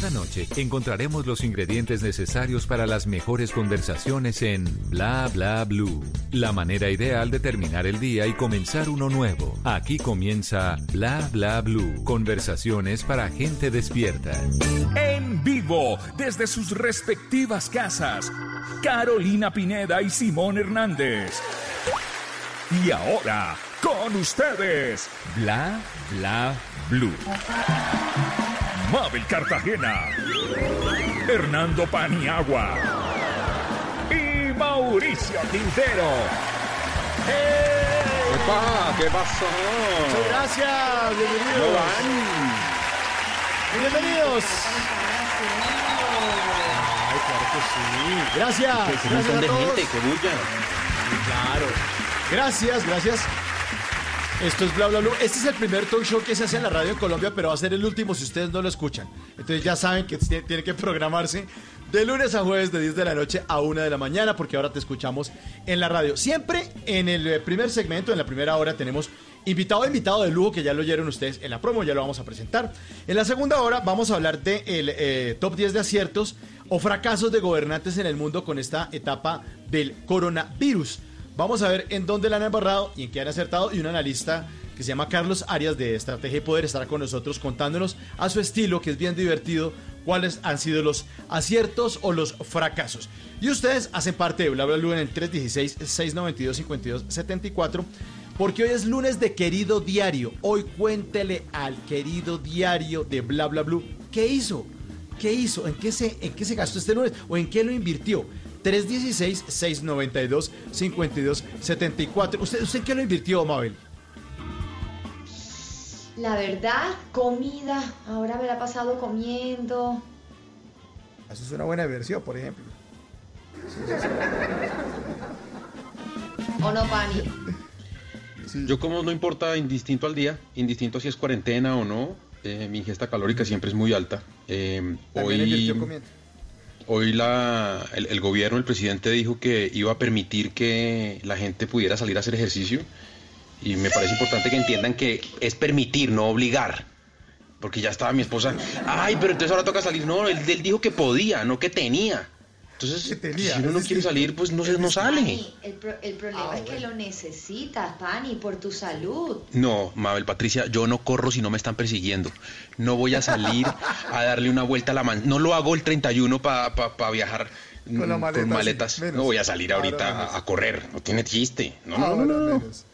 Cada noche encontraremos los ingredientes necesarios para las mejores conversaciones en Bla Bla Blue. La manera ideal de terminar el día y comenzar uno nuevo. Aquí comienza Bla Bla Blue. Conversaciones para gente despierta. En vivo, desde sus respectivas casas, Carolina Pineda y Simón Hernández. Y ahora, con ustedes, Bla Bla Blue. Mabel Cartagena, Hernando Paniagua y Mauricio Quintero. ¡Hey! ¡Epa! ¿Qué pasó? Muchas gracias, bienvenidos. Bienvenidos. Ay, claro que sí. Gracias. Que un gracias montón a de todos. gente, que bulla. Claro. Gracias, gracias. Esto es Bla Bla Blue. Este es el primer talk show que se hace en la radio en Colombia, pero va a ser el último si ustedes no lo escuchan. Entonces ya saben que tienen que programarse de lunes a jueves de 10 de la noche a 1 de la mañana, porque ahora te escuchamos en la radio. Siempre en el eh, primer segmento, en la primera hora, tenemos invitado invitado de lujo, que ya lo oyeron ustedes en la promo, ya lo vamos a presentar. En la segunda hora vamos a hablar del de el, top 10 de aciertos o fracasos de gobernantes en el mundo con esta etapa del coronavirus. Vamos a ver en dónde la han embarrado y en qué han acertado. Y un analista que se llama Carlos Arias de Estrategia y Poder estará con nosotros contándonos a su estilo, que es bien divertido, cuáles han sido los aciertos o los fracasos. Y ustedes hacen parte de Bla Bla en el 316-692-5274. Porque hoy es lunes de querido diario. Hoy cuéntele al querido diario de Bla qué hizo. ¿Qué hizo? ¿En qué se, en qué se gastó este lunes? ¿O en qué lo invirtió? 316-692-5274. ¿Usted, ¿Usted qué lo invirtió, Mabel? La verdad, comida. Ahora me la he pasado comiendo. Eso es una buena versión, por ejemplo. ¿O no, Pani? Yo como no importa, indistinto al día, indistinto si es cuarentena o no, eh, mi ingesta calórica siempre es muy alta. Eh, hoy comiendo. Hoy la, el, gobierno, el presidente dijo que iba a permitir que la gente pudiera salir a hacer ejercicio y me parece importante que entiendan que es permitir, no obligar. Porque ya estaba mi esposa, ay, pero entonces ahora toca salir. No, él, él dijo que podía, no que tenía. Entonces, tenía, si uno no quiere salir, pues no, se- no sale. Pani, el, pro- el problema Ah, es que lo necesitas, Pani, por tu salud. No, Mabel Patricia, yo no corro si no me están persiguiendo. No voy a salir a darle una vuelta a la man. No lo hago el 31 para viajar Con la mm, maleta, con maletas. sí, menos. no voy a salir Ahora ahorita a, a correr. No tiene chiste. No, no, Ahora no, no, no. menos.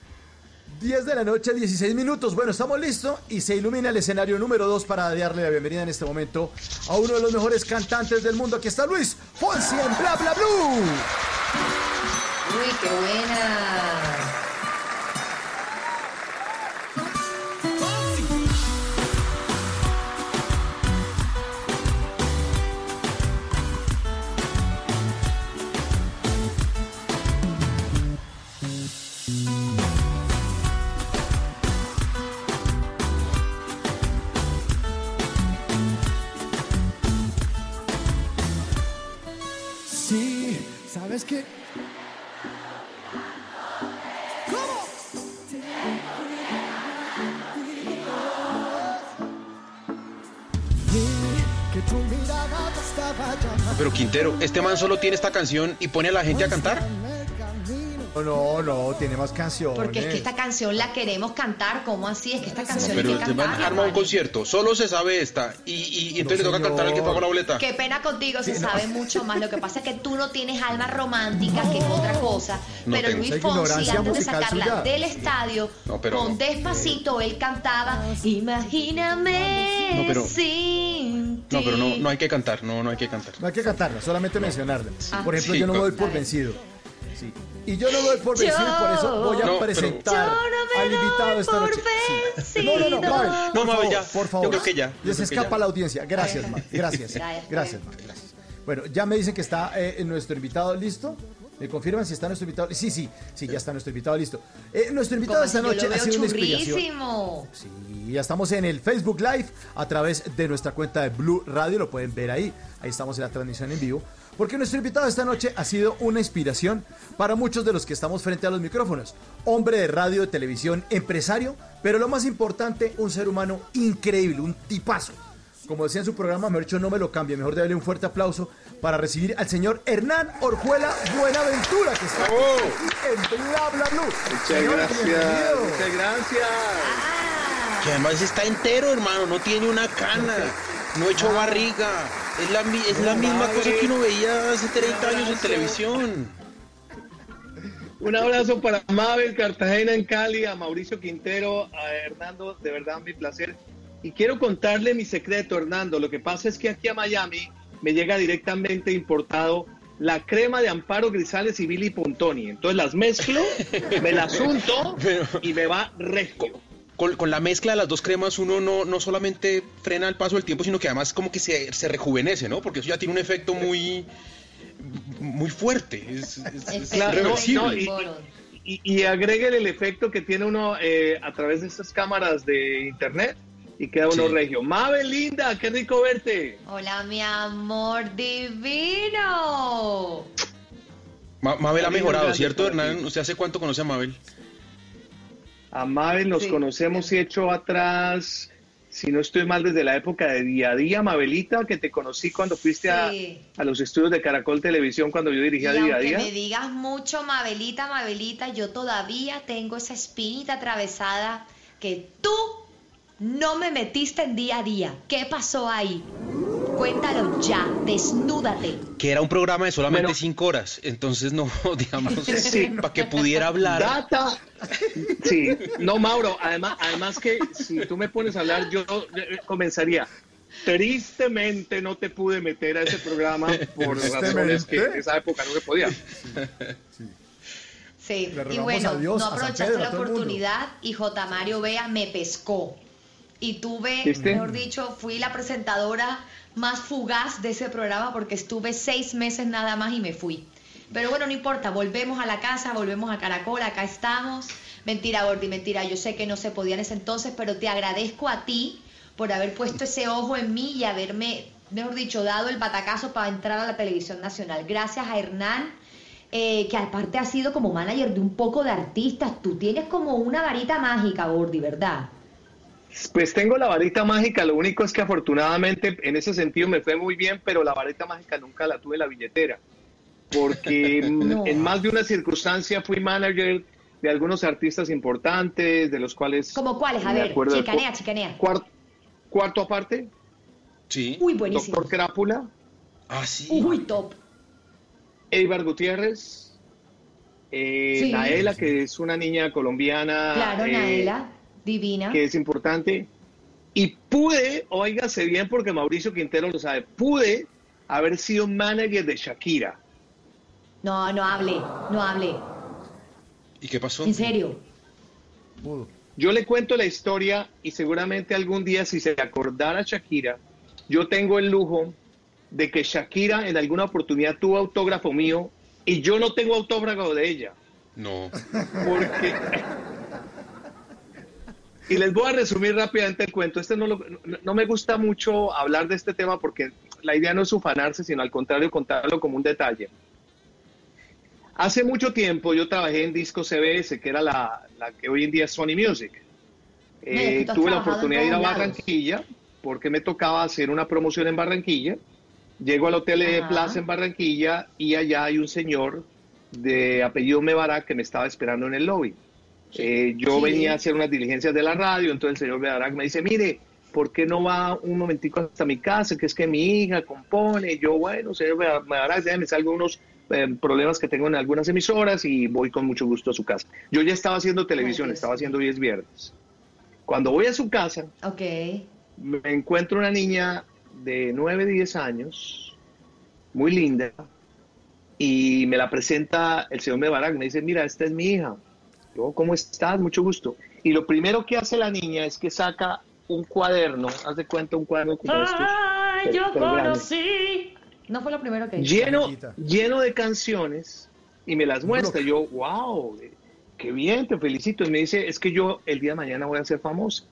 10 de la noche, 16 minutos. Bueno, estamos listos y se ilumina el escenario número 2 para darle la bienvenida en este momento a uno de los mejores cantantes del mundo. Aquí está Luis Fonsi en Bla Bla Blue. Uy, qué buena. Pero Quintero, este man solo tiene esta canción y pone a la gente a cantar. El. No, no, no, tiene más canciones. Porque es que esta canción la queremos cantar. ¿Cómo así? Es que esta canción Pero hay que man cantarla, arma un concierto, solo se sabe esta. Y, y- y entonces le toca cantar al que pagó la boleta. Qué pena contigo, se Sí, no. sabe mucho más. Lo que pasa es que tú no tienes alma romántica, que es otra cosa. No pero tengo. Luis Fonsi, antes de sacarla suya. del estadio, No, pero con despacito, él cantaba Imagíname No, pero- sin ti. No, pero no, no hay que cantar, no, no hay que cantar. No hay que cantarla, solamente mencionarla. Ah. Por ejemplo, Sí, yo no me doy por vencido. Sí. Y yo no me doy por vencido y por eso voy a No, pero- presentar Yo no me al invitado doy esta por noche. Sí. No, no, no. Mabel. No, por Mabel, ya. Por favor. Yo creo que ya, que escapa ya. la audiencia. Gracias, Mabel. Gracias. Gracias, Mabel. Gracias. Bueno, ya me dicen que está eh, nuestro invitado listo. ¿Me confirman si está nuestro invitado? Sí, sí, sí, ya está nuestro invitado listo. Eh, nuestro invitado esta noche ha sido una inspiración. churrísimo. Sí, ya estamos en el Facebook Live a través de nuestra cuenta de Blue Radio, lo pueden ver ahí, ahí estamos en la transmisión en vivo, porque nuestro invitado esta noche ha sido una inspiración para muchos de los que estamos frente a los micrófonos. Hombre de radio, de televisión, empresario, pero lo más importante, un ser humano increíble, un tipazo. Como decía en su programa, mejor dicho, no me lo cambie. Mejor darle un fuerte aplauso para recibir al señor Hernán Orjuela Buenaventura, que está aquí en Bla Bla Blue. Muchas Señor, gracias, bienvenido. muchas gracias. Que además está entero, hermano, no tiene una cana, no echó barriga. Es la, es la misma cosa que uno veía hace 30 años en televisión. Un abrazo para Mabel Cartagena en Cali, a Mauricio Quintero, a Hernando, de verdad mi placer. Y quiero contarle mi secreto, Hernando. Lo que pasa es que aquí a Miami me llega directamente importado la crema de Amparo Grisales y Billy Pontoni. Entonces las mezclo, me las unto y me va resto. Con, con la mezcla de las dos cremas uno no, no solamente frena el paso del tiempo, sino que además como que se, se rejuvenece, ¿no? Porque eso ya tiene un efecto muy, muy fuerte. Es, es- es Claro, no, irreversible. no, y, y, y agréguele el efecto que tiene uno eh, a través de estas cámaras de internet y queda uno Sí. regio. Mabel, linda, qué rico verte. Hola, mi amor divino. Ma- Mabel ha mejorado, ¿cierto. Hernán? ¿Usted hace cuánto conoce a Mabel? A Mabel nos Sí. conocemos y hecho atrás, si no estoy mal, desde la época de día a día, Mabelita, que te conocí cuando fuiste a, Sí. a los estudios de Caracol Televisión cuando yo Y dirigía día a día. me digas mucho, Mabelita, Mabelita, yo todavía tengo esa espinita atravesada que tú no me metiste en día a día. ¿Qué pasó ahí? Cuéntalo ya, desnúdate. Que era un programa de solamente Bueno. cinco horas, entonces no, digamos, Sí. para que pudiera hablar. Data. Sí, no, Mauro, además, además que si tú me pones a hablar, yo comenzaría. Tristemente no te pude meter a ese programa por razones que en esa época no se podía. Sí, Le y bueno, Dios, no aprovechaste Pedro, la oportunidad y J. Mario Vea me pescó. Y tuve, mejor dicho, fui la presentadora más fugaz de ese programa porque estuve seis meses nada más y me fui. Pero bueno, no importa, volvemos a la casa, volvemos a Caracol, acá estamos. Mentira, Gordy, mentira, yo sé que no se podía en ese entonces, pero te agradezco a ti por haber puesto ese ojo en mí y haberme, mejor dicho, dado el batacazo para entrar a la televisión nacional. Gracias a Hernán, eh, que aparte ha sido como manager de un poco de artistas. Tú tienes como una varita mágica, Gordy, ¿verdad? Pues tengo la varita mágica, lo único es que afortunadamente en ese sentido me fue muy bien, pero la varita mágica nunca la tuve en la billetera, porque No. en más de una circunstancia fui manager de algunos artistas importantes, de los cuales... ¿Como cuáles? A ver, chicanea, chicanea. cuar- cuarto aparte, Sí. Uy, buenísimo. Doctor Crápula, Ah, sí. Uy, top. Eibar Gutiérrez, eh, Sí. Naela, que es una niña colombiana. Claro, eh, Naela, divina. que es importante. Y pude, óigase bien porque Mauricio Quintero lo sabe, pude haber sido manager de Shakira. No, no hable, no hable. ¿Y qué pasó? En serio. Yo le cuento la historia y seguramente algún día si se acordara Shakira, yo tengo el lujo de que Shakira en alguna oportunidad tuvo autógrafo mío y yo no tengo autógrafo de ella. No. Porque... Y les voy a resumir rápidamente el cuento. Este no, lo- no- no me gusta mucho hablar de este tema porque la idea no es ufanarse, sino al contrario contarlo como un detalle. Hace mucho tiempo yo trabajé en Disco CBS, que era la, la que hoy en día es Sony Music. Eh, tuve la oportunidad de ir a. Barranquilla porque me tocaba hacer una promoción en Barranquilla. Llego al Hotel de. Plaza en Barranquilla y allá hay un señor de apellido Mebarak que me estaba esperando en el lobby. Eh, yo Sí. venía a hacer unas diligencias de la radio, entonces el señor Mebarak me dice, mire, ¿por qué no va un momentico hasta mi casa? Que es que mi hija compone. Yo, bueno, señor Mebarak, déjame salgo unos eh, problemas que tengo en algunas emisoras y voy con mucho gusto a su casa. Yo ya estaba haciendo televisión, estaba haciendo 10 viernes. Cuando voy a su casa, Ok. me encuentro una niña de 9, 10 años, muy linda, y me la presenta el señor Mebarak, me dice, mira, esta es mi hija. Yo, ¿cómo estás? Mucho gusto. Y lo primero que hace la niña es que saca un cuaderno, haz de cuenta un cuaderno como estos, Ay, yo conocí. No fue lo primero que hice. lleno, lleno de canciones, y me las muestra. Yo, wow, qué bien, te felicito. Y me dice, es que yo el día de mañana voy a ser famosa.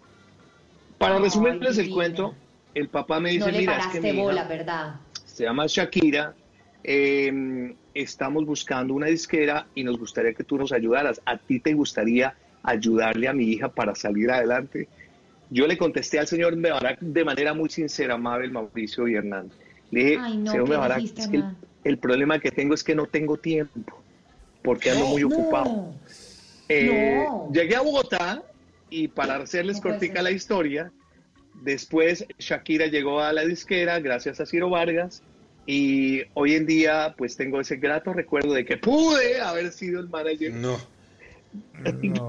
Para resumirles el cuento, el papá me dice, No le mira, es que paraste mi hija- bola, ¿verdad? se llama Shakira eh, estamos buscando una disquera y nos gustaría que tú nos ayudaras. ¿A ti te gustaría ayudarle a mi hija para salir adelante? Yo le contesté al señor Mebarak de manera muy sincera, Mabel, Mauricio y Hernán. Le dije, Ay, no, señor ¿qué Mebarak, dijiste, es que el, problema que tengo es que no tengo tiempo, porque ando muy ocupado. Eh, No. Llegué a Bogotá y para hacerles cortica la historia, después Shakira llegó a la disquera gracias a Ciro Vargas y hoy en día pues tengo ese grato recuerdo de que pude haber sido el manager No.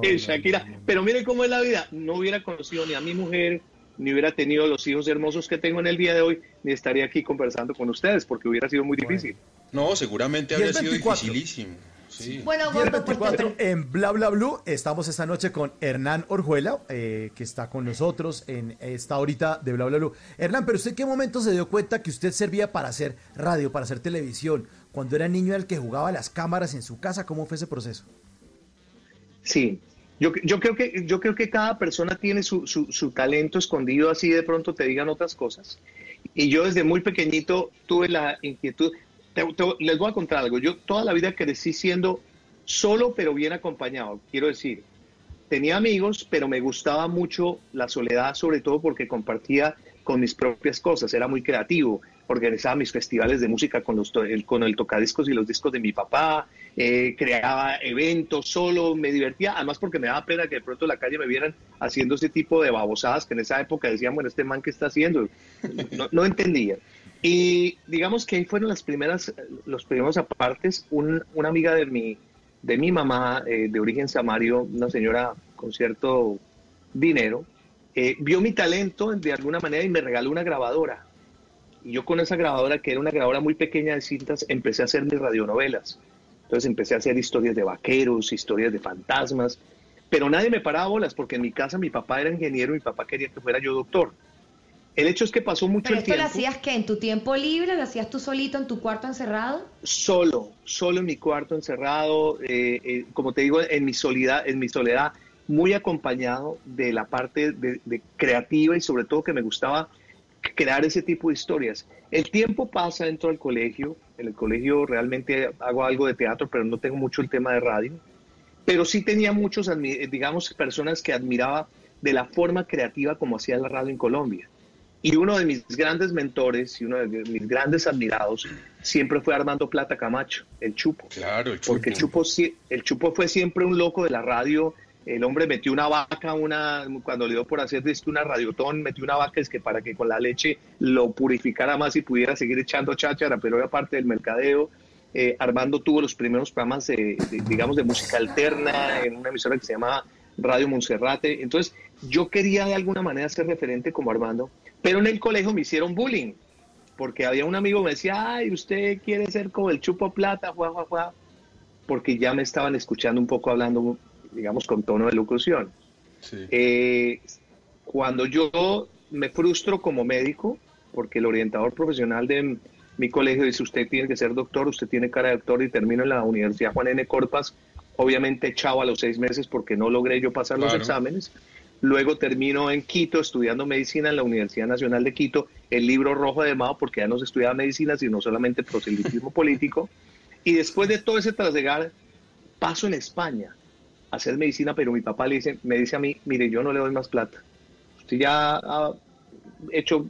de Shakira. Pero miren cómo es la vida. No hubiera conocido ni a mi mujer, ni hubiera tenido los hijos hermosos que tengo en el día de hoy, ni estaría aquí conversando con ustedes porque hubiera sido muy difícil. No, seguramente habría sido 24. dificilísimo. Sí. Bueno, 10, gordo, te 24 en Bla Bla Blue. Estamos esta noche con Hernán Orjuela, eh, que está con nosotros en esta horita de Bla Bla Blue. Hernán, pero ¿usted en qué momento se dio cuenta que usted servía para hacer radio, para hacer televisión? Cuando era niño era el que jugaba las cámaras en su casa, ¿cómo fue ese proceso? Sí, yo, yo, creo que, yo creo que cada persona tiene su, su, su talento escondido, así de pronto te digan otras cosas. Y yo desde muy pequeñito tuve la inquietud, te- te- les voy a contar algo, yo toda la vida crecí siendo solo pero bien acompañado, quiero decir, tenía amigos, pero me gustaba mucho la soledad, sobre todo porque compartía con mis propias cosas, era muy creativo, organizaba mis festivales de música con, los, el, con el tocadiscos y los discos de mi papá, eh, creaba eventos solo, me divertía, además porque me daba pena que de pronto en la calle me vieran haciendo ese tipo de babosadas que en esa época decían, bueno, este man que está haciendo, no, no entendía. Y digamos que ahí fueron las primeras, los primeros apartes, un- una amiga de mi, de mi mamá, eh, de origen samario, una señora con cierto dinero, eh, vio mi talento de alguna manera y me regaló una grabadora. Y yo con esa grabadora, que era una grabadora muy pequeña de cintas, empecé a hacer mis radionovelas. Entonces empecé a hacer historias de vaqueros, historias de fantasmas, pero nadie me paraba bolas porque en mi casa mi papá era ingeniero mi papá quería que fuera yo doctor. El hecho es que pasó mucho Pero el esto lo tiempo. hacías que en tu tiempo libre, lo hacías tú solito en tu cuarto encerrado. solo, solo en mi cuarto encerrado, eh, eh, como te digo, en mi soledad, en mi soledad, muy acompañado de la parte de, de creativa y sobre todo que me gustaba crear ese tipo de historias. El tiempo pasa dentro del colegio, en el colegio realmente hago algo de teatro, pero no tengo mucho el tema de radio, pero sí tenía muchos, digamos, personas que admiraba de la forma creativa como hacía la radio en Colombia. Y uno de mis grandes mentores y uno de mis grandes admirados siempre fue Armando Plata Camacho, el Chupo. Claro, el chupo. Porque el Chupo, el Chupo fue siempre un loco de la radio. El hombre metió una vaca, una, cuando le dio por hacer una radiotón, metió una vaca es que para que con la leche lo purificara más y pudiera seguir echando cháchara, pero era parte del mercadeo. Eh, Armando tuvo los primeros programas, de, de, digamos, de música alterna en una emisora que se llamaba Radio Monserrate. Entonces, yo quería de alguna manera ser referente como Armando, pero en el colegio me hicieron bullying, porque había un amigo que me decía, ay, usted quiere ser como el chupo plata, juá, juá, juá, porque ya me estaban escuchando un poco hablando, digamos, con tono de locución. Sí. Eh, cuando yo me frustro como médico, porque el orientador profesional de mi colegio dice, usted tiene que ser doctor, usted tiene cara de doctor y termino en la Universidad Juan N. Corpas, obviamente echado a los seis meses porque no logré yo pasar los exámenes. Luego termino en Quito estudiando medicina en la Universidad Nacional de Quito, el libro rojo de Mao, porque ya no se estudiaba medicina, sino solamente proselitismo político. Y después de todo ese trasegar, paso en España a hacer medicina, pero mi papá le dice, me dice a mí, mire, yo no le doy más plata. Usted ya ha hecho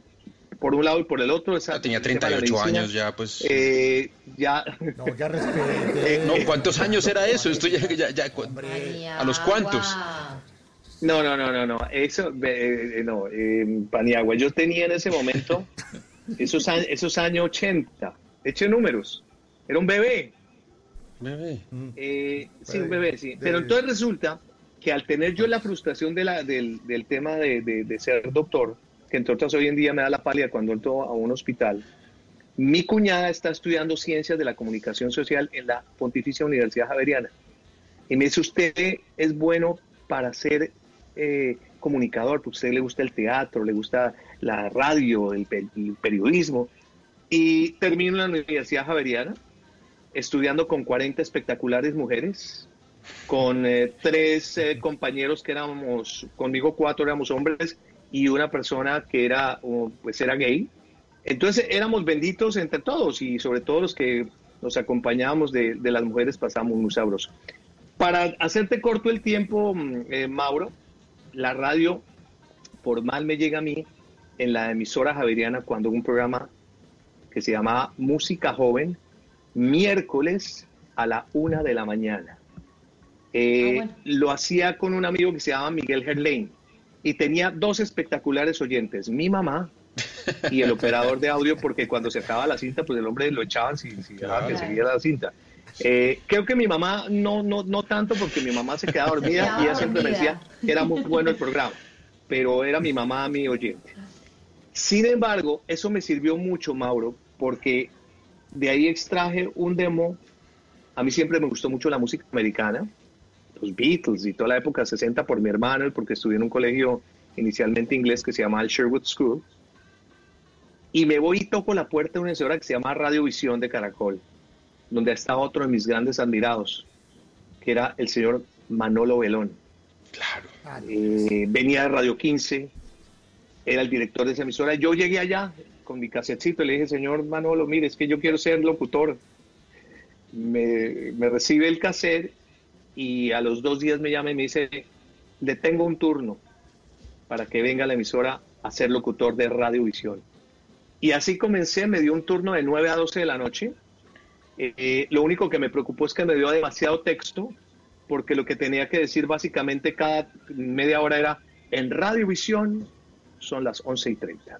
por un lado y por el otro. Esa, Ya tenía el tema de la 38 medicina. años ya, pues. Eh, ya, No, ya respete. no, ¿cuántos años era eso? Esto ya, ya, ya- ¿A los cuántos? No, no, no, no, no. Eso, eh, eh, no, eh, Paniagua. Yo tenía en ese momento, esos, a- esos años 80, eché números. Era un bebé. Bebé. Eh, sí, un Bebé. bebé, sí. Pero entonces resulta que al tener yo la frustración de la, del, del tema de, de- de ser doctor, que entre otras hoy en día me da la pálida cuando entro a un hospital, mi cuñada está estudiando ciencias de la comunicación social en la Pontificia Universidad Javeriana. Y me dice, usted es bueno para ser eh, comunicador, porque a usted le gusta el teatro, le gusta la radio, el, el periodismo. Y termino en la Universidad Javeriana, estudiando con 40 espectaculares mujeres, con eh, tres eh, compañeros que éramos, conmigo cuatro éramos hombres y una persona que era, pues era gay. Entonces éramos benditos entre todos y sobre todo los que nos acompañábamos de, de las mujeres pasamos muy sabroso. Para hacerte corto el tiempo, mm, eh, Mauro, la radio formal me llega a mí en la emisora Javeriana cuando un programa que se llamaba Música Joven, miércoles a la una de la mañana. Eh, Ah, bueno. Lo hacía con un amigo que se llama Miguel Gerlain y tenía dos espectaculares oyentes, mi mamá y el operador de audio, porque cuando se acababa la cinta, pues el hombre lo echaban si, si dejaba que Claro. seguía la cinta. Eh, creo que mi mamá no, no, no tanto porque mi mamá se quedaba dormida y ella siempre me decía que era muy bueno el programa, pero era mi mamá mi oyente. Sin embargo, eso me sirvió mucho, Mauro, porque de ahí extraje un demo. A mí siempre me gustó mucho la música americana, los Beatles y toda la época 60 por mi hermano porque estudié en un colegio inicialmente inglés que se llama el Sherwood School. Y me voy y toco la puerta de una emisora que se llama Radiovisión de Caracol, donde está otro de mis grandes admirados, que era el señor Manolo Belón. Claro. Eh, venía de Radio 15, era el director de esa emisora. Yo llegué allá con mi casetcito y le dije, señor Manolo, mire, es que yo quiero ser locutor. Me, me recibe el cassette y a los dos días me llama y me dice, le tengo un turno para que venga a la emisora a ser locutor de Radiovisión. Y así comencé, me dio un turno de 9 a 12 de la noche. Eh, lo único que me preocupó es que me dio demasiado texto, porque lo que tenía que decir básicamente cada media hora era, en Radiovisión son las 11 y 30.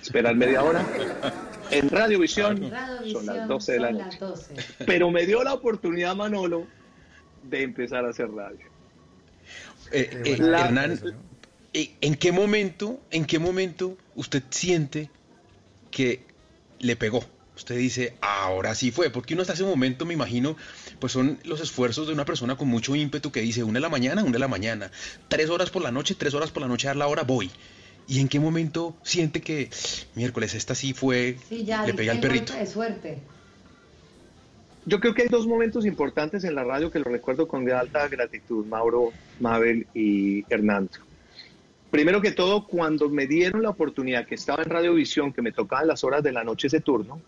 Esperar media hora. En Radiovisión son las 12 de la noche. las 12. Pero me dio la oportunidad, Manolo, de empezar a hacer radio. Eh, eh, La- Hernán, eh, ¿en qué momento, en qué momento usted siente que le pegó? Usted dice, ahora sí fue, porque uno hasta ese momento, me imagino, pues son los esfuerzos de una persona con mucho ímpetu que dice, una de la mañana, una de la mañana, tres horas por la noche, tres horas por la noche a la hora voy. ¿Y en qué momento siente que, miércoles, esta sí fue, Sí, ya, le pegué al el perrito? de suerte. Yo creo que hay dos momentos importantes en la radio que lo recuerdo con alta gratitud, Mauro, Mabel y Hernando. Primero que todo, cuando me dieron la oportunidad que estaba en Radiovisión, que me tocaban las horas de la noche ese turno,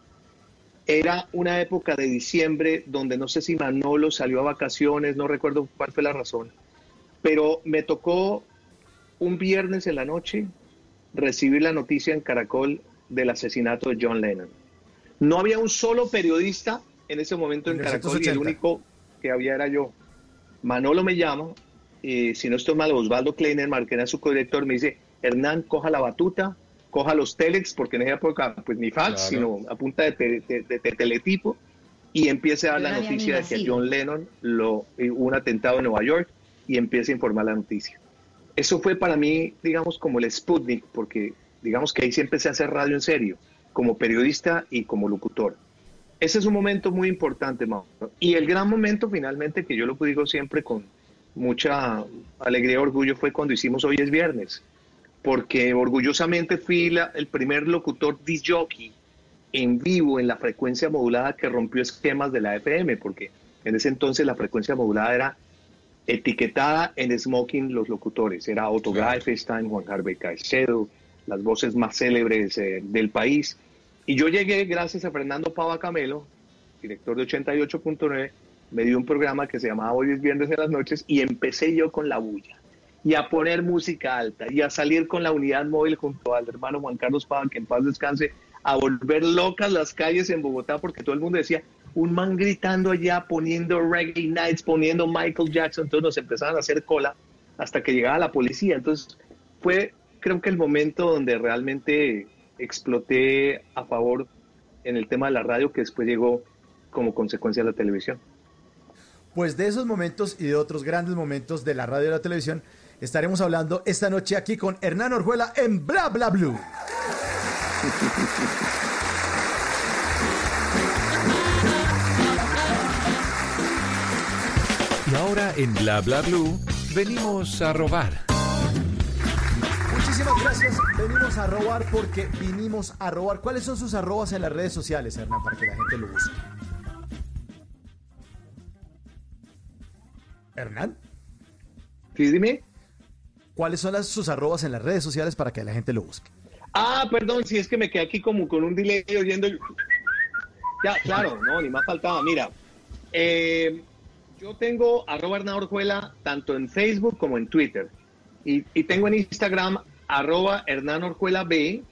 era una época de diciembre donde no sé si Manolo salió a vacaciones, no recuerdo cuál fue la razón, pero me tocó un viernes en la noche recibir la noticia en Caracol del asesinato de John Lennon. No había un solo periodista en ese momento en Caracol y el 1980. único que había era yo. Manolo me llama, y si no estoy mal, Osvaldo Kleinerman, que era su codirector, me dice, Hernán, coja la batuta, coja los telex, porque en esa época, pues ni fax, Claro. sino a punta de, te- de- de- de teletipo, y empiece a dar Yo la noticia de que nacido. John Lennon lo, eh, hubo un atentado en Nueva York, y empieza a informar la noticia. Eso fue para mí, digamos, como el Sputnik, porque digamos que ahí sí empecé a hacer radio en serio, como periodista y como locutor. Ese es un momento muy importante, Mauro. Y el gran momento, finalmente, que yo lo digo siempre con mucha alegría y orgullo, fue cuando hicimos Hoy es Viernes, porque orgullosamente fui la- el primer locutor disc jockey en vivo en la frecuencia modulada que rompió esquemas de la FM, porque en ese entonces la frecuencia modulada era etiquetada en smoking los locutores. Era Otto. Greifenstein, Juan Harvey Caicedo, las voces más célebres eh, del país. Y yo llegué gracias a Fernando Pava Camelo, director de 88.9, me dio un programa que se llamaba Hoy es Viernes en las noches y empecé yo con la bulla y a poner música alta y a salir con la unidad móvil junto al hermano Juan Carlos Pava, que en paz descanse, a volver locas las calles en Bogotá porque todo el mundo decía, un man gritando allá, poniendo reggae nights, poniendo Michael Jackson, entonces nos empezaban a hacer cola hasta que llegaba la policía. Entonces fue creo que el momento donde realmente exploté a favor en el tema de la radio que después llegó como consecuencia de la televisión. Pues de esos momentos y de otros grandes momentos de la radio y la televisión estaremos hablando esta noche aquí con Hernán Orjuela en Bla Bla Blue. Y ahora en Bla Bla Blue venimos a robar. Muchísimas gracias. Venimos a robar porque vinimos a robar. ¿Cuáles son sus arrobas en las redes sociales, Hernán, para que la gente lo busque? Hernán, ¿Sí, dime? ¿cuáles son las, sus arrobas en las redes sociales para que la gente lo busque? Ah, perdón, si es que me quedé aquí como con un delay oyendo el... Ya, claro, no, ni más faltaba. Mira, eh, yo tengo arroba Hernán Orjuela tanto en Facebook como en Twitter. Y, y tengo en Instagram arroba Hernán Orjuela B,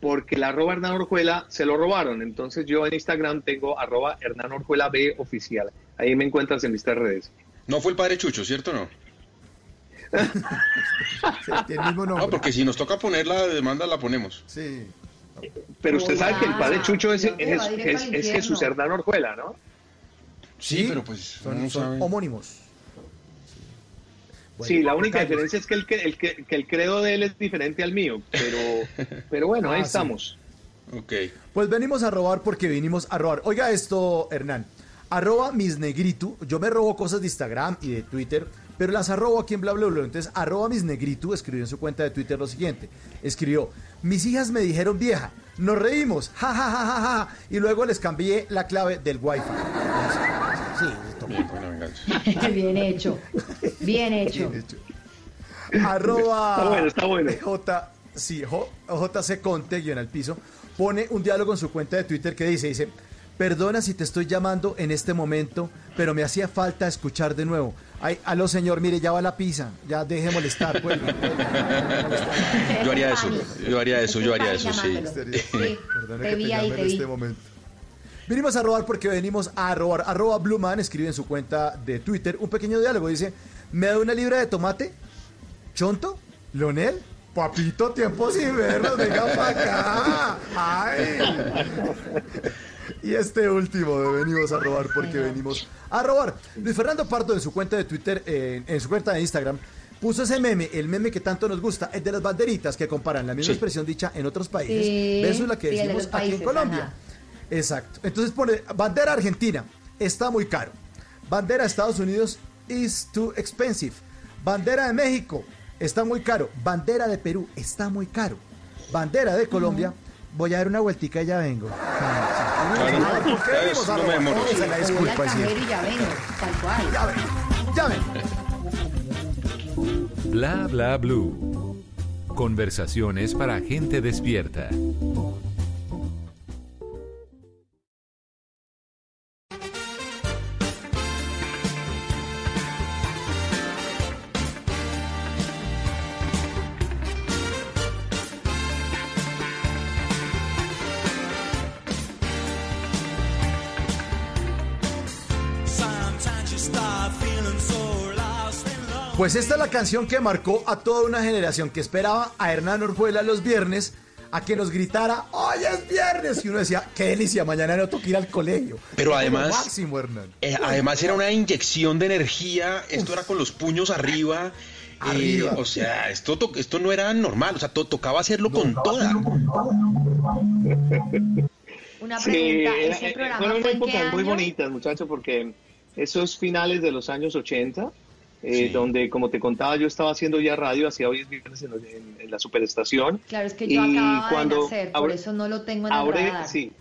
porque la arroba Hernán Orjuela se lo robaron. Entonces yo en Instagram tengo arroba Hernán Orjuela B oficial. Ahí me encuentras en mis tres redes. No fue el padre Chucho, ¿cierto o no? El mismo nombre. No, porque si nos toca poner la demanda, la ponemos. Sí. Pero usted sabe que el padre Chucho es, es, es- es Jesús. Hernán Orjuela, ¿no? Sí, pero pues son, uno son homónimos. Bueno, sí, la única diferencia es que el, que, el, que, que el credo de él es diferente al mío, pero, pero bueno, ahí Ah, sí. estamos. Ok. Pues venimos a robar porque vinimos a robar. Oiga esto, Hernán. Arroba mis negritu. Yo me robo cosas de Instagram y de Twitter, pero las arrobo aquí en bla bla bla. Entonces, arroba mis negritu escribió en su cuenta de Twitter lo siguiente. Escribió, mis hijas me dijeron vieja, nos reímos, ja ja ja ja ja. Y luego les cambié la clave del wifi. Sí, Bien, venganza. Bien hecho. Bien hecho. Arroba Está bueno, está bueno. J, sí, J- JC Conte, guion al piso, pone un diálogo en su cuenta de Twitter que dice, dice, perdona si te estoy llamando en este momento, pero me hacía falta escuchar de nuevo. Ay, aló señor, mire, ya va la pizza, ya deje de molestar, pues. Yo haría eso, yo haría eso, yo haría eso, sí. Sí, Perdone te que vi te ahí, llame te en vi. este momento. Venimos a robar porque venimos a robar. Arroba Blueman escribe en su cuenta de Twitter un pequeño diálogo. Dice, ¿me da una libra de tomate? ¿Chonto? ¿Lonel? Papito, tiempo sin vernos, venga para acá. ¡Ay! Y este último de venimos a robar porque venimos a robar. Luis Fernando Pardo en su cuenta de Twitter, eh, en su cuenta de Instagram, puso ese meme, el meme que tanto nos gusta, el de las banderitas que comparan la misma Sí. expresión dicha en otros países Sí, versus la que sí, de decimos aquí en Colombia. ajá. Exacto. Entonces pone bandera argentina, está muy caro. Bandera de Estados Unidos is too expensive. Bandera de México, está muy caro. Bandera de Perú, está muy caro. Bandera de Colombia, voy a dar una vueltica y ya vengo. La disculpa ya vengo, tal cual. Ya ven, ya ven. Bla bla blue. Conversaciones para gente despierta. Pues esta es la canción que marcó a toda una generación que esperaba a Hernán Orjuela los viernes a que nos gritara, hoy es viernes. Y uno decía, qué delicia, mañana no toca ir al colegio. Pero además- máximo, Hernán. Eh, además era una inyección de energía, esto era con los puños arriba. eh, o sea, esto, to- esto no era normal, o sea, to- tocaba hacerlo con toda. Una Sí, pregunta, era- ¿ese eh, programa fueron fue en qué épocas muy año? bonitas, muchachos, porque esos finales de los años 80, eh, Sí. donde, como te contaba, yo estaba haciendo ya radio, hacía hoy es viernes en, en- en la superestación. Claro, es que yo Y acababa cuando de nacer, por eso no lo tengo en el Aure- radar. sí.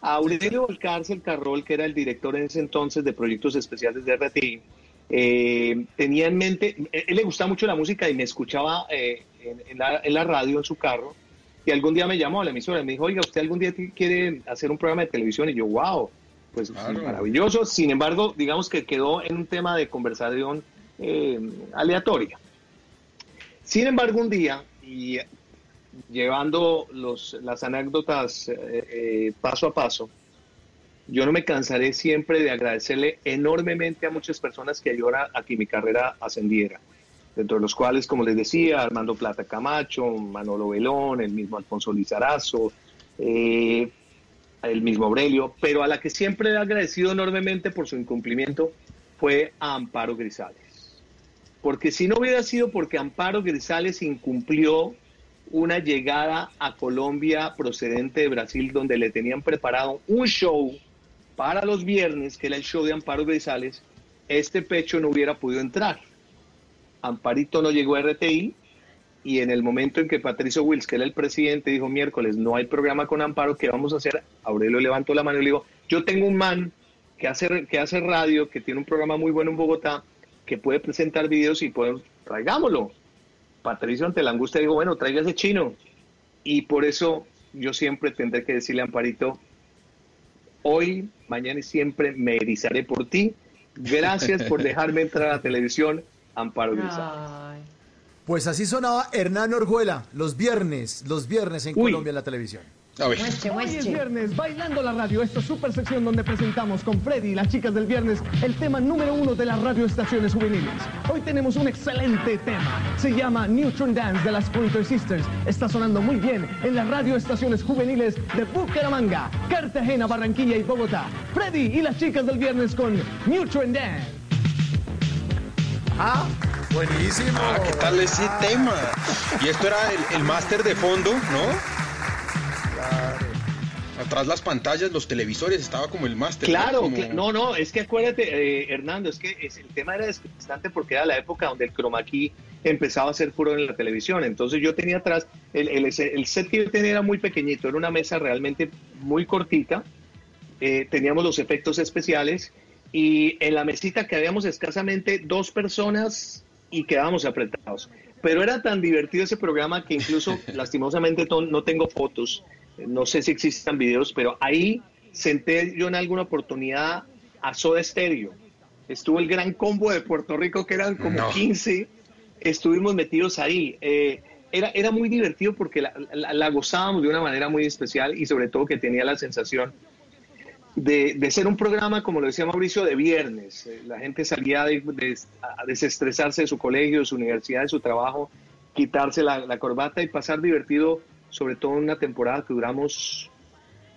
Aurelio Valcárcel Carrol, que era el director en ese entonces de proyectos especiales de RTI, eh, tenía en mente, eh, él le gustaba mucho la música y me escuchaba eh, en, en la, en la radio, en su carro, y algún día me llamó a la emisora y me dijo, oiga, ¿usted algún día quiere hacer un programa de televisión? Y yo, wow, pues Claro. maravilloso. Sin embargo, digamos que quedó en un tema de conversación eh, aleatoria. Sin embargo, un día, y llevando los, las anécdotas eh, eh, paso a paso, yo no me cansaré siempre de agradecerle enormemente a muchas personas que ayudaron a que mi carrera ascendiera, dentro de los cuales, como les decía, Armando Plata Camacho, Manolo Velón, el mismo Alfonso Lizarazo, el mismo Aurelio, pero a la que siempre he agradecido enormemente por su incumplimiento fue a Amparo Grisales. Porque si no hubiera sido porque Amparo Grisales incumplió una llegada a Colombia procedente de Brasil donde le tenían preparado un show para los viernes, que era el show de Amparo Grisales, este pecho no hubiera podido entrar. Amparito no llegó a RTI y en el momento en que Patricio Wills, que era el presidente, dijo miércoles no hay programa con Amparo, ¿qué vamos a hacer? Aurelio levantó la mano y le dijo, yo tengo un man que hace, que hace radio, que tiene un programa muy bueno en Bogotá, que puede presentar videos y podemos, traigámoslo. Patricio ante la angustia dijo, bueno, traiga ese chino. y por eso yo siempre tendré que decirle a Amparito, hoy, mañana y siempre me erizaré por ti. Gracias por dejarme entrar a la televisión, Amparo. Pues así sonaba Hernán Orjuela los viernes, los viernes en Uy. Colombia en la televisión. A ver. Muestre, Hoy es viernes, Bailando la Radio, esta super sección donde presentamos con Freddy y las chicas del viernes el tema número uno de las radioestaciones juveniles. Hoy tenemos un excelente tema, se llama Neutron Dance de las Pointer Sisters. Está sonando muy bien en las radioestaciones juveniles de Bucaramanga, Cartagena, Barranquilla y Bogotá. Freddy y las chicas del viernes con Neutron Dance. Ah, buenísimo. Ah, ¿qué tal ese tema? Y esto era el, el máster de fondo, ¿no? Atrás las pantallas, los televisores, estaba como el máster. Claro, Como- no, no, es que acuérdate, eh, Hernando, es que es- el tema era desgastante porque era la época donde el chroma key empezaba a ser furor en la televisión. Entonces yo tenía atrás, el, el, el set que yo tenía era muy pequeñito, era una mesa realmente muy cortita, eh, teníamos los efectos especiales y en la mesita que habíamos escasamente dos personas y quedábamos apretados. Pero era tan divertido ese programa que incluso lastimosamente no tengo fotos, no sé si existan videos, pero ahí senté yo en alguna oportunidad a Soda Stereo. Estuvo el gran combo de Puerto Rico que eran como No. 15, estuvimos metidos ahí. Eh, era, era muy divertido porque la, la- la gozábamos de una manera muy especial y sobre todo que tenía la sensación de, de ser un programa, como lo decía Mauricio, de viernes. Eh, La gente salía de- de- a desestresarse de su colegio, de su universidad, de su trabajo, quitarse la, la corbata y pasar divertido, sobre todo en una temporada que duramos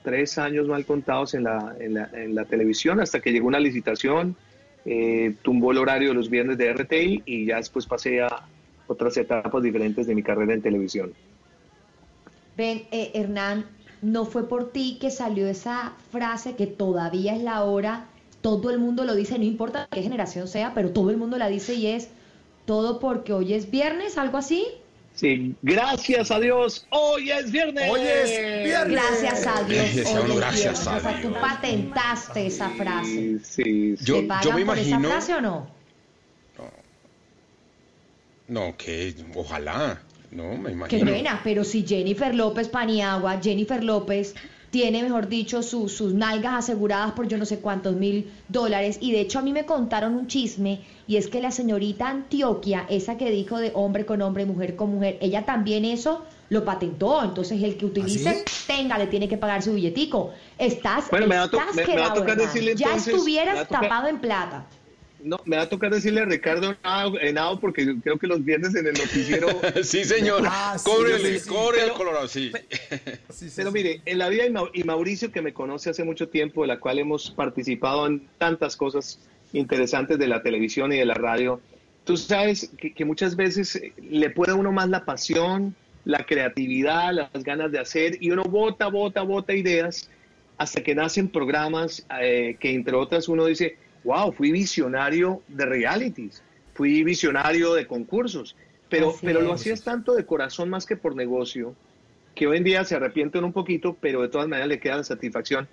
tres años mal contados en la, en la, en la televisión, hasta que llegó una licitación, eh, tumbó el horario de los viernes de RTI y ya después pasé a otras etapas diferentes de mi carrera en televisión. Ven, eh, Hernán, no fue por ti que salió esa frase que todavía es la hora, todo el mundo lo dice, no importa qué generación sea, pero todo el mundo la dice y es todo porque hoy es viernes, algo así. Sí, gracias a Dios, hoy es viernes. Hoy es viernes. Gracias a Dios. Hoy es gracias a O sea, tú Dios. patentaste esa frase. Sí, sí, sí. Yo- ¿Te pagan me por imagino- esa frase o no? No, que ojalá. No, me Qué imagino. pena, pero si Jennifer López Paniagua, Jennifer López tiene, mejor dicho, su- sus nalgas aseguradas por yo no sé cuántos mil dólares. Y de hecho a mí me contaron un chisme y es que la señorita Antioquia, esa que dijo de hombre con hombre, mujer con mujer, ella también eso lo patentó. Entonces el que utilice, tenga, le tiene que pagar su billetico. Estás, Bueno, me va a to- estás me- me va a quedado, tocar hermano. decirle Ya entonces, me va estuvieras a tocar- tapado en plata. No, me va a tocar decirle a Ricardo Henao- porque creo que los viernes en el noticiero sí, señor. Ah, sí, Cóbrele, sí, sí. el Pero- colorado, sí. Sí, sí, Pero sí. mire, en la vida y Mau- y Mauricio, que me conoce hace mucho tiempo, de la cual hemos participado en tantas cosas interesantes de la televisión y de la radio, tú sabes que, que muchas veces eh, le puede a uno más la pasión, la creatividad, las ganas de hacer, y uno vota, vota, vota ideas, hasta que nacen programas eh, que entre otras uno dice, wow, fui visionario de realities, fui visionario de concursos, pero, Así pero lo hacías tanto de corazón más que por negocio, que hoy en día se arrepienten un poquito, pero de todas maneras le queda la satisfacción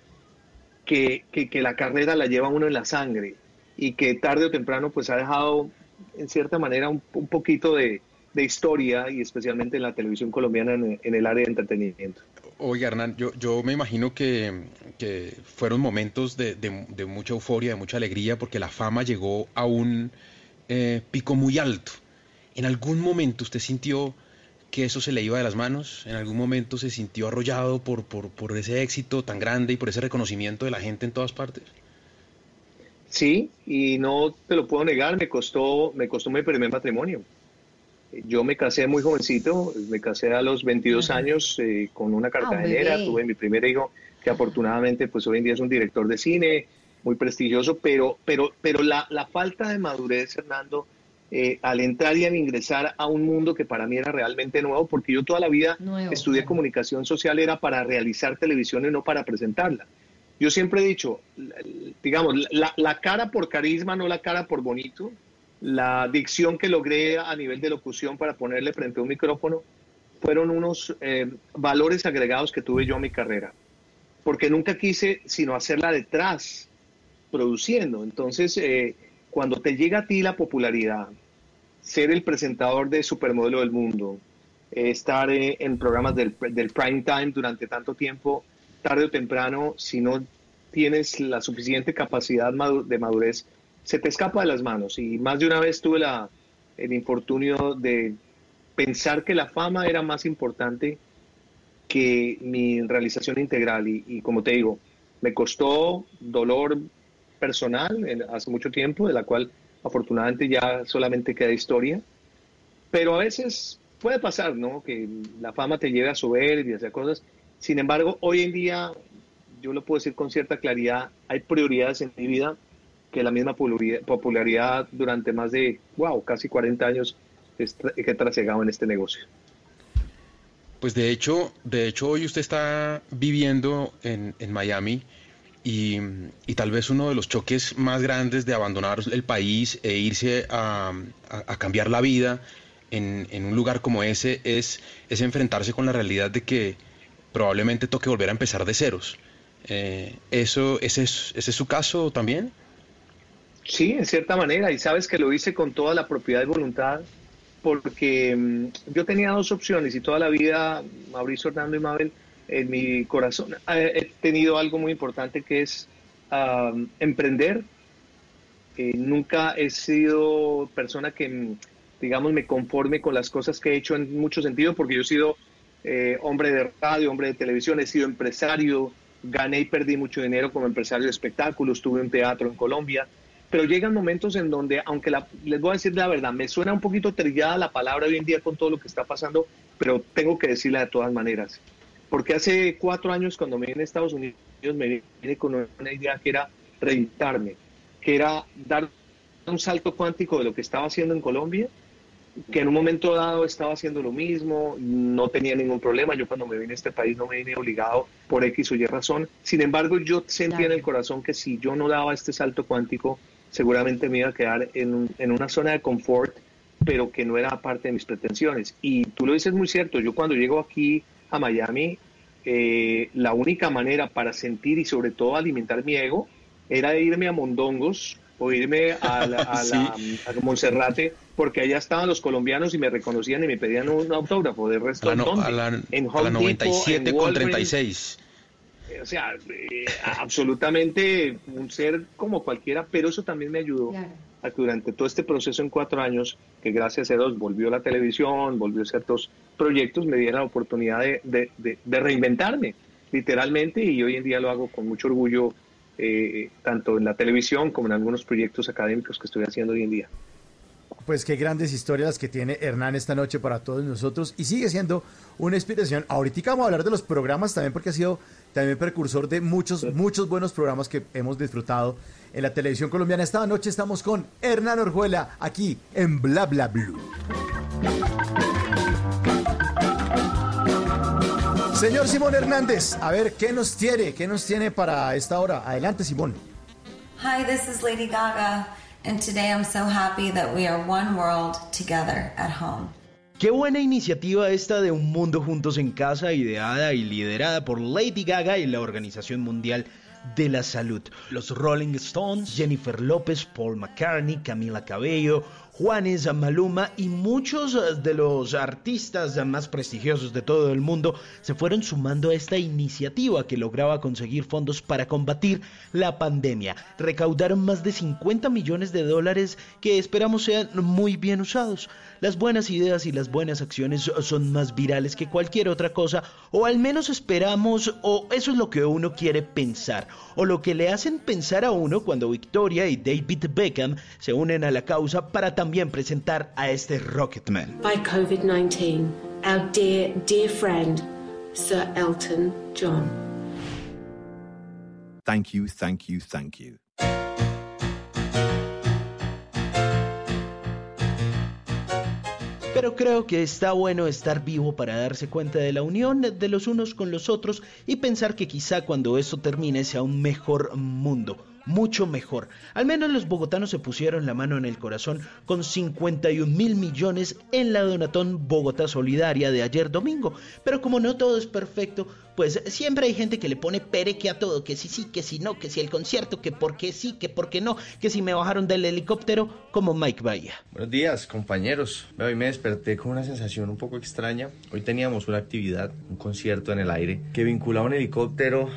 que, que, que la carrera la lleva uno en la sangre y que tarde o temprano pues ha dejado en cierta manera un, un poquito de, de historia y especialmente en la televisión colombiana en, en el área de entretenimiento. Oiga, Hernán, yo, me imagino que, fueron momentos de, mucha euforia, de mucha alegría, porque la fama llegó a un eh, pico muy alto. ¿En algún momento usted sintió que eso se le iba de las manos? ¿En algún momento se sintió arrollado por ese éxito tan grande y por ese reconocimiento de la gente en todas partes? Sí, y no te lo puedo negar, me costó, me costó mi primer matrimonio. Yo me casé muy jovencito, me casé a los 22 años eh, con una cartagenera, bebé. tuve mi primer hijo, que afortunadamente pues hoy en día es un director de cine, muy prestigioso, pero, pero, pero la, la falta de madurez, Fernando, eh, al entrar y al ingresar a un mundo que para mí era realmente nuevo, porque yo toda la vida Nuevo, estudié claro. comunicación social, era para realizar televisión y no para presentarla. Yo siempre he dicho, digamos, la, la cara por carisma, no la cara por bonito, la dicción que logré a nivel de locución para ponerle frente a un micrófono, fueron unos eh, valores agregados que tuve yo a mi carrera, porque nunca quise sino hacerla detrás, produciendo. Entonces, eh, cuando te llega a ti la popularidad, ser el presentador de Supermodelo del Mundo, eh, estar en programas del, prime time durante tanto tiempo, tarde o temprano, si no tienes la suficiente capacidad de madurez, se te escapa de las manos. Y más de una vez tuve el infortunio de pensar que la fama era más importante que mi realización integral. Y, como te digo, me costó dolor personal hace mucho tiempo, de la cual afortunadamente ya solamente queda historia. Pero a veces puede pasar, ¿no? Que la fama te lleve a soberbia y hacer cosas. Sin embargo, hoy en día, yo lo puedo decir con cierta claridad, hay prioridades en mi vida que la misma popularidad, durante más de, wow, casi 40 años que trasegado en este negocio. Pues de hecho, de hecho hoy usted está viviendo en, en Miami y, y tal vez uno de los choques más grandes de abandonar el país e irse a, a- a cambiar la vida en, en un lugar como ese es, es enfrentarse con la realidad de que probablemente toque volver a empezar de ceros. Eh, eso, ese, es, ¿Ese es su caso también? Sí, en cierta manera, y sabes que lo hice con toda la propiedad y voluntad, porque mm, yo tenía dos opciones y toda la vida, Mauricio, Hernando y Mabel, en mi corazón he tenido algo muy importante que es ah, emprender. Eh, nunca he sido persona que, mm, digamos, me conforme con las cosas que he hecho en muchos sentidos, porque yo he sido eh, hombre de radio, hombre de televisión, he sido empresario, gané y perdí mucho dinero como empresario de espectáculos, tuve un teatro en Colombia, pero llegan momentos en donde, aunque la- les voy a decir la verdad, me suena un poquito trillada la palabra hoy en día con todo lo que está pasando, pero tengo que decirla de todas maneras. Porque hace cuatro años cuando me vine a Estados Unidos me vine con una idea que era reinventarme, que era dar un salto cuántico de lo que estaba haciendo en Colombia que en un momento dado estaba haciendo lo mismo, no tenía ningún problema. Yo cuando me vine a este país no me vine obligado por X o Y razón. Sin embargo, yo sentía en el corazón que si yo no daba este salto cuántico, seguramente me iba a quedar en, un- en una zona de confort, pero que no era parte de mis pretensiones. Y tú lo dices muy cierto, yo cuando llego aquí a Miami, eh, la única manera para sentir y sobre todo alimentar mi ego era irme a Mondongos o irme a, la, a, la- a Monserrate, porque allá estaban los colombianos y me reconocían y me pedían un autógrafo. De A resto, la, no- a la- en a Home la Depot, 97 en con Walgreens. 36. O sea, eh, absolutamente un ser como cualquiera, pero eso también me ayudó Claro. a que durante todo este proceso en cuatro años, que gracias a Dios volvió la televisión, volvió ciertos proyectos, me diera la oportunidad de, de- de- de reinventarme, literalmente, y hoy en día lo hago con mucho orgullo, eh, tanto en la televisión como en algunos proyectos académicos que estoy haciendo hoy en día. Pues qué grandes historias las que tiene Hernán esta noche para todos nosotros y sigue siendo una inspiración. Ahorita vamos a hablar de los programas también porque ha sido también precursor de muchos, muchos buenos programas que hemos disfrutado en la televisión colombiana. Esta noche estamos con Hernán Orjuela aquí en Bla Bla Blue. Señor Simón Hernández, a ver, ¿qué nos tiene? ¿Qué nos tiene para esta hora? Adelante, Simón. Hi, this is Lady Gaga, and today I'm so happy that we are one world together at home. Qué buena iniciativa esta de Un Mundo Juntos en Casa, ideada y liderada por Lady Gaga y la Organización Mundial de la Salud. Los Rolling Stones, Jennifer López, Paul McCartney, Camila Cabello, Juanes, Maluma y muchos eh, de los artistas más prestigiosos de todo el mundo se fueron sumando a esta iniciativa que lograba conseguir fondos para combatir la pandemia. Recaudaron más de 50 millones de dólares que esperamos sean muy bien usados. Las buenas ideas y las buenas acciones son más virales que cualquier otra cosa, o al menos esperamos, o eso es lo que uno quiere pensar, o lo que le hacen pensar a uno cuando Victoria y David Beckham se unen a la causa para también presentar a este Rocketman. by COVID 19, our dear, dear friend, Sir Elton John. Thank you, thank you, thank you. Pero creo que está bueno estar vivo para darse cuenta de la unión de los unos con los otros y pensar que quizá cuando esto termine sea un mejor mundo, mucho mejor. Al menos los bogotanos se pusieron la mano en el corazón con 51 mil millones en la Donatón Bogotá Solidaria de ayer domingo. Pero como no todo es perfecto, pues siempre hay gente que le pone pereque a todo, que si sí, que si no, que si el concierto, que por qué sí, que por qué no, que si me bajaron del helicóptero, como Mike Bahía. Buenos días, compañeros. Hoy me desperté con una sensación un poco extraña. Hoy teníamos una actividad, un concierto en el aire, que vinculaba un helicóptero.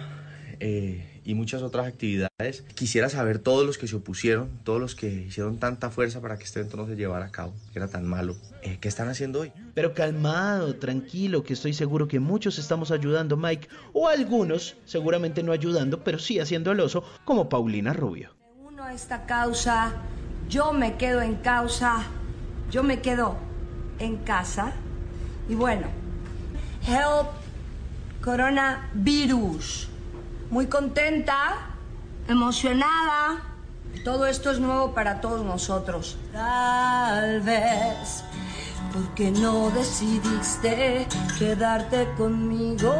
Eh, y muchas otras actividades. Quisiera saber todos los que se opusieron, todos los que hicieron tanta fuerza para que este evento no se llevara a cabo, que era tan malo. Eh, ¿Qué están haciendo hoy? Pero calmado, tranquilo, que estoy seguro que muchos estamos ayudando, Mike, o algunos, seguramente no ayudando, pero sí haciendo el oso, como Paulina Rubio. Uno a esta causa, yo me quedo en causa, yo me quedo en casa. Y bueno, help coronavirus muy contenta, emocionada. Todo esto es nuevo para todos nosotros. Tal vez porque no decidiste quedarte conmigo.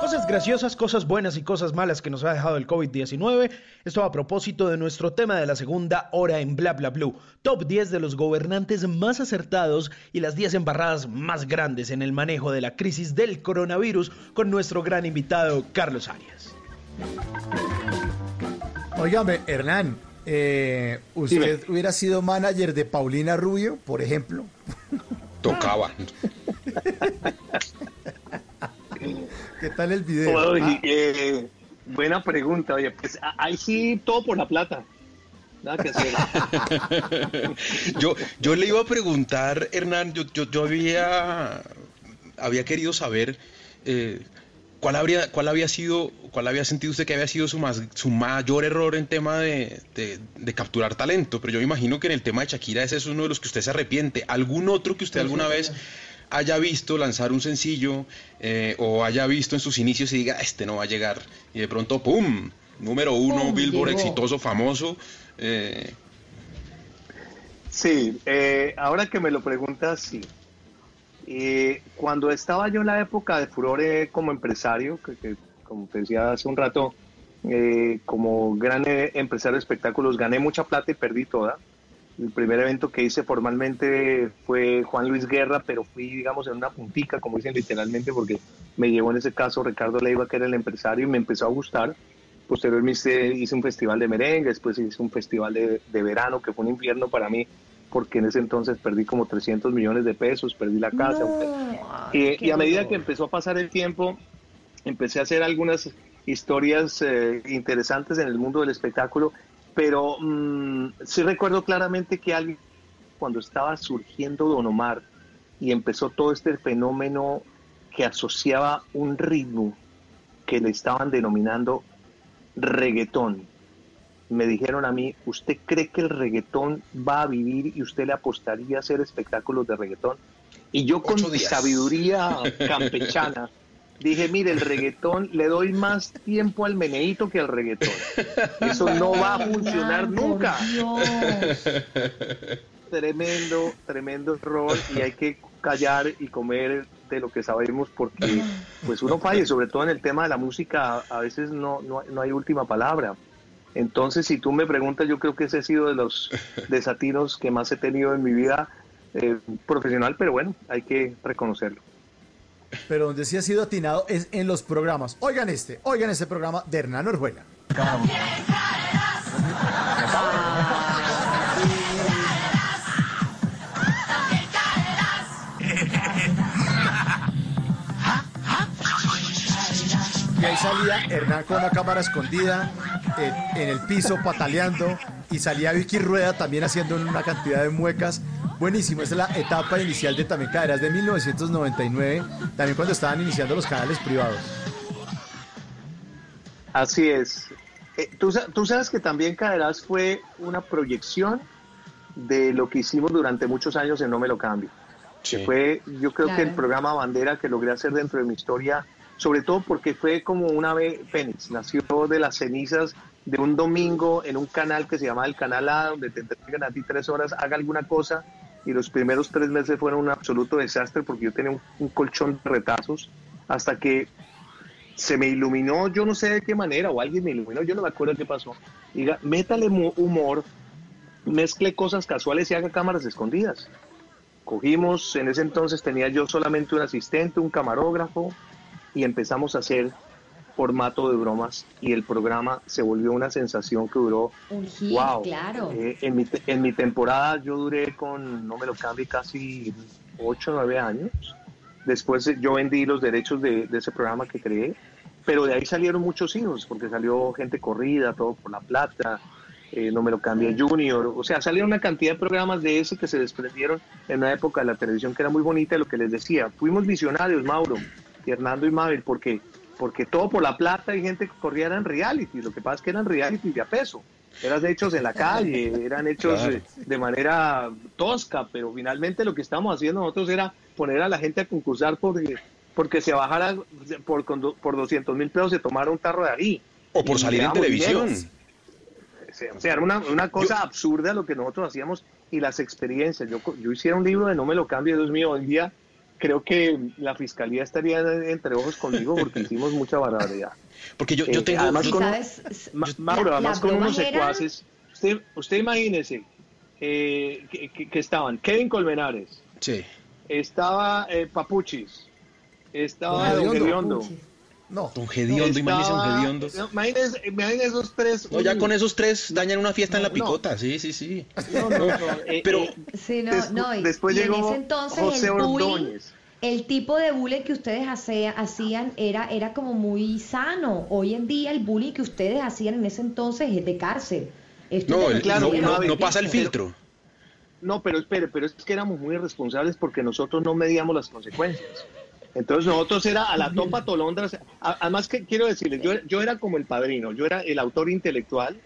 Cosas graciosas, cosas buenas y cosas malas que nos ha dejado el COVID-19. Esto a propósito de nuestro tema de la segunda hora en Bla Bla Blue. Top 10 de los gobernantes más acertados y las 10 embarradas más grandes en el manejo de la crisis del coronavirus con nuestro gran invitado Carlos Arias. Óigame, Hernán, eh, ¿usted hubiera sido manager de Paulina Rubio, por ejemplo? Tocaba. ¿Qué tal el video? Oye, eh, buena pregunta, oye, pues ahí sí todo por la plata. Nada que hacer. yo, yo le iba a preguntar, Hernán, yo, yo, yo había, había querido saber eh, cuál, habría, cuál había sido, cuál había sentido usted que había sido su, más, su mayor error en tema de, de, de capturar talento. Pero yo me imagino que en el tema de Shakira ese es uno de los que usted se arrepiente. ¿Algún otro que usted alguna vez haya visto lanzar un sencillo eh, o haya visto en sus inicios y diga, este no va a llegar, y de pronto, ¡pum! Número uno, ¡Pum! Billboard Llegó. exitoso, famoso. eh, Sí, eh, ahora que me lo preguntas, sí. Eh, cuando estaba yo en la época de furore como empresario, que, que, como te decía hace un rato, eh, como gran empresario de espectáculos, gané mucha plata y perdí toda. El primer evento que hice formalmente fue Juan Luis Guerra, pero fui, digamos, en una puntica, como dicen literalmente, porque me llevó en ese caso Ricardo Leiva, que era el empresario, y me empezó a gustar. Posteriormente hice un festival de merengue, después hice un festival de, de verano, que fue un infierno para mí, porque en ese entonces perdí como 300 millones de pesos, perdí la casa. y, y a medida que empezó a pasar el tiempo, empecé a hacer algunas historias eh, interesantes en el mundo del espectáculo, pero mm, sí recuerdo claramente que alguien, cuando estaba surgiendo Don Omar y empezó todo este fenómeno que asociaba un ritmo que le estaban denominando reggaetón, me dijeron a mí, ¿usted cree que el reggaetón va a vivir y usted le apostaría a hacer espectáculos de reggaetón? Y yo con mi sabiduría campechana dije, mire, el reggaetón le doy más tiempo al meneíto que al reggaetón. Eso no va a funcionar nunca. Tremendo, tremendo error y hay que callar y comer de lo que sabemos porque pues uno falla, y sobre todo en el tema de la música, a veces no, no, no hay última palabra. Entonces, si tú me preguntas, yo creo que ese ha sido de los desatinos que más he tenido en mi vida eh, profesional, pero bueno, hay que reconocerlo. Pero donde sí ha sido atinado es en los programas. Oigan este, oigan este programa de Hernán Orjuela. Y ahí salía Hernán con una cámara escondida eh, en el piso pataleando y salía Vicky Rueda también haciendo una cantidad de muecas. Buenísimo, esa es la etapa inicial de También Caerás de 1999, también cuando estaban iniciando los canales privados. Así es. Eh, tú, tú sabes que también Caerás fue una proyección de lo que hicimos durante muchos años en No Me Lo Cambio. Sí. Que fue, yo creo que Claro. el programa bandera que logré hacer dentro de mi historia, sobre todo porque fue como una ave fénix, nació de las cenizas de un domingo en un canal que se llama el Canal A, donde te entregan a ti tres horas, haga alguna cosa, y los primeros tres meses fueron un absoluto desastre porque yo tenía un, un colchón de retazos, hasta que se me iluminó, yo no sé de qué manera, o alguien me iluminó, yo no me acuerdo qué pasó, Diga, métale humor, mezcle cosas casuales y haga cámaras escondidas. Cogimos, en ese entonces tenía yo solamente un asistente, un camarógrafo, y empezamos a hacer formato de bromas y el programa se volvió una sensación que duró Un hit, Wow. claro. eh, en, mi, en mi temporada yo duré con, no me lo cambie, casi 8 o 9 años. Después eh, yo vendí los derechos de, de ese programa que creé, pero de ahí salieron muchos hijos, porque salió gente corrida, todo por la plata, eh, no me lo cambie Junior, o sea, salieron una cantidad de programas de ese que se desprendieron en una época de la televisión que era muy bonita, lo que les decía, fuimos visionarios, Mauro, y Hernando y Mabel, porque porque todo por la plata y gente que corría eran reality, lo que pasa es que eran reality de a peso, eran hechos en la calle, eran hechos Claro. eh, de manera tosca, pero finalmente lo que estábamos haciendo nosotros era poner a la gente a concursar porque, porque se bajara por, por 200 mil pesos se tomara un tarro de ahí. O por salir en televisión. dinero. O sea, era una, una cosa absurda lo que nosotros hacíamos y las experiencias. Yo, yo hiciera un libro de No me lo cambie, Dios mío, hoy en día creo que la fiscalía estaría entre ojos conmigo porque hicimos mucha barbaridad. Porque yo, yo Eh, tengo... además yo- con- ¿Sabes? Ma- Mauro, La- además la con unos era- secuaces. Usted, usted imagínese eh, que, que- que estaban Kevin Colmenares, Sí. estaba eh, Papuchis, estaba Don. Gediondo. No. Don Gediondo, imagínese Gediondo. no, Imagínese, imagínese esos tres. No, ya con esos tres dañan una fiesta en la No, picota, sí, sí, sí. no, no, no, eh, Pero- eh, Sí, no, Despu- no. Y, después y llegó en ese entonces José el bullying, el tipo de bullying que ustedes hace- hacían era, era como muy sano. Hoy en día el bullying que ustedes hacían en ese entonces es de cárcel. Esto No, el- claro, no, pasa el pero- filtro. No, pero espere, pero es que éramos muy irresponsables porque nosotros no medíamos las consecuencias. Entonces nosotros era a la topa tolondras. Además que quiero decirles, yo, yo era como el padrino, yo era el autor intelectual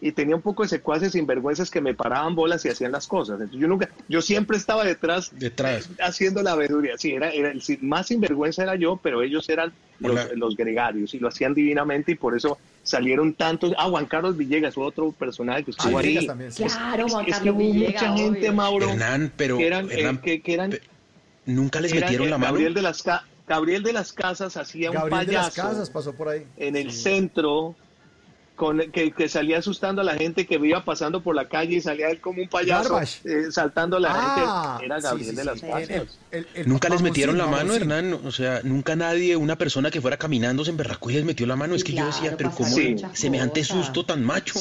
y tenía un poco de secuaces sinvergüenzas que me paraban bolas y hacían las cosas. Entonces yo nunca, yo siempre estaba detrás, Detrás. haciendo la veeduría. Sí, era, era el más sinvergüenza era yo, pero ellos eran los, los gregarios y lo hacían divinamente y por eso salieron tantos. Ah, Juan Carlos Villegas, otro personaje que estuvo Ah, ahí. Villegas también, sí. Claro, Juan Es que Carlos hubo Villegas, mucha gente, obvio. Mauro, Hernán, pero... que eran, eh, Hernán, que, que eran, pe- ¿Nunca les metieron eh, la mano? Gabriel de las, Ca- Gabriel de las Casas hacía un Gabriel de las payaso Casas pasó por ahí. en el centro con que, que salía asustando a la gente que iba pasando por la calle y salía él como un payaso eh, saltando a la Ah, gente. Era sí, Gabriel sí, de sí. las Casas. el- el ¿Nunca les metieron la mano. Hernán? O sea, nunca nadie, una persona que fuera caminando se emberracó y les metió la mano. es que yo decía, pero ¿cómo semejante susto tan macho?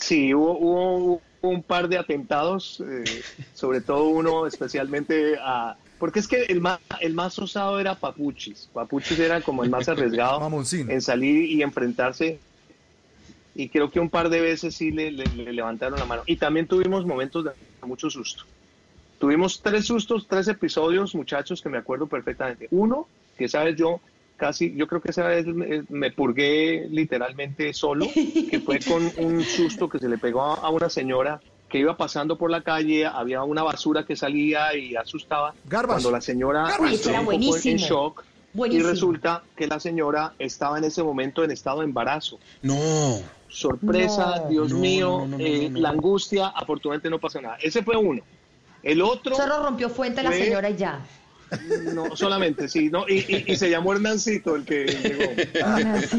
Sí, hubo, hubo- hubo un par de atentados, eh, sobre todo uno especialmente a... Porque es que el más, el más osado era Papuchis. Papuchis era como el más arriesgado en salir y enfrentarse. Y creo que un par de veces sí le, le- le levantaron la mano. Y también tuvimos momentos de mucho susto. Tuvimos tres sustos, tres episodios, muchachos, que me acuerdo perfectamente. Uno, que sabes yo, casi, yo creo que esa vez me, me purgué literalmente solo, que fue con un susto que se le pegó a, a una señora que iba pasando por la calle, había una basura que salía y asustaba. Garbage. Cuando la señora Garbage. entró Era un poco en buenísimo. shock Buenísimo. y resulta que la señora estaba en ese momento en estado de embarazo. No. Sorpresa, No. Dios No, mío, no, no, no, eh, no, no. la angustia, afortunadamente no pasó nada. Ese fue uno. El otro, Solo rompió fuente la señora y ya. No solamente, sí, no, y, y- y se llamó Hernancito el que llegó.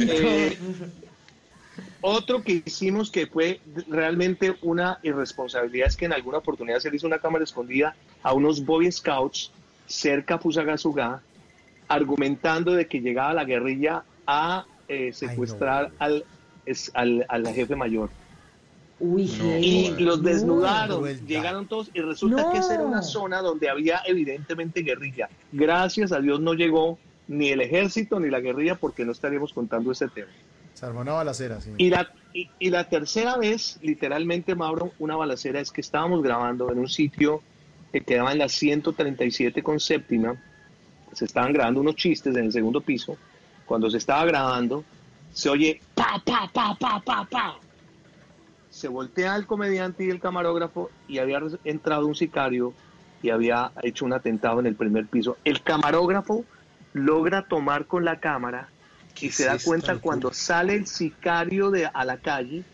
Eh, otro que hicimos que fue realmente una irresponsabilidad es que en alguna oportunidad se le hizo una cámara escondida a unos Boy Scouts cerca a Fusagasugá, argumentando de que llegaba la guerrilla a eh, secuestrar al, es- al, al jefe mayor. Uy, Y los desnudaron, llegaron todos y resulta No. que esa era una zona donde había evidentemente guerrilla. Gracias a Dios no llegó ni el ejército ni la guerrilla porque no estaríamos contando ese tema. Se armó una balacera, sí. Y la, y, y la tercera vez, literalmente, Mauro, una balacera es que estábamos grabando en un sitio que quedaba en la 137 con séptima. Se estaban grabando unos chistes en el segundo piso. Cuando se estaba grabando, se oye pa, pa, pa, pa, pa, pa. Se voltea el comediante y el camarógrafo y había entrado un sicario y había hecho un atentado en el primer piso. El camarógrafo logra tomar con la cámara y se da cuenta locura? cuando sale el sicario de, a la calle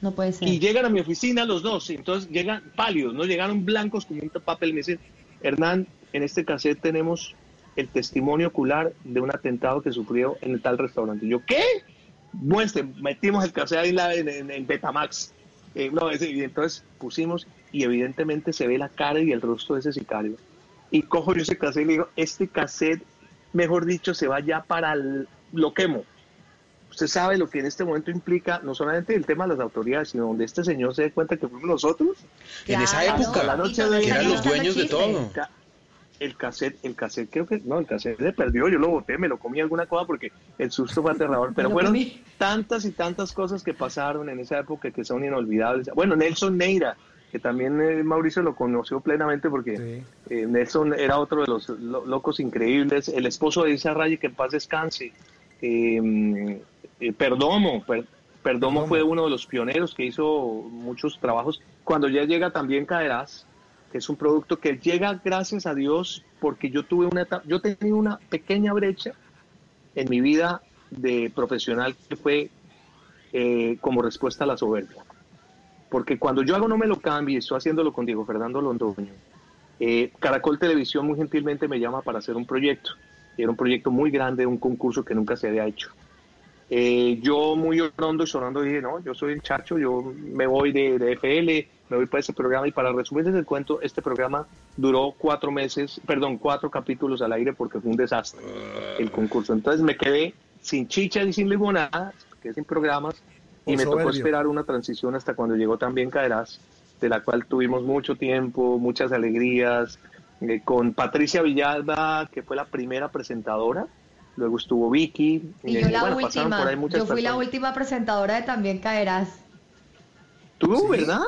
No puede ser. y llegan a mi oficina los dos. y Entonces llegan pálidos, no llegaron blancos como un papel. Me dicen, Hernán, en este cassette tenemos el testimonio ocular de un atentado que sufrió en el tal restaurante. Y yo, ¿qué? Muestre, metimos el cassette ahí en, la- en- en- en Betamax. Eh, no, ese- y entonces pusimos y evidentemente se ve la cara y el rostro de ese sicario. Y cojo yo ese cassette y le digo, este cassette, mejor dicho, se va ya para el, lo quemo. Usted sabe lo que en este momento implica no solamente el tema de las autoridades, sino donde este señor se dé cuenta que fuimos nosotros. En esa época, la noche que de eran los dueños de todo. El cassette, el cassette, creo que, no, el cassette se perdió, yo lo boté, me lo comí alguna cosa porque el susto fue aterrador, pero fueron comí. tantas y tantas cosas que pasaron en esa época que son inolvidables. Bueno, Nelson Neira, que también eh, Mauricio lo conoció plenamente porque eh, Nelson era otro de los lo- locos increíbles, el esposo de Isa Raye, que en paz descanse. Eh, eh, Perdomo, Per- Perdomo fue uno de los pioneros que hizo muchos trabajos. Cuando ya llega también Caerás, es un producto que llega gracias a Dios porque yo tuve una etapa- yo tenía una pequeña brecha en mi vida de profesional que fue eh, como respuesta a la soberbia. Porque cuando yo hago No Me Lo Cambie, estoy haciéndolo con Diego Fernando Londoño, eh, Caracol Televisión muy gentilmente me llama para hacer un proyecto. Era un proyecto muy grande, un concurso que nunca se había hecho. Eh, yo muy hondo y sonando dije, no, yo soy el chacho, yo me voy de, de FL, me voy para ese programa y para resumirles el cuento, este programa duró cuatro meses, perdón, cuatro capítulos al aire porque fue un desastre el concurso. Entonces me quedé sin chicha y sin limonada, quedé sin programas y me tocó esperar una transición hasta cuando llegó también Caerás, de la cual tuvimos mucho tiempo, muchas alegrías, eh, con Patricia Villalba, que fue la primera presentadora, luego estuvo Vicky, Y eh, yo la bueno, última. Yo fui la última presentadora de También Caerás. ¿Tú, verdad?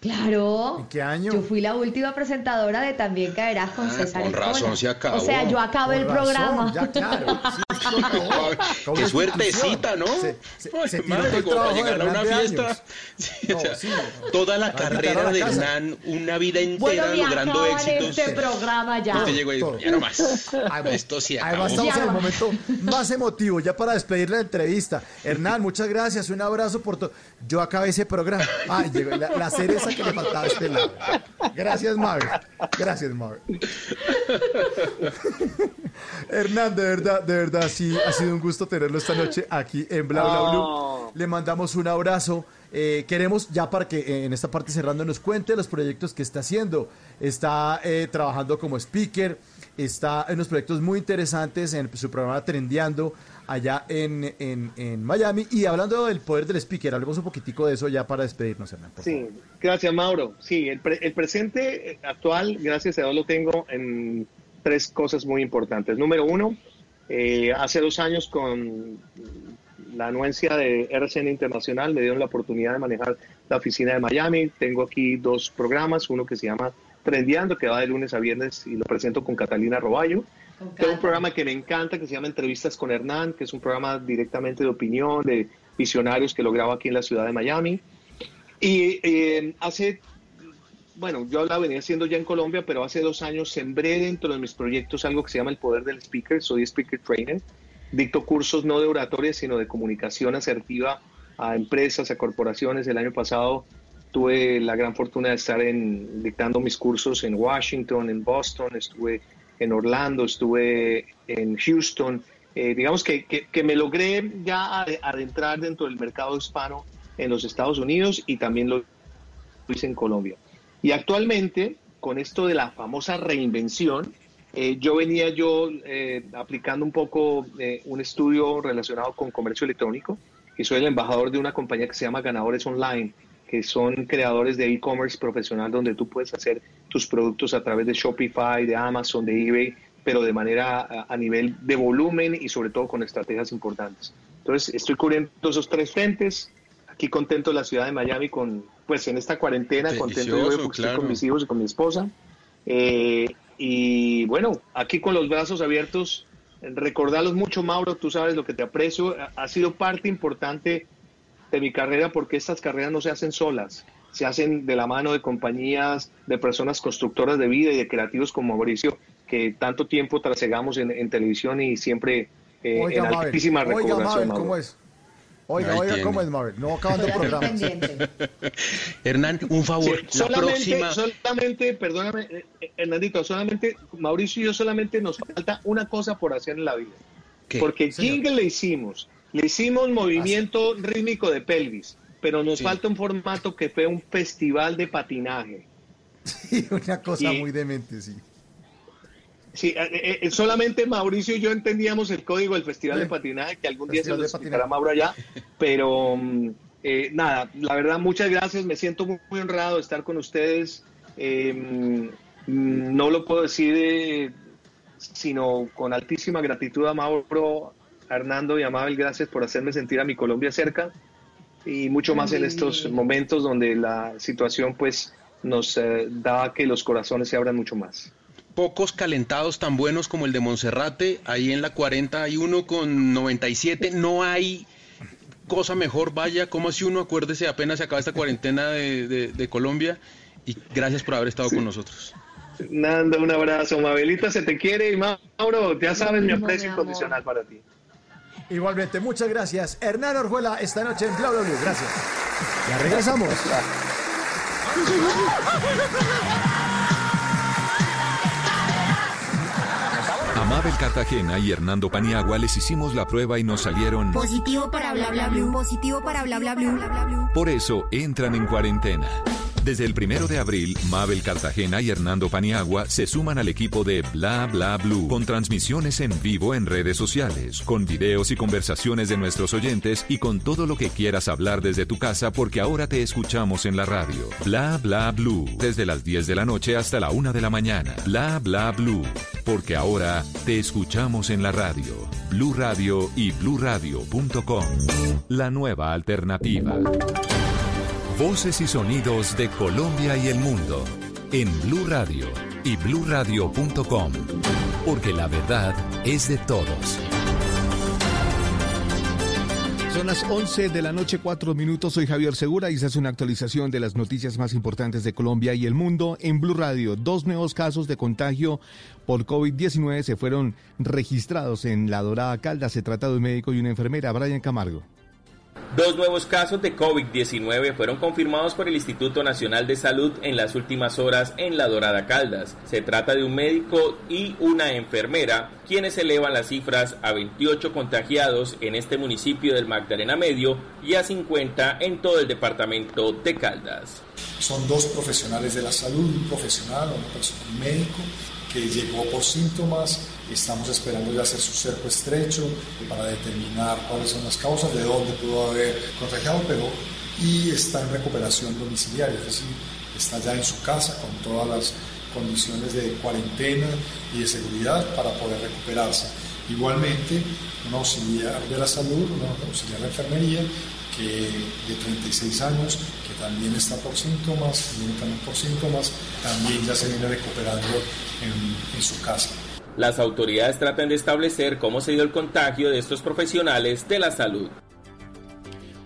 Claro. ¿En qué año? Yo fui la última presentadora de También Caerás con César Ah, con Escola. razón se acabó. O sea, yo acabé el Con razón, programa. ya, claro. Qué suertecita, ¿no? Se, se, Ay, se tiró madre, todo el llegar a una fiesta. años. Sí, o sea, sí. Toda la carrera la de. Hernán, una vida Bueno, entera me logrando acaban éxitos. este programa ya. Usted llegó y dijo, Todo. ya no más. Además- Esto sí acabó. Además estamos Ya en el no. momento más emotivo, ya para despedir la entrevista. Hernán, muchas gracias, un abrazo por todo. Yo acabé ese programa. Ay, llegó la, la que le faltaba a este lado. Gracias, Mavi. Gracias, Mavi. Hernán, de verdad, de verdad, sí, ha sido un gusto tenerlo esta noche aquí en Bla Bla Blue. Oh. Le mandamos un abrazo. Eh, queremos, ya para que eh, en esta parte cerrando nos cuente los proyectos que está haciendo. Está eh, trabajando como speaker, está en unos proyectos muy interesantes en su programa Trendeando allá en, en- en Miami. Y hablando del poder del speaker, hablemos un poquitico de eso ya para despedirnos, Hernán. Sí, gracias Mauro. Sí, el, pre- el presente eh, actual, gracias a Dios, lo tengo en tres cosas muy importantes. Número uno, eh, hace dos años con la anuencia de RCN Internacional me dieron la oportunidad de manejar la oficina de Miami. Tengo aquí dos programas, uno que se llama Trendeando, que va de lunes a viernes y lo presento con Catalina Roballo. Tengo un programa que me encanta que se llama Entrevistas con Hernán, que es un programa directamente de opinión, de visionarios que lo grabo aquí en la ciudad de Miami. Y eh, hace, bueno, yo la venía haciendo ya en Colombia, pero hace dos años sembré dentro de mis proyectos algo que se llama el poder del speaker. Soy speaker trainer. Dicto cursos no de oratoria, sino de comunicación asertiva a empresas, a corporaciones. El año pasado tuve la gran fortuna de estar en, dictando mis cursos en Washington, en Boston, estuve en Orlando, estuve en Houston. Eh, digamos que, que- que me logré ya ade- adentrar dentro del mercado hispano en los Estados Unidos y también lo hice en Colombia. Y actualmente, con esto de la famosa reinvención, eh, yo venía yo eh, aplicando un poco eh, un estudio relacionado con comercio electrónico y soy el embajador de una compañía que se llama Ganadores Online, que son creadores de e-commerce profesional donde tú puedes hacer tus productos a través de Shopify, de Amazon, de eBay, pero de manera a, a nivel de volumen y sobre todo con estrategias importantes. Entonces, estoy cubriendo esos tres frentes. Aquí contento de la ciudad de Miami con, pues en esta cuarentena, contento yo Delicioso, porque claro. estoy con mis hijos y con mi esposa. Eh, y bueno, aquí con los brazos abiertos, recordarlos mucho, Mauro, tú sabes lo que te aprecio. Ha sido parte importante de mi carrera porque estas carreras no se hacen solas, se hacen de la mano de compañías, de personas constructoras de vida y de creativos como Mauricio, que tanto tiempo trasegamos en, en televisión y siempre eh, en Mabel, altísima oiga. Mabel. ¿cómo es? Oiga, Ahí oiga, tiene. ¿cómo es, Mabel? No acabando el programa. Hernán, un favor. Sí, la solamente, próxima. solamente, perdóname, eh, eh, Hernandito, solamente, Mauricio y yo solamente nos falta una cosa por hacer en la vida. ¿Qué? Porque jingle le hicimos Le hicimos movimiento rítmico de pelvis, pero nos falta un formato que fue un festival de patinaje. Sí, una cosa Y- muy demente, sí. Sí, eh, eh, solamente Mauricio y yo entendíamos el código del Festival de. Patinaje, que algún día se lo explicará. Mauro allá, pero mm, eh, nada, la verdad, muchas gracias, me siento muy, muy honrado de estar con ustedes, Eh, mm, no lo puedo decir eh, sino con altísima gratitud a Mauro, a Hernando y a Mabel, gracias por hacerme sentir a mi Colombia cerca y mucho más en estos momentos donde la situación pues nos eh, da que los corazones se abran mucho más. Pocos calentados tan buenos como el de Monserrate, ahí en la 41 con 97, no hay cosa mejor, vaya, como si uno acuérdese, apenas se acaba esta cuarentena de, de- de Colombia y gracias por haber estado con nosotros. Nando, un abrazo. Mabelita, se te quiere. Y Mauro, ya sabes mi aprecio incondicional para ti. Igualmente, muchas gracias. Hernán Orjuela, esta noche en Bla Bla Blue. Gracias. Ya regresamos. A Mabel Cartagena y Hernando Paniagua les hicimos la prueba y nos salieron. Positivo para bla bla blue. Positivo para bla bla blue. bla, bla, blue. Por eso entran en cuarentena. Desde el primero de abril, Mabel Cartagena y Hernando Paniagua se suman al equipo de Bla Bla Blue con transmisiones en vivo en redes sociales, con videos y conversaciones de nuestros oyentes y con todo lo que quieras hablar desde tu casa porque ahora te escuchamos en la radio. Bla Bla Blue, desde las 10 de la noche hasta la 1 de la mañana. Bla Bla Blue, porque ahora te escuchamos en la radio. Blue Radio y bluradio.com. La nueva alternativa. Voces y sonidos de Colombia y el mundo en Blue Radio y bluradio.com, porque la verdad es de todos. Son las 11 de la noche, 4 minutos. Soy Javier Segura y se hace una actualización de las noticias más importantes de Colombia y el mundo en Blue Radio. Dos nuevos casos de contagio por COVID-19 se fueron registrados en La Dorada Calda. Se trata de un médico y una enfermera. Brian Camargo. Dos nuevos casos de COVID-19 fueron confirmados por el Instituto Nacional de Salud en las últimas horas en La Dorada Caldas. Se trata de un médico y una enfermera, quienes elevan las cifras a 28 contagiados en este municipio del Magdalena Medio y a 50 en todo el departamento de Caldas. Son dos profesionales de la salud, un profesional, un médico que llegó por síntomas. Estamos esperando ya hacer su cerco estrecho para determinar cuáles son las causas, de dónde pudo haber contagiado, pero y está en recuperación domiciliaria, es decir, está ya en su casa con todas las condiciones de cuarentena y de seguridad para poder recuperarse. Igualmente, un auxiliar de la salud, un auxiliar de enfermería, que de 36 años, que también está por síntomas, viene también por síntomas, también ya se viene recuperando en su casa. Las autoridades tratan de establecer cómo se dio el contagio de estos profesionales de la salud.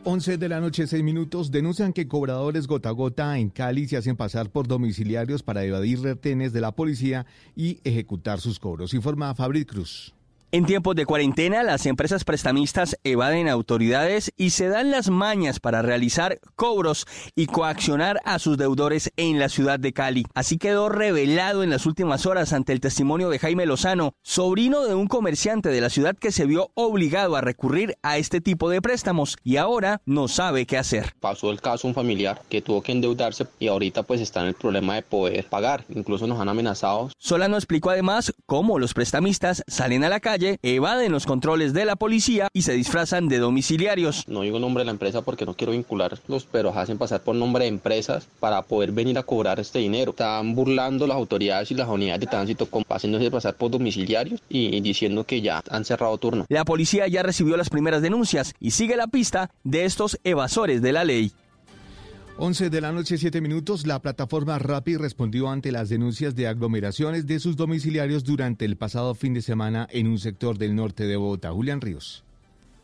11 de la noche, 6 minutos. Denuncian que cobradores gota a gota en Cali se hacen pasar por domiciliarios para evadir retenes de la policía y ejecutar sus cobros. Informa Fabri Cruz. En tiempos de cuarentena, las empresas prestamistas evaden autoridades y se dan las mañas para realizar cobros y coaccionar a sus deudores en la ciudad de Cali. Así quedó revelado en las últimas horas ante el testimonio de Jaime Lozano, sobrino de un comerciante de la ciudad que se vio obligado a recurrir a este tipo de préstamos y ahora no sabe qué hacer. Pasó el caso un familiar que tuvo que endeudarse y ahorita pues está en el problema de poder pagar. Incluso nos han amenazado. Solano explicó además cómo los prestamistas salen a la calle evaden los controles de la policía y se disfrazan de domiciliarios. No digo nombre de la empresa porque no quiero vincularlos, pero hacen pasar por nombre de empresas para poder venir a cobrar este dinero. Están burlando las autoridades y las unidades de tránsito, con- haciéndose pasar por domiciliarios y diciendo que ya han cerrado turno. La policía ya recibió las primeras denuncias y sigue la pista de estos evasores de la ley. 11 de la noche, 7 minutos. La plataforma Rappi respondió ante las denuncias de aglomeraciones de sus domiciliarios durante el pasado fin de semana en un sector del norte de Bogotá. Julián Ríos.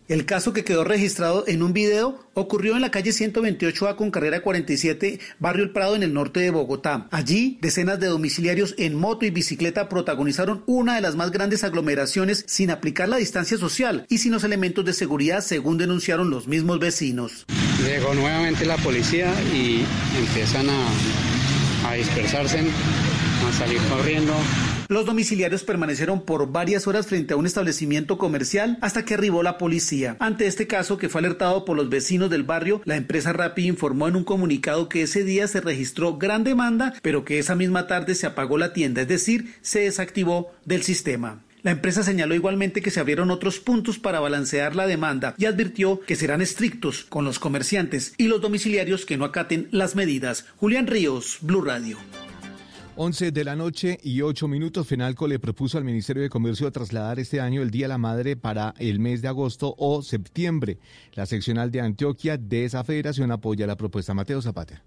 El caso que quedó registrado en un video ocurrió en la calle 128A con carrera 47, barrio El Prado en el norte de Bogotá. Allí, decenas de domiciliarios en moto y bicicleta protagonizaron una de las más grandes aglomeraciones sin aplicar la distancia social y sin los elementos de seguridad, según denunciaron los mismos vecinos. Llegó nuevamente la policía y empiezan a, a dispersarse, a salir corriendo. Los domiciliarios permanecieron por varias horas frente a un establecimiento comercial hasta que arribó la policía. Ante este caso, que fue alertado por los vecinos del barrio, la empresa Rappi informó en un comunicado que ese día se registró gran demanda, pero que esa misma tarde se apagó la tienda, es decir, se desactivó del sistema. La empresa señaló igualmente que se abrieron otros puntos para balancear la demanda y advirtió que serán estrictos con los comerciantes y los domiciliarios que no acaten las medidas. Julián Ríos, Blue Radio. 11 de la noche y 8 minutos, Fenalco le propuso al Ministerio de Comercio trasladar este año el Día de la Madre para el mes de agosto o septiembre. La seccional de Antioquia de esa federación apoya la propuesta. Mateo Zapata.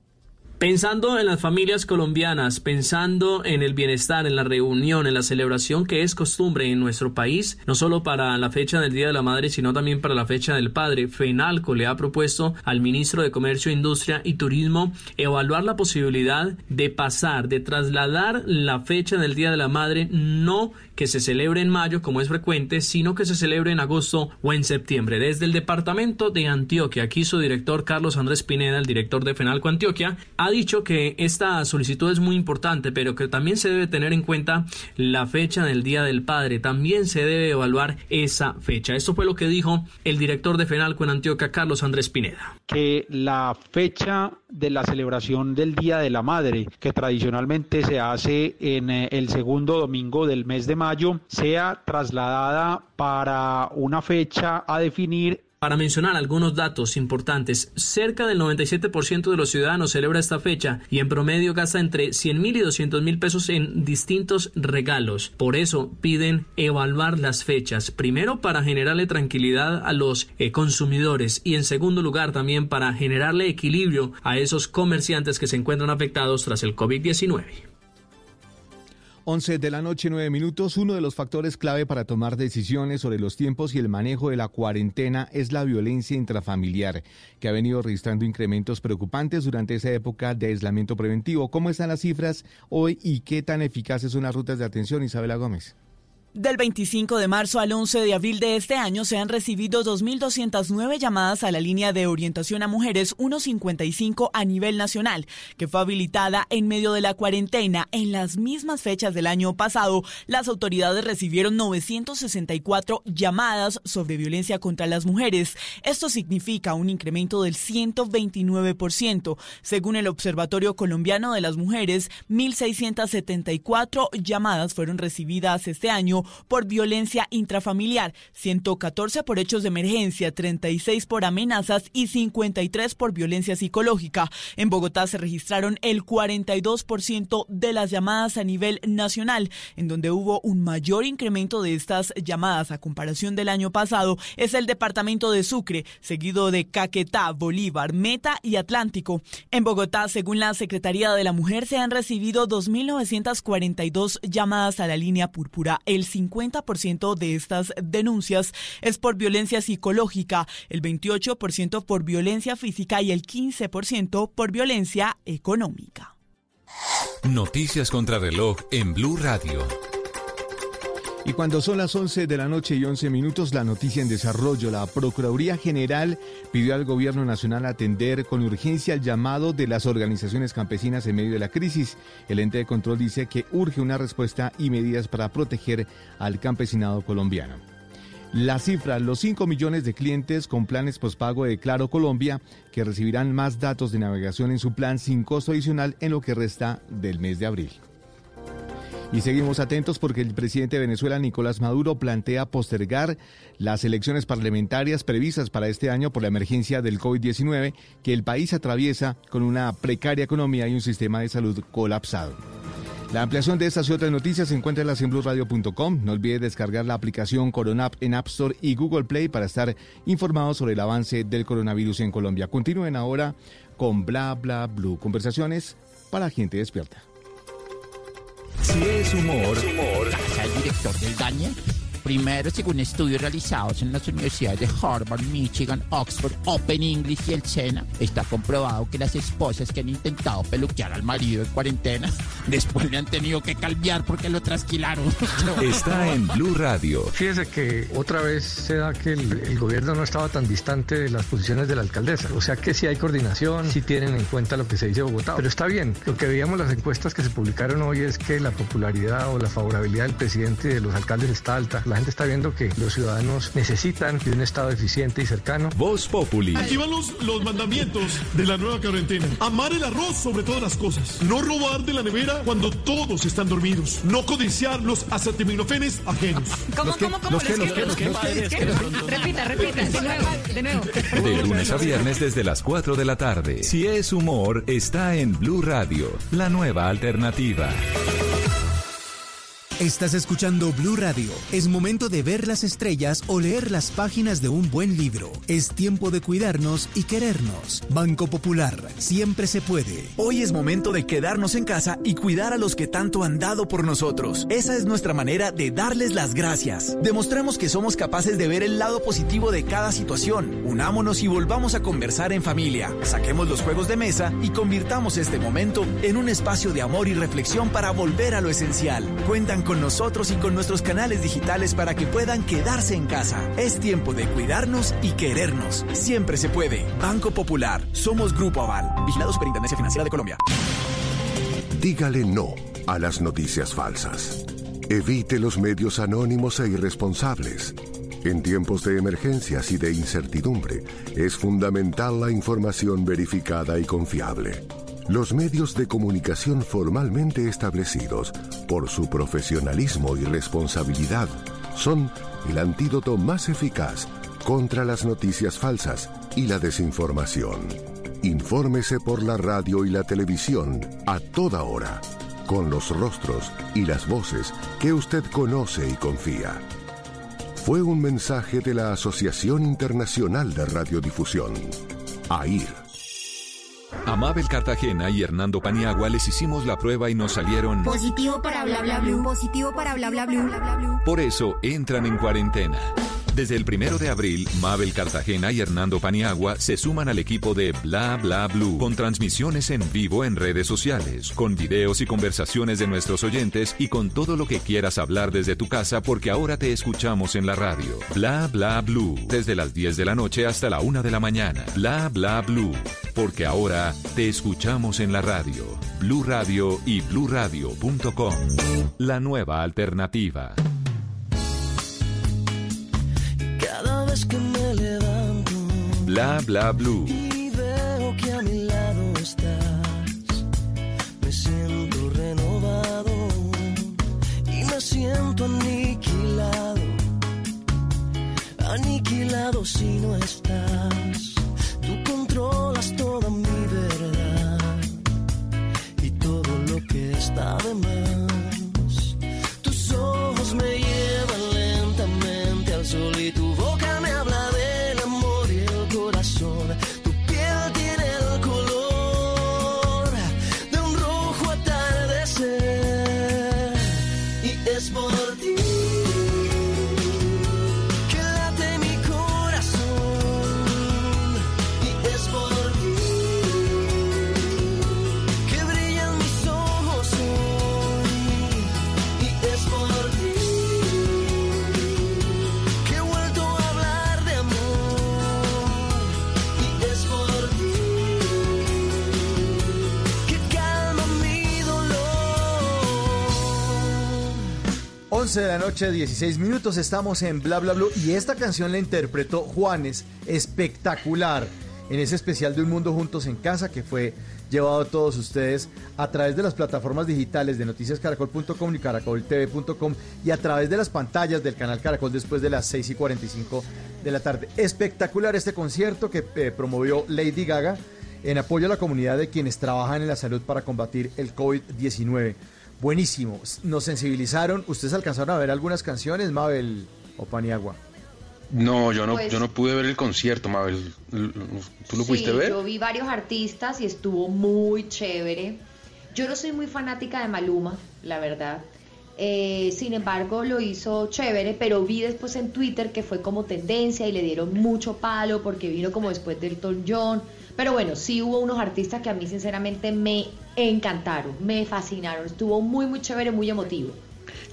Pensando en las familias colombianas, pensando en el bienestar, en la reunión, en la celebración que es costumbre en nuestro país, no solo para la fecha del Día de la Madre, sino también para la fecha del Padre, FENALCO le ha propuesto al ministro de Comercio, Industria y Turismo evaluar la posibilidad de pasar, de trasladar la fecha del Día de la Madre, no que se celebre en mayo como es frecuente, sino que se celebre en agosto o en septiembre. Desde el departamento de Antioquia, aquí su director Carlos Andrés Pineda, el director de FENALCO Antioquia, ha dicho que esta solicitud es muy importante, pero que también se debe tener en cuenta la fecha del Día del Padre. También se debe evaluar esa fecha. Esto fue lo que dijo el director de FENALCO en Antioquia, Carlos Andrés Pineda. Que la fecha de la celebración del Día de la Madre, que tradicionalmente se hace en eh, el segundo domingo del mes de mayo, sea trasladada para una fecha a definir para mencionar algunos datos importantes, cerca del 97% de los ciudadanos celebra esta fecha y en promedio gasta entre 100 mil y 200 mil pesos en distintos regalos. Por eso piden evaluar las fechas, primero para generarle tranquilidad a los eh, consumidores y en segundo lugar también para generarle equilibrio a esos comerciantes que se encuentran afectados tras el COVID-19. 11 de la noche, 9 minutos. Uno de los factores clave para tomar decisiones sobre los tiempos y el manejo de la cuarentena es la violencia intrafamiliar, que ha venido registrando incrementos preocupantes durante esa época de aislamiento preventivo. ¿Cómo están las cifras hoy y qué tan eficaces son las rutas de atención, Isabela Gómez? Del 25 de marzo al 11 de abril de este año se han recibido 2.209 llamadas a la línea de orientación a mujeres 155 a nivel nacional, que fue habilitada en medio de la cuarentena. En las mismas fechas del año pasado, las autoridades recibieron 964 llamadas sobre violencia contra las mujeres. Esto significa un incremento del 129%. Según el Observatorio Colombiano de las Mujeres, 1.674 llamadas fueron recibidas este año por violencia intrafamiliar, 114 por hechos de emergencia, 36 por amenazas y 53 por violencia psicológica. En Bogotá se registraron el 42% de las llamadas a nivel nacional, en donde hubo un mayor incremento de estas llamadas a comparación del año pasado es el departamento de Sucre, seguido de Caquetá, Bolívar, Meta y Atlántico. En Bogotá, según la Secretaría de la Mujer, se han recibido 2.942 llamadas a la línea púrpura. El 50% de estas denuncias es por violencia psicológica, el 28% por violencia física y el 15% por violencia económica. Noticias contra reloj en Blue Radio. Y cuando son las 11 de la noche y 11 minutos, la noticia en desarrollo. La Procuraduría General pidió al Gobierno Nacional atender con urgencia el llamado de las organizaciones campesinas en medio de la crisis. El ente de control dice que urge una respuesta y medidas para proteger al campesinado colombiano. La cifra, los 5 millones de clientes con planes pospago de Claro Colombia que recibirán más datos de navegación en su plan sin costo adicional en lo que resta del mes de abril. Y seguimos atentos porque el presidente de Venezuela, Nicolás Maduro, plantea postergar las elecciones parlamentarias previstas para este año por la emergencia del COVID-19 que el país atraviesa con una precaria economía y un sistema de salud colapsado. La ampliación de estas y otras noticias se encuentra en la blueradio.com. No olvide descargar la aplicación Coronap en App Store y Google Play para estar informados sobre el avance del coronavirus en Colombia. Continúen ahora con Bla Bla Blue. Conversaciones para gente despierta. Si es humor, humor. el director del daño? Primero, según estudios realizados en las universidades de Harvard, Michigan, Oxford, Open English y el SENA, está comprobado que las esposas que han intentado peluquear al marido en cuarentena, después le han tenido que calviar porque lo trasquilaron. Está en Blue Radio. Fíjese que otra vez se da que el, el gobierno no estaba tan distante de las posiciones de la alcaldesa. O sea que sí hay coordinación, sí tienen en cuenta lo que se dice Bogotá. Pero está bien. Lo que veíamos las encuestas que se publicaron hoy es que la popularidad o la favorabilidad del presidente y de los alcaldes está alta. La gente está viendo que los ciudadanos necesitan de un Estado eficiente y cercano. Voz Populi. Aquí van los, los mandamientos de la nueva cuarentena. Amar el arroz sobre todas las cosas. No robar de la nevera cuando todos están dormidos. No codiciar los acetaminofenes ajenos. ¿Cómo, cómo, cómo? Repita, repita, de nuevo, de nuevo. De lunes a viernes desde las 4 de la tarde. Si es humor, está en Blue Radio, la nueva alternativa. Estás escuchando Blue Radio. Es momento de ver las estrellas o leer las páginas de un buen libro. Es tiempo de cuidarnos y querernos. Banco Popular. Siempre se puede. Hoy es momento de quedarnos en casa y cuidar a los que tanto han dado por nosotros. Esa es nuestra manera de darles las gracias. Demostremos que somos capaces de ver el lado positivo de cada situación. Unámonos y volvamos a conversar en familia. Saquemos los juegos de mesa y convirtamos este momento en un espacio de amor y reflexión para volver a lo esencial. Cuentan con nosotros y con nuestros canales digitales para que puedan quedarse en casa. Es tiempo de cuidarnos y querernos. Siempre se puede. Banco Popular. Somos Grupo Aval. Vigilado Superintendencia Financiera de Colombia. Dígale no a las noticias falsas. Evite los medios anónimos e irresponsables. En tiempos de emergencias y de incertidumbre, es fundamental la información verificada y confiable. Los medios de comunicación formalmente establecidos, por su profesionalismo y responsabilidad, son el antídoto más eficaz contra las noticias falsas y la desinformación. Infórmese por la radio y la televisión a toda hora, con los rostros y las voces que usted conoce y confía. Fue un mensaje de la Asociación Internacional de Radiodifusión, AIR. A Mabel Cartagena y Hernando Paniagua les hicimos la prueba y nos salieron. Positivo para bla bla blue. Positivo para bla bla bla, bla. Por eso entran en cuarentena. Desde el primero de abril, Mabel Cartagena y Hernando Paniagua se suman al equipo de Bla Bla Blue con transmisiones en vivo en redes sociales, con videos y conversaciones de nuestros oyentes y con todo lo que quieras hablar desde tu casa porque ahora te escuchamos en la radio. Bla Bla Blue, desde las 10 de la noche hasta la 1 de la mañana. Bla Bla Blue, porque ahora te escuchamos en la radio. Blue Radio y bluradio.com. La nueva alternativa. Vez que me levanto Bla Bla Blue. y veo que a mi lado estás, me siento renovado y me siento aniquilado, aniquilado si no estás. Tú controlas toda mi verdad y todo lo que está de más. 11 de la noche, 16 minutos, estamos en Bla Bla Blue y esta canción la interpretó Juanes, espectacular, en ese especial de Un Mundo Juntos en Casa que fue llevado a todos ustedes a través de las plataformas digitales de noticiascaracol.com y caracoltv.com y a través de las pantallas del canal Caracol después de las 6 y 45 de la tarde. Espectacular este concierto que eh, promovió Lady Gaga en apoyo a la comunidad de quienes trabajan en la salud para combatir el COVID-19. Buenísimo, nos sensibilizaron. ¿Ustedes alcanzaron a ver algunas canciones, Mabel o Paniagua? No, yo no, Pues- yo no pude ver el concierto, Mabel. ¿Tú lo pudiste sí, ver? yo vi varios artistas y estuvo muy chévere. Yo no soy muy fanática de Maluma, la verdad. Eh, sin embargo, lo hizo chévere, pero vi después en Twitter que fue como tendencia y le dieron mucho palo porque vino como después del Elton John. Pero bueno, sí hubo unos artistas que a mí sinceramente me encantaron, me fascinaron. Estuvo muy, muy chévere, muy emotivo.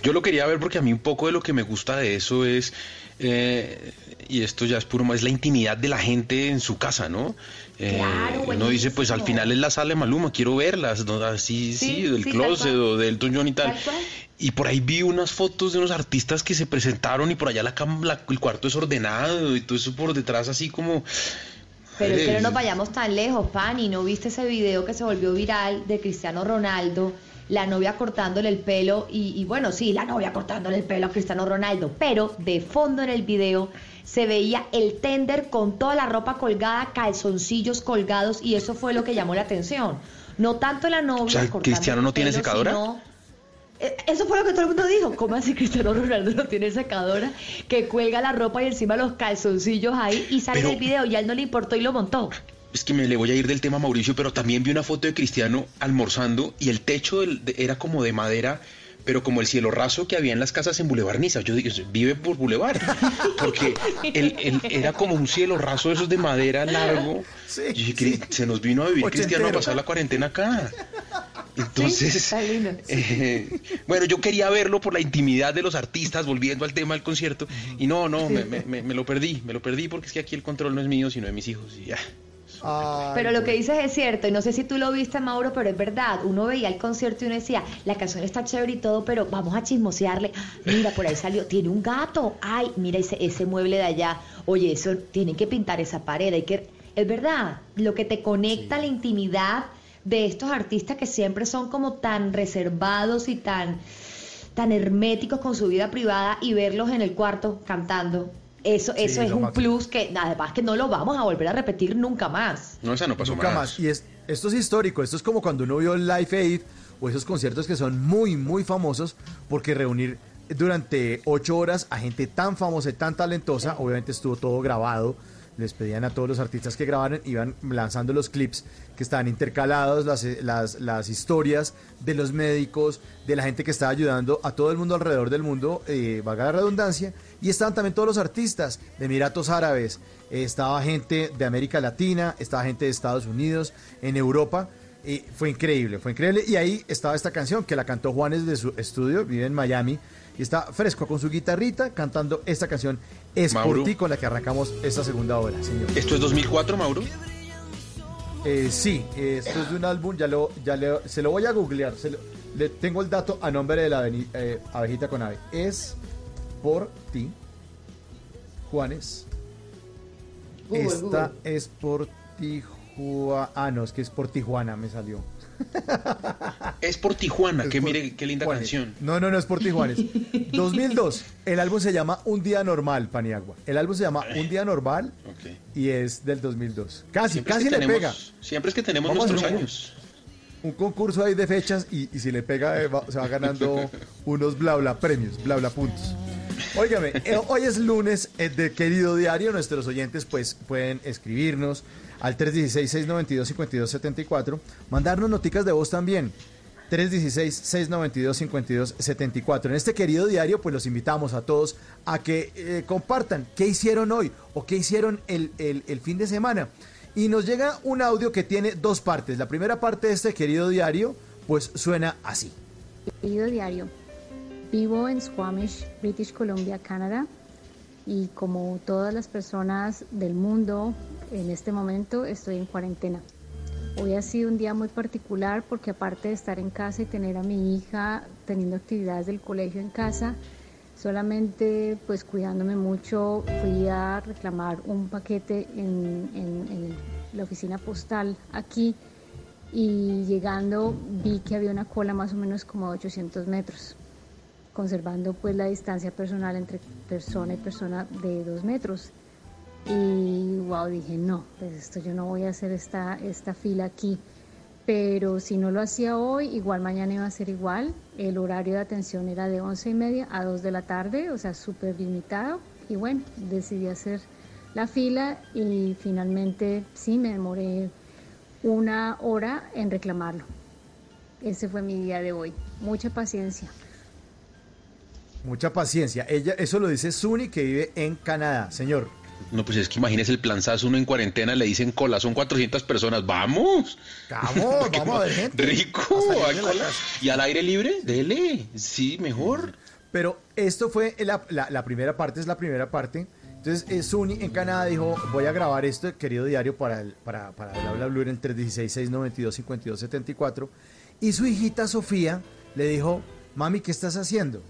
Yo lo quería ver porque a mí un poco de lo que me gusta de eso es, eh, y esto ya es puro, es la intimidad de la gente en su casa, ¿no? Eh, uno dice, pues al final es la sala de Maluma, quiero verlas, ¿no? así, sí, del sí, tal closet o del John y tal. Y por ahí vi unas fotos de unos artistas que se presentaron y por allá la, la- el cuarto desordenado y todo eso por detrás así como... Pero es que no nos vayamos tan lejos, Pani. ¿No viste ese video que se volvió viral de Cristiano Ronaldo? La novia cortándole el pelo y, y bueno, sí, la novia cortándole el pelo a Cristiano Ronaldo, pero de fondo en el video se veía el tender con toda la ropa colgada, calzoncillos colgados y eso fue lo que llamó la atención. No tanto la novia O sea, ¿Cristiano no tiene secadora? sino- Eso fue lo que todo el mundo dijo. ¿Cómo así Cristiano Ronaldo no tiene secadora? Que cuelga la ropa y encima los calzoncillos ahí y sale Pero- el video y a él no le importó y lo montó. Es que me le voy a ir del tema Mauricio, pero también vi una foto de Cristiano almorzando y el techo del- de- era como de madera, pero como el cielo raso que había en las casas en Boulevard Niza. Yo digo, vive por Boulevard, porque el- el- era como un cielo raso de esos de madera largo. Dije, "Cri- se nos vino a vivir Cristiano a pasar la cuarentena acá. Entonces, está lindo. eh, bueno, yo quería verlo por la intimidad de los artistas, volviendo al tema del concierto, y no, no, me, me- me- me lo perdí, me lo perdí porque es que aquí el control no es mío, sino de mis hijos, y ya. Pero lo que dices es cierto, y no sé si tú lo viste, Mauro, pero es verdad. Uno veía el concierto y uno decía, la canción está chévere y todo, pero vamos a chismosearle. Mira, por ahí salió, tiene un gato. Ay, mira ese, ese mueble de allá. Oye, eso, tienen que pintar esa pared. Hay que... Es verdad, lo que te conecta a la intimidad de estos artistas que siempre son como tan reservados y tan, tan herméticos con su vida privada y verlos en el cuarto cantando. Eso, Sí, eso es un máximo. plus que además que no lo vamos a volver a repetir nunca más. No, esa no pasó Nunca más. Y es, esto es histórico. Esto es como cuando uno vio el Live Aid o esos conciertos que son muy, muy famosos porque reunir durante ocho horas a gente tan famosa y tan talentosa, obviamente estuvo todo grabado. Les pedían a todos los artistas que grabaran, iban lanzando los clips que estaban intercalados, las, las, las historias de los médicos, de la gente que estaba ayudando a todo el mundo alrededor del mundo, eh, valga la redundancia, y estaban también todos los artistas de Emiratos Árabes, eh, estaba gente de América Latina, estaba gente de Estados Unidos, en Europa. Y fue increíble, fue increíble. Y ahí estaba esta canción que la cantó Juanes de su estudio, vive en Miami, y está fresco con su guitarrita cantando esta canción Es Mauro. por ti con la que arrancamos esta segunda hora, señor. ¿Esto es 2004, Mauro? Eh, sí, eh, esto es de un álbum, ya lo, ya le- se lo voy a googlear, se lo- le tengo el dato a nombre de la aveni- eh, abejita con ave. Es por ti, Juanes. Google, Esta Google. es por Tijuana. Ah, no, es que es por Tijuana, me salió. Es por Tijuana, Es que por mire qué linda Juanes. canción. No, no, no es por Tijuanes. 2002. El álbum se llama Un Día Normal, Paniagua. El álbum se llama Un Día Normal y es del 2002. Casi, Siempre es casi que le tenemos- pega. Siempre es que tenemos Vamos nuestros un- años. Un concurso ahí de fechas y, y si le pega eh, va- se va ganando unos bla bla premios, bla bla puntos. Óigame, eh, hoy es lunes eh, de querido diario. Nuestros oyentes pues pueden escribirnos al 316-692-5274, mandarnos noticas de voz también. 316-692-5274. En este querido diario, pues los invitamos a todos a que eh, compartan qué hicieron hoy o qué hicieron el, el- el fin de semana. Y nos llega un audio que tiene dos partes. La primera parte de este querido diario, pues suena así. Querido diario, vivo en Squamish, British Columbia, Canadá, y como todas las personas del mundo, en este momento estoy en cuarentena. Hoy ha sido un día muy particular porque aparte de estar en casa y tener a mi hija teniendo actividades del colegio en casa, solamente pues cuidándome mucho, fui a reclamar un paquete en, en- en la oficina postal aquí y llegando vi que había una cola más o menos como de 800 metros, conservando pues la distancia personal entre persona y persona de dos metros. Y wow, dije, no, pues esto yo no voy a hacer esta, esta fila aquí. Pero si no lo hacía hoy, igual mañana iba a ser igual. El horario de atención era de 11 y media a 2 de la tarde, o sea, súper limitado. Y bueno, decidí hacer la fila y finalmente sí me demoré una hora en reclamarlo. Ese fue mi día de hoy. Mucha paciencia. Mucha paciencia. Ella, eso lo dice Suni, que vive en Canadá. Señor. No, pues es que imagínese el planzazo, uno en cuarentena le dicen cola, son 400 personas, ¡vamos! Vamos, vamos a ver gente. Rico, hay cola. ¿Y al aire libre? Dele, sí, mejor. Pero esto fue la, la- la primera parte, es la primera parte. Entonces, eh, Suni en Canadá dijo, voy a grabar esto, querido diario, para, el, para, para Bla Bla Blue en el 316-692-5274. Y su hijita Sofía le dijo, mami, ¿qué estás haciendo?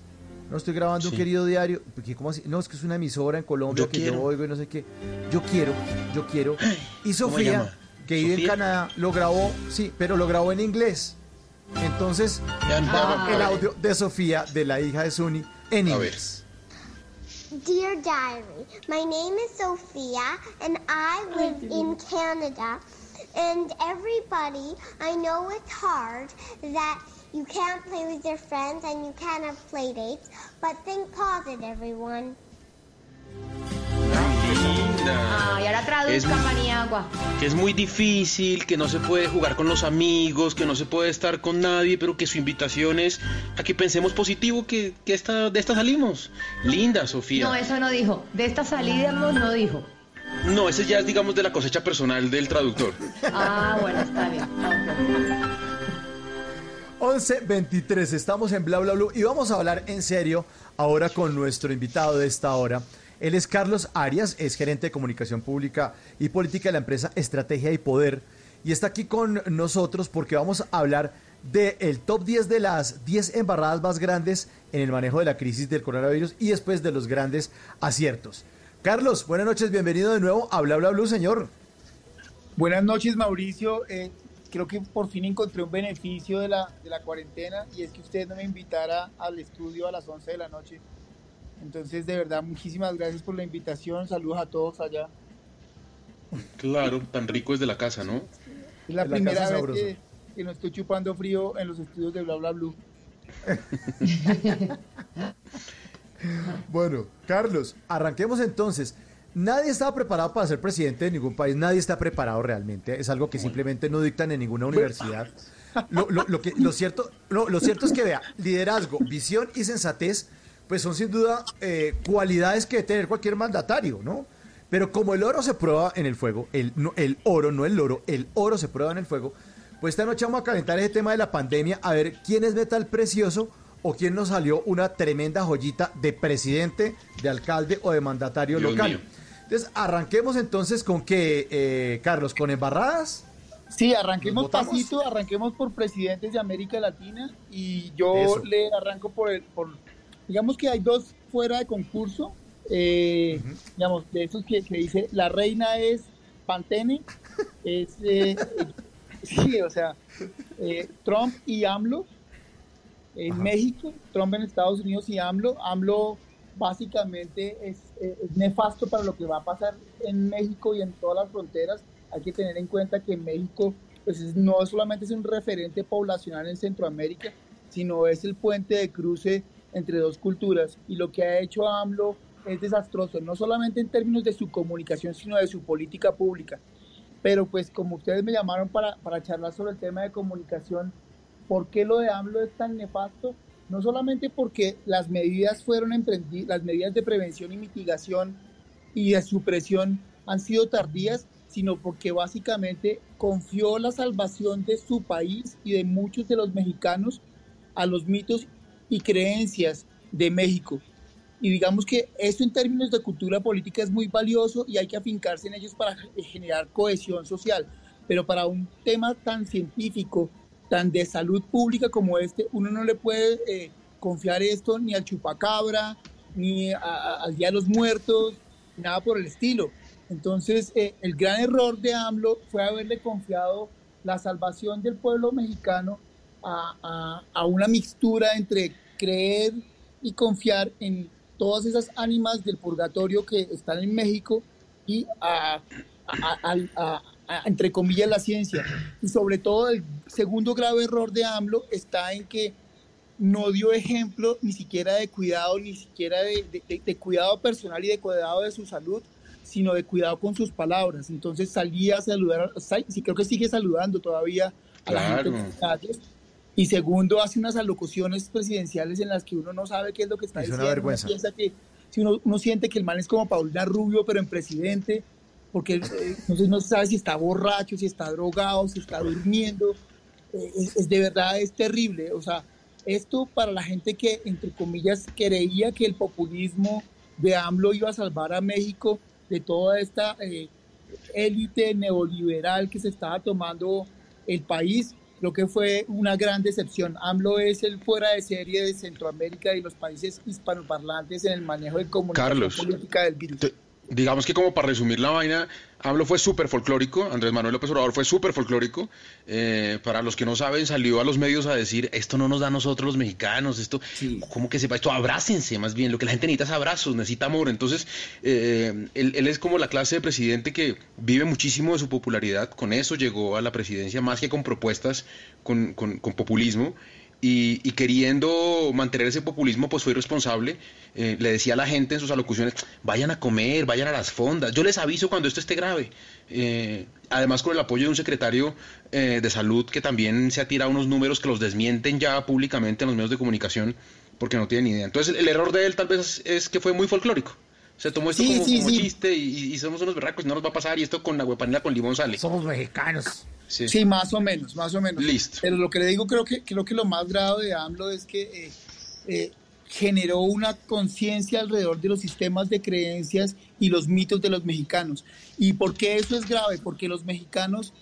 No estoy grabando un querido diario. Porque, ¿Cómo así? No, es que es una emisora en Colombia Yo que quiero. yo oigo y no sé qué. Yo quiero, yo quiero. Y ¿Cómo Sofía, que vive en. Canadá, lo grabó, sí, pero lo grabó en inglés. Entonces, Ah. el audio de Sofía, de la hija de Suni, en inglés. Dear Diary, my name is Sophia and I live in Canada. And everybody, I know it's hard that you can't play with your friends and you can't have play dates, but think positive, everyone. Ah, y ahora Es- traduzca, Maniagua. Que es muy difícil, que no se puede jugar con los amigos, que no se puede estar con nadie, pero que su invitación es a que pensemos positivo, que, que esta, de esta salimos. Linda, Sofía. No, eso no dijo. De esta salida no, no dijo. No, ese ya es, digamos, de la cosecha personal del traductor. Ah, bueno, está bien. Ok. 11.23, estamos en Bla Bla Blue y vamos a hablar en serio ahora con nuestro invitado de esta hora. Él es Carlos Arias, es gerente de comunicación pública y política de la empresa Estrategia y Poder y está aquí con nosotros porque vamos a hablar del top 10 de las 10 embarradas más grandes en el manejo de la crisis del coronavirus y después de los grandes aciertos. Carlos, buenas noches, bienvenido de nuevo a Bla Bla Blue, señor. Buenas noches, Mauricio. Eh, creo que por fin encontré un beneficio de la, de la cuarentena y es que usted no me invitara al estudio a las 11 de la noche. Entonces, de verdad, muchísimas gracias por la invitación. Saludos a todos allá. Claro, tan rico es de la casa, ¿no? Es la primera vez que, que no estoy chupando frío en los estudios de Bla Bla Blue. Bueno, Carlos, arranquemos entonces. Nadie estaba preparado para ser presidente de ningún país, nadie está preparado realmente. Es algo que simplemente no dictan en ninguna universidad. Lo, lo- lo que, lo, cierto, lo, lo cierto es que, vea, liderazgo, visión y sensatez, pues son sin duda eh, cualidades que debe tener cualquier mandatario, ¿no? Pero como el oro se prueba en el fuego, el, no- el oro, no el oro, el oro se prueba en el fuego, pues esta noche vamos a calentar ese tema de la pandemia, a ver quién es metal precioso o quién nos salió una tremenda joyita de presidente, de alcalde o de mandatario Dios local. mío. Entonces, arranquemos entonces con que, eh, Carlos, con embarradas. Sí, arranquemos pasito, arranquemos por presidentes de América Latina y yo Eso. le arranco por el, por, digamos que hay dos fuera de concurso, eh, digamos, de esos que, que dice, la reina es Pantene, es, eh, sí, o sea, eh, Trump y AMLO en México, Trump en Estados Unidos y AMLO, AMLO básicamente es, es nefasto para lo que va a pasar en México y en todas las fronteras. Hay que tener en cuenta que México pues, es- no solamente es un referente poblacional en Centroamérica, sino es el puente de cruce entre dos culturas. Y lo que ha hecho AMLO es desastroso, no solamente en términos de su comunicación, sino de su política pública. Pero pues como ustedes me llamaron para, para charlar sobre el tema de comunicación, ¿por qué lo de AMLO es tan nefasto? No solamente porque las medidas fueron emprendidas, las medidas de prevención y mitigación y de supresión han sido tardías, sino porque básicamente confió la salvación de su país y de muchos de los mexicanos a los mitos y creencias de México. Y digamos que esto en términos de cultura política es muy valioso y hay que afincarse en ellos para generar cohesión social. Pero para un tema tan científico, tan de salud pública como este, uno no le puede eh, confiar esto ni al chupacabra, ni a- a- al Día de los Muertos, nada por el estilo. Entonces, eh, el gran error de AMLO fue haberle confiado la salvación del pueblo mexicano a, a- una mixtura entre creer y confiar en todas esas ánimas del purgatorio que están en México y a- a- a- entre comillas la ciencia. Y sobre todo el segundo grave error de AMLO está en que no dio ejemplo ni siquiera de cuidado, ni siquiera de, de- de- de cuidado personal y de cuidado de su salud, sino de cuidado con sus palabras. Entonces salía a saludar, sal- sí creo que sigue saludando todavía a la gente Y segundo, hace unas alocuciones presidenciales en las que uno no sabe qué es lo que está Es una diciendo. vergüenza. Uno piensa que si uno, uno siente que el man es como Paulina Rubio, pero en presidente, porque eh, entonces no se sabe si está borracho, si está drogado, si está durmiendo. Eh, es, es de verdad, es terrible. O sea, esto para la gente que, entre comillas, creía que el populismo de AMLO iba a salvar a México de toda esta eh, élite neoliberal que se estaba tomando el país, creo que fue una gran decepción. AMLO es el fuera de serie de Centroamérica y los países hispanoparlantes en el manejo de comunicación Carlos, política del virus. te- digamos que como para resumir la vaina, AMLO fue súper folclórico, Andrés Manuel López Obrador fue súper folclórico. Eh, para los que no saben, salió a los medios a decir, esto no nos da a nosotros los mexicanos, esto, ¿cómo que sepa esto? Abrácense, más bien, lo que la gente necesita es abrazos, necesita amor. Entonces, eh, él, él es como la clase de presidente que vive muchísimo de su popularidad, con eso llegó a la presidencia, más que con propuestas, con, con- con populismo. Y, y queriendo mantener ese populismo, pues fue irresponsable. Eh, le decía a la gente en sus alocuciones, vayan a comer, vayan a las fondas. Yo les aviso cuando esto esté grave. Eh, además, con el apoyo de un secretario eh, de salud que también se ha tirado unos números que los desmienten ya públicamente en los medios de comunicación porque no tienen ni idea. Entonces, el, error de él tal vez es que fue muy folclórico. Se tomó esto Sí, como, sí, como sí. chiste y, y somos unos berracos y no nos va a pasar y esto con la huepanela con limón sale. Somos mexicanos. Sí. Sí, más o menos, más o menos. Listo. Pero lo que le digo, creo que, creo que lo más grave de AMLO es que eh, eh, generó una conciencia alrededor de los sistemas de creencias y los mitos de los mexicanos. ¿Y por qué eso es grave? Porque los mexicanos,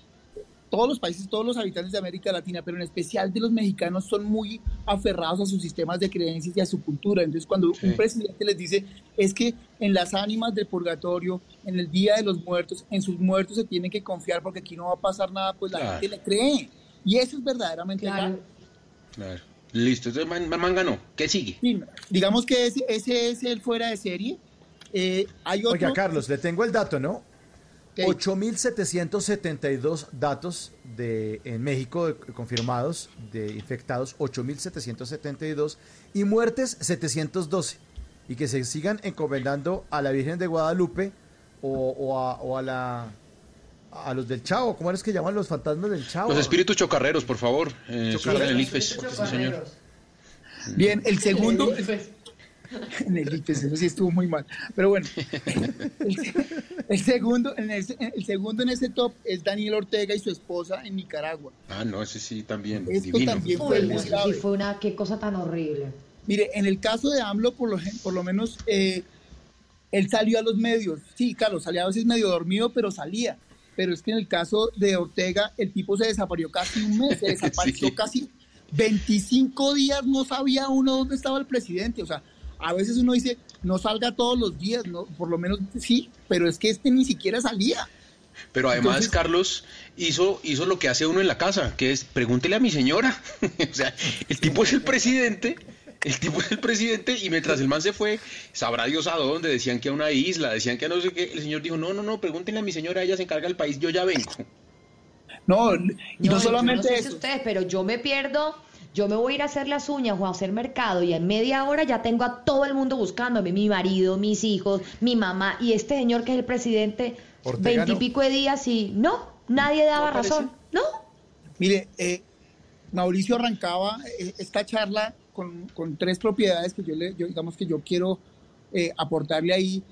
todos los países, todos los habitantes de América Latina, pero en especial de los mexicanos, son muy aferrados a sus sistemas de creencias y a su cultura. Entonces, cuando un presidente les dice, es que en las ánimas del purgatorio, en el día de los muertos, en sus muertos se tienen que confiar porque aquí no va a pasar nada, pues la Claro. gente le cree. Y eso es verdaderamente grave. Claro. Listo, entonces man, man ganó. ¿Qué sigue? Sí, digamos que ese, ese es el fuera de serie. Eh, hay otro, Oiga, Carlos, le tengo el dato, ¿no? ¿Qué? 8.772 datos de, en México de- confirmados de infectados, 8.772 y muertes 712. Y que se sigan encomendando a la Virgen de Guadalupe o, o a, o a la a los del Chavo, ¿cómo es que llaman los fantasmas del Chavo? Los espíritus chocarreros, por favor. Eh, Chocarreros. el IFES. Sí, señor. Bien, el segundo. En el IPES, eso sí estuvo muy mal. Pero bueno, el, el segundo, en ese- el segundo en ese top es Daniel Ortega y su esposa en Nicaragua. Ah, no, ese sí también. Esto divino. también fue Uy, sí fue una, qué cosa tan horrible. Mire, en el caso de AMLO, por lo, por lo menos, eh, él salió a los medios. Sí, claro, salía a veces medio dormido, pero salía. Pero es que en el caso de Ortega, el tipo se desapareció casi un mes, se desapareció Sí. casi 25 días, no sabía uno dónde estaba el presidente. O sea, a veces uno dice, no salga todos los días, ¿no? Por lo menos sí, pero es que este ni siquiera salía. Pero además, Entonces- Carlos hizo, hizo lo que hace uno en la casa, que es pregúntele a mi señora. o sea, el tipo es el presidente, el tipo es el presidente, y mientras el man se fue, sabrá Dios a dónde, decían que a una isla, decían que a no sé qué, el señor dijo, no, no, no, pregúntenle a mi señora, ella se encarga del país, yo ya vengo. No, y no, yo solamente no sé si ustedes, pero yo me pierdo, yo me voy a ir a hacer las uñas o a hacer mercado y en media hora ya tengo a todo el mundo buscándome, mi marido, mis hijos, mi mamá y este señor que es el presidente, veintipico de días y no, nadie daba No razón, ¿no? Mire, eh, Mauricio arrancaba eh, esta charla con, con tres propiedades que yo le, yo, digamos que yo quiero eh, aportarle ahí,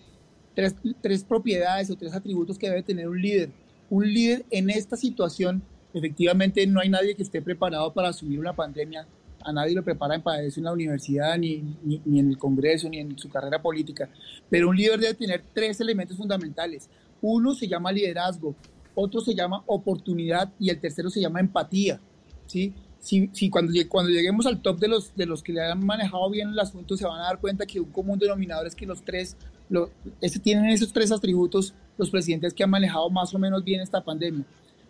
tres, tres propiedades o tres atributos que debe tener un líder. Un líder en esta situación, efectivamente no hay nadie que esté preparado para asumir una pandemia, a nadie lo preparan para eso en la universidad, ni, ni, ni en el Congreso, ni en su carrera política, pero un líder debe tener tres elementos fundamentales. Uno se llama liderazgo, otro se llama oportunidad y el tercero se llama empatía. ¿sí? Si, si cuando, cuando lleguemos al top de los, de los que le han manejado bien el asunto, se van a dar cuenta que un común denominador es que los tres, lo, ese- tienen esos tres atributos los presidentes que han manejado más o menos bien esta pandemia.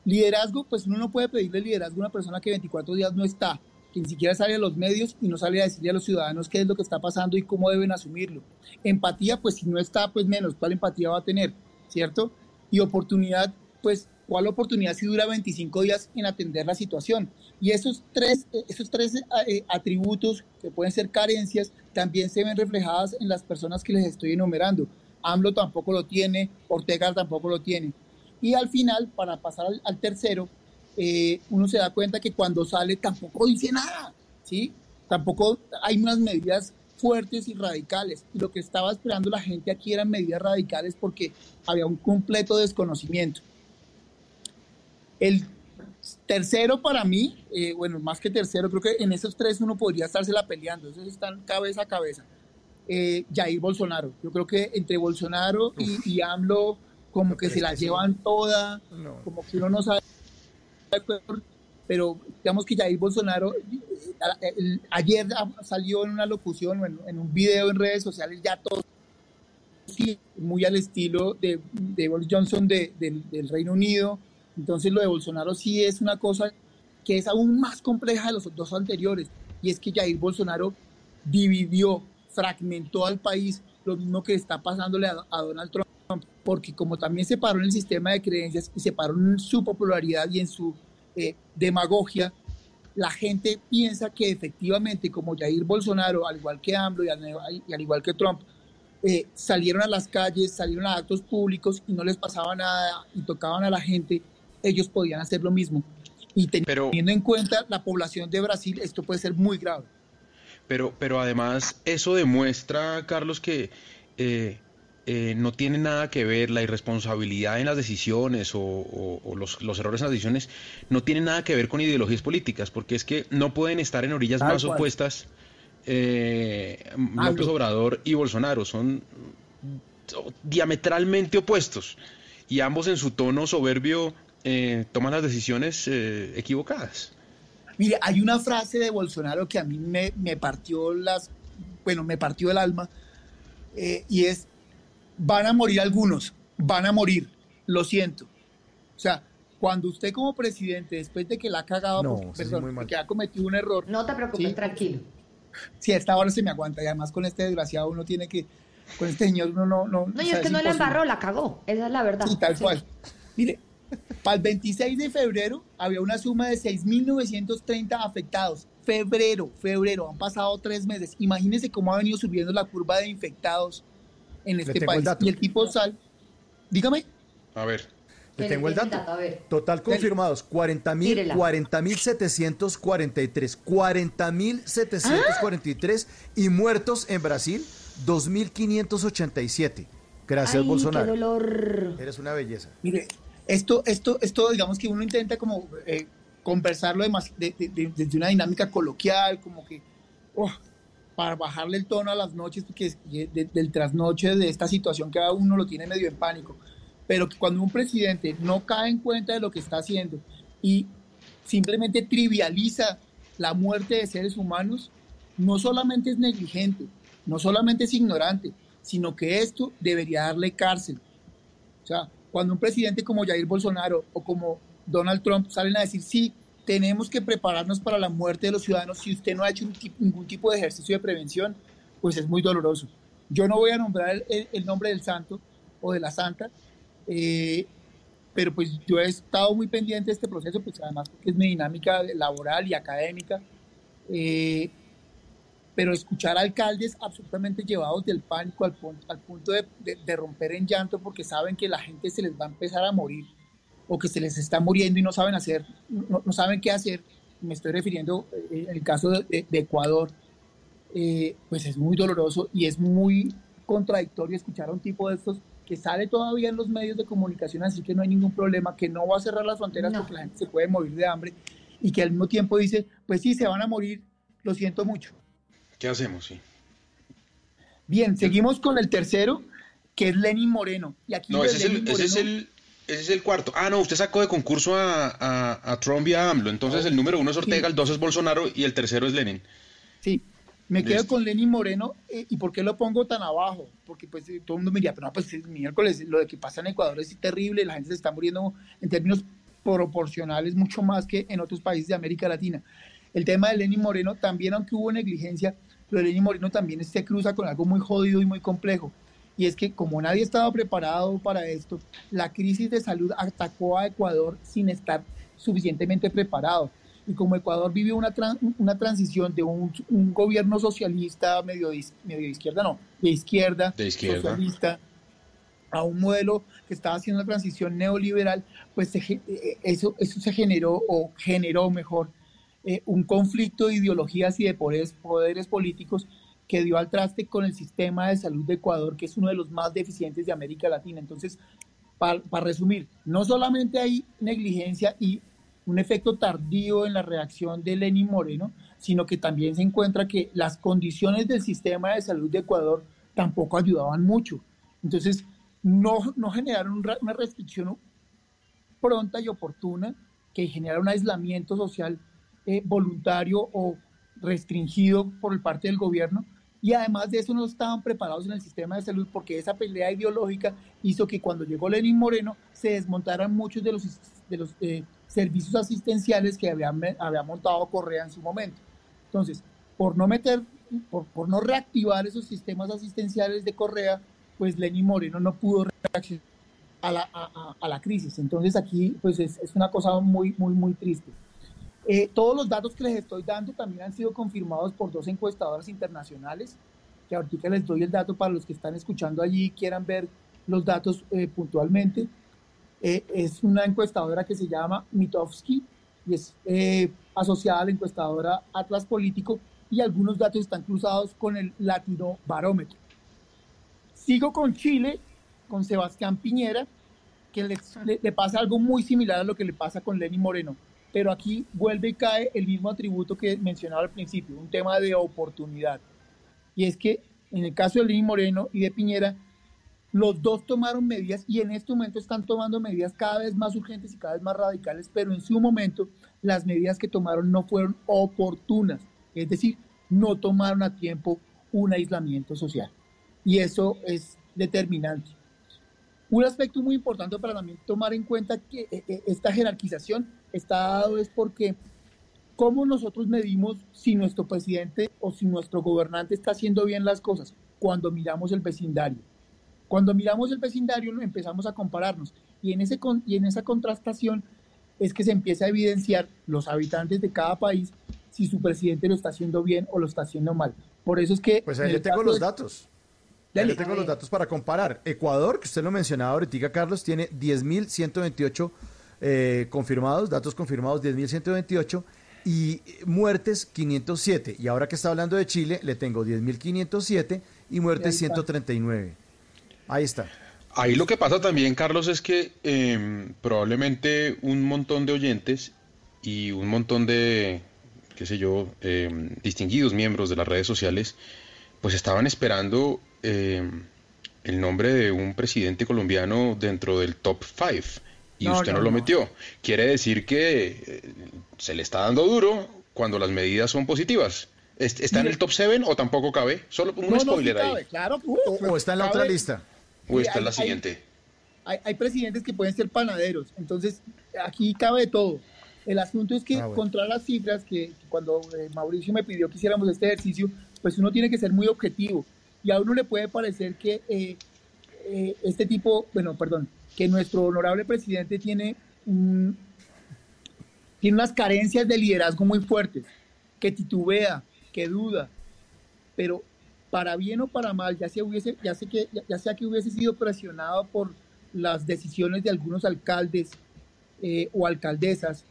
Liderazgo, pues uno no puede pedirle liderazgo a una persona que 24 días no está, que ni siquiera sale a los medios y no sale a decirle a los ciudadanos qué es lo que está pasando y cómo deben asumirlo. Empatía, pues si no está, pues menos, ¿cuál empatía va a tener? ¿Cierto? Y oportunidad, pues ¿cuál oportunidad si dura 25 días en atender la situación? Y esos tres, esos tres eh, atributos que pueden ser carencias también se ven reflejadas en las personas que les estoy enumerando. AMLO tampoco lo tiene, Ortega tampoco lo tiene. Y al final, para pasar al, al tercero, eh, uno se da cuenta que cuando sale tampoco dice nada, ¿sí? Tampoco hay unas medidas fuertes y radicales. Y lo que estaba esperando la gente aquí eran medidas radicales porque había un completo desconocimiento. El tercero para mí, eh, bueno, más que tercero, creo que en esos tres uno podría estársela peleando, esos están cabeza a cabeza. Eh, Jair Bolsonaro, yo creo que entre Bolsonaro y, y AMLO como que se la llevan toda, como que uno no sabe, pero digamos que Jair Bolsonaro ayer salió en una locución o en, un video en redes sociales ya todo sí, muy al estilo de, de Boris Johnson de- del- del Reino Unido. Entonces lo de Bolsonaro sí es una cosa que es aún más compleja de los dos anteriores. Y es que Jair Bolsonaro dividió, fragmentó al país, lo mismo que está pasándole a, a Donald Trump, porque como también se paró en el sistema de creencias y se paró en su popularidad y en su eh, demagogia, la gente piensa que efectivamente como Jair Bolsonaro, al igual que AMLO y al, y al igual que Trump, eh, salieron a las calles, salieron a actos públicos y no les pasaba nada y tocaban a la gente, ellos podían hacer lo mismo. Y teniendo en cuenta la población de Brasil, esto puede ser muy grave. Pero, pero además eso demuestra, Carlos, que eh, eh, no tiene nada que ver la irresponsabilidad en las decisiones o, o- o los, los errores en las decisiones, no tiene nada que ver con ideologías políticas, porque es que no pueden estar en orillas Tal más cual. opuestas eh, López Algo. Obrador y Bolsonaro, son diametralmente opuestos y ambos en su tono soberbio eh, toman las decisiones eh, equivocadas. Mire, hay una frase de Bolsonaro que a mí me, me partió las, bueno, me partió el alma, eh, y es, van a morir algunos, van a morir, lo siento. O sea, cuando usted como presidente, después de que la ha cagado, No, porque, sí perdón, ha cometido un error. No te preocupes, tranquilo. Sí, a esta hora se me aguanta, y además con este desgraciado uno tiene que, con este señor uno no... No, No, y sea, es que no la embarró, la cagó. Esa es la verdad. Sí, tal Sí. cual. Mire, para el 26 de febrero había una suma de 6.930 afectados. Febrero, febrero, han pasado tres meses. Imagínense cómo ha venido subiendo la curva de infectados en este el país. Y el tipo sal, dígame. A ver. Le ¿Qué tengo el dato. A ver. Total confirmados, 40 mil, Tírela. 40.743, 40.743 y muertos en Brasil, 2.587. Gracias, Ay, Bolsonaro. qué dolor. Eres una belleza. Mire, esto, esto, esto, digamos que uno intenta como eh, conversarlo demas- de- de- de- desde una dinámica coloquial, como que oh, para bajarle el tono a las noches, porque de- del trasnoche de esta situación que a uno lo tiene medio en pánico. Pero que cuando un presidente no cae en cuenta de lo que está haciendo y simplemente trivializa la muerte de seres humanos, no solamente es negligente, no solamente es ignorante, sino que esto debería darle cárcel. O sea, cuando un presidente como Jair Bolsonaro o como Donald Trump salen a decir, sí, tenemos que prepararnos para la muerte de los ciudadanos si usted no ha hecho ningún tipo de ejercicio de prevención, pues es muy doloroso. Yo no voy a nombrar el, nombre del santo o de la santa, eh, pero pues yo he estado muy pendiente de este proceso, pues además porque es mi dinámica laboral y académica. eh, pero escuchar alcaldes absolutamente llevados del pánico al, al punto de- de romper en llanto porque saben que la gente se les va a empezar a morir o que se les está muriendo y no saben hacer, no, no saben qué hacer. Me estoy refiriendo eh, en el caso de, Ecuador, eh, pues es muy doloroso y es muy contradictorio escuchar a un tipo de estos que sale todavía en los medios de comunicación, así que no hay ningún problema, que no va a cerrar las fronteras porque la gente se puede morir de hambre y que al mismo tiempo dice, pues sí, se van a morir, lo siento mucho. ¿Qué hacemos? Sí. Bien, seguimos con el tercero, que es Lenin Moreno. Y aquí No, ese es, el, Lenin ese, es Moreno- el, ese es el cuarto. Ah, no, usted sacó de concurso a, a, a Trump y a AMLO. Entonces el número uno es Ortega, el dos es Bolsonaro y el tercero es Lenin. Sí, me quedo Listo. con Lenin Moreno. eh, ¿Y por qué lo pongo tan abajo? Porque pues eh, todo el mundo me diría, pero no, pues es miércoles, lo de que pasa en Ecuador es terrible, la gente se está muriendo en términos proporcionales mucho más que en otros países de América Latina. El tema de Lenin Moreno también, aunque hubo negligencia, lo de Lenin Moreno también se cruza con algo muy jodido y muy complejo. Y es que como nadie estaba preparado para esto, la crisis de salud atacó a Ecuador sin estar suficientemente preparado. Y como Ecuador vivió una, una transición de un, un gobierno socialista medio de, medio de izquierda, no, de izquierda, De izquierda. socialista, a un modelo que estaba haciendo la transición neoliberal, pues se ge- eh, eso, eso se generó o generó mejor eh, un conflicto de ideologías y de poderes, poderes políticos que dio al traste con el sistema de salud de Ecuador, que es uno de los más deficientes de América Latina. Entonces, para resumir, no solamente hay negligencia y un efecto tardío en la reacción de Lenín Moreno, sino que también se encuentra que las condiciones del sistema de salud de Ecuador tampoco ayudaban mucho. Entonces, no, no generaron un ra- una restricción pronta y oportuna que genera un aislamiento social eh, voluntario o restringido por parte del gobierno. Y además de eso no estaban preparados en el sistema de salud porque esa pelea ideológica hizo que cuando llegó Lenín Moreno se desmontaran muchos de los, de los eh, servicios asistenciales que había, había montado Correa en su momento. Entonces, por no meter, por, por no reactivar esos sistemas asistenciales de Correa, pues Lenín Moreno no pudo reaccionar a la, a- a la crisis. Entonces aquí pues es, es una cosa muy, muy, muy triste. Eh, todos los datos que les estoy dando también han sido confirmados por dos encuestadoras internacionales, que ahorita les doy el dato para los que están escuchando allí y quieran ver los datos eh, puntualmente. Eh, es una encuestadora que se llama Mitofsky y es eh, asociada a la encuestadora Atlas Político y algunos datos están cruzados con el Latino Barómetro. Sigo con Chile, con Sebastián Piñera, que le, le- le pasa algo muy similar a lo que le pasa con Lenín Moreno, pero aquí vuelve y cae el mismo atributo que mencionaba al principio, un tema de oportunidad. Y es que en el caso de Lenín Moreno y de Piñera, los dos tomaron medidas y en este momento están tomando medidas cada vez más urgentes y cada vez más radicales, pero en su momento las medidas que tomaron no fueron oportunas, es decir, no tomaron a tiempo un aislamiento social. Y eso es determinante. Un aspecto muy importante para también tomar en cuenta que eh, eh, esta jerarquización está dado es porque cómo nosotros medimos si nuestro presidente o si nuestro gobernante está haciendo bien las cosas cuando miramos el vecindario. Cuando miramos el vecindario empezamos a compararnos y en, ese y en esa contrastación es que se empieza a evidenciar los habitantes de cada país si su presidente lo está haciendo bien o lo está haciendo mal. Por eso es que... Pues ahí el tengo los datos. Le tengo los datos para comparar. Ecuador, que usted lo mencionaba ahorita, Carlos, tiene 10.128 eh, confirmados, datos confirmados 10.128 y muertes 507. Y ahora que está hablando de Chile, le tengo 10.507 y muertes ahí está. 139. Ahí está. Ahí lo que pasa también, Carlos, es que eh, probablemente un montón de oyentes y un montón de, qué sé yo, eh, distinguidos miembros de las redes sociales, pues estaban esperando eh, el nombre de un presidente colombiano dentro del top 5 y No, usted no, no, lo metió. Quiere decir que eh, se le está dando duro cuando las medidas son positivas. ¿Est- ¿Está en el top 7 o tampoco cabe? Solo un No, no, sí spoiler ahí. claro. O está en la otra lista. ¿O está en la hay- siguiente? hay, hay presidentes que pueden ser panaderos, entonces aquí cabe de todo. El asunto es que Ah, bueno. contra las cifras, que, que cuando eh, Mauricio me pidió que hiciéramos este ejercicio, pues uno tiene que ser muy objetivo. Y a uno le puede parecer que eh, eh, este tipo, bueno, perdón, que nuestro honorable presidente tiene, tiene unas carencias de liderazgo muy fuertes, que titubea, que duda, pero para bien o para mal, ya sea, hubiese, ya, que, ya, sea que hubiese sido presionado por las decisiones de algunos alcaldes eh, o alcaldesas,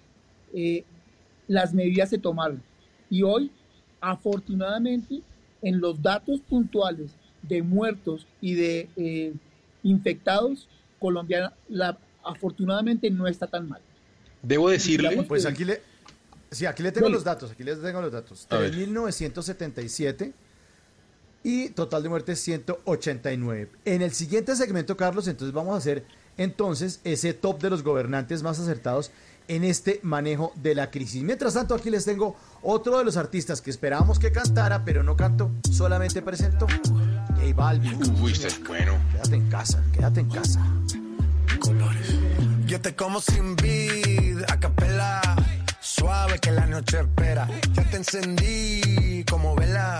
las medidas se tomaron. Y hoy, afortunadamente, en los datos puntuales de muertos y de eh, infectados, Colombia la, afortunadamente no está tan mal. Debo decirle... Pues aquí le, sí, aquí le tengo Dale. los datos, aquí les tengo los datos. A ver. 3.977 y total de muertes 189. En el siguiente segmento, Carlos, entonces vamos a hacer entonces ese top de los gobernantes más acertados en este manejo de la crisis. Mientras tanto, aquí les tengo otro de los artistas que esperábamos que cantara, pero no cantó, solamente presentó. J Balvin. Uy, este es bueno. Quédate en casa, quédate en casa. Yo te como sin vid, a capela. Suave que la noche espera. Ya te encendí como vela.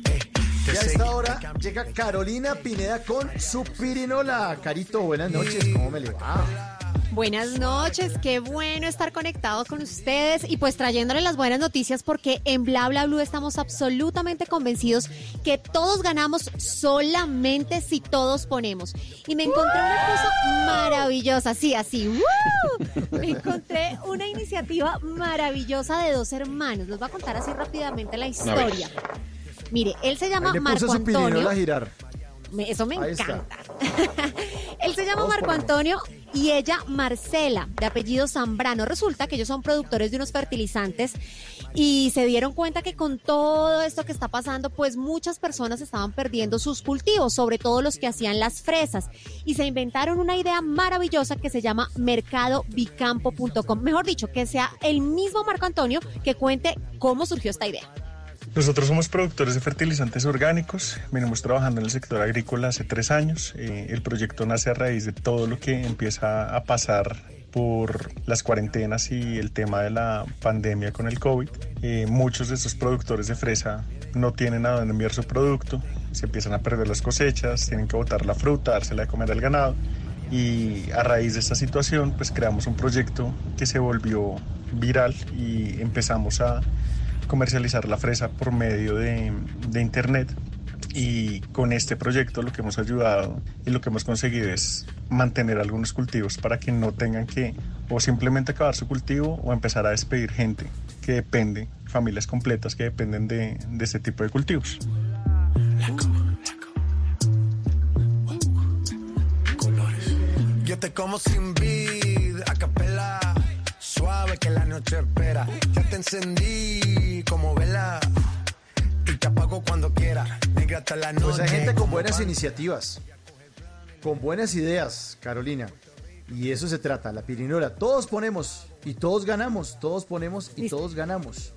Y a esta hora llega Carolina Pineda con su pirinola. Carito, buenas noches, ¿cómo me le va? Buenas noches, qué bueno estar conectados con ustedes y pues trayéndole las buenas noticias porque en Bla Bla Blue estamos absolutamente convencidos que todos ganamos solamente si todos ponemos. Y me encontré una cosa maravillosa, sí, así. ¡woo! Me encontré una iniciativa maravillosa de dos hermanos. Les voy a contar así rápidamente la historia. Mire, él se llama Ahí le puso Marco su Antonio. pirinola a girar. Me- Eso me Ahí está. encanta. Él se llama Marco. Antonio y ella Marcela, de apellido Zambrano. Resulta que ellos son productores de unos fertilizantes y se dieron cuenta que con todo esto que está pasando, pues muchas personas estaban perdiendo sus cultivos, sobre todo los que hacían las fresas. Y se inventaron una idea maravillosa que se llama mercadobicampo.com. Mejor dicho, que sea el mismo Marco Antonio que cuente cómo surgió esta idea. Nosotros somos productores de fertilizantes orgánicos, venimos trabajando en el sector agrícola hace tres años. Eh, el proyecto nace a raíz de todo lo que empieza a pasar por las cuarentenas y el tema de la pandemia con el COVID. Eh, muchos de estos productores de fresa no tienen a dónde enviar su producto, se empiezan a perder las cosechas, tienen que botar la fruta, dársela de comer al ganado. Y a raíz de esta situación, pues creamos un proyecto que se volvió viral y empezamos a comercializar la fresa por medio de, internet. Y con este proyecto lo que hemos ayudado y lo que hemos conseguido es mantener algunos cultivos para que no tengan que o simplemente acabar su cultivo o empezar a despedir gente que depende, familias completas que dependen de, de este tipo de cultivos. Yo te como sin vid, a suave que la noche espera. Ya te encendí como vela y te apago cuando quiera. Negra hasta la noche. Pues hay gente con buenas pan. iniciativas, con buenas ideas, Carolina. Y eso se trata, la pirinola. Todos ponemos y todos ganamos, todos ponemos y todos ganamos.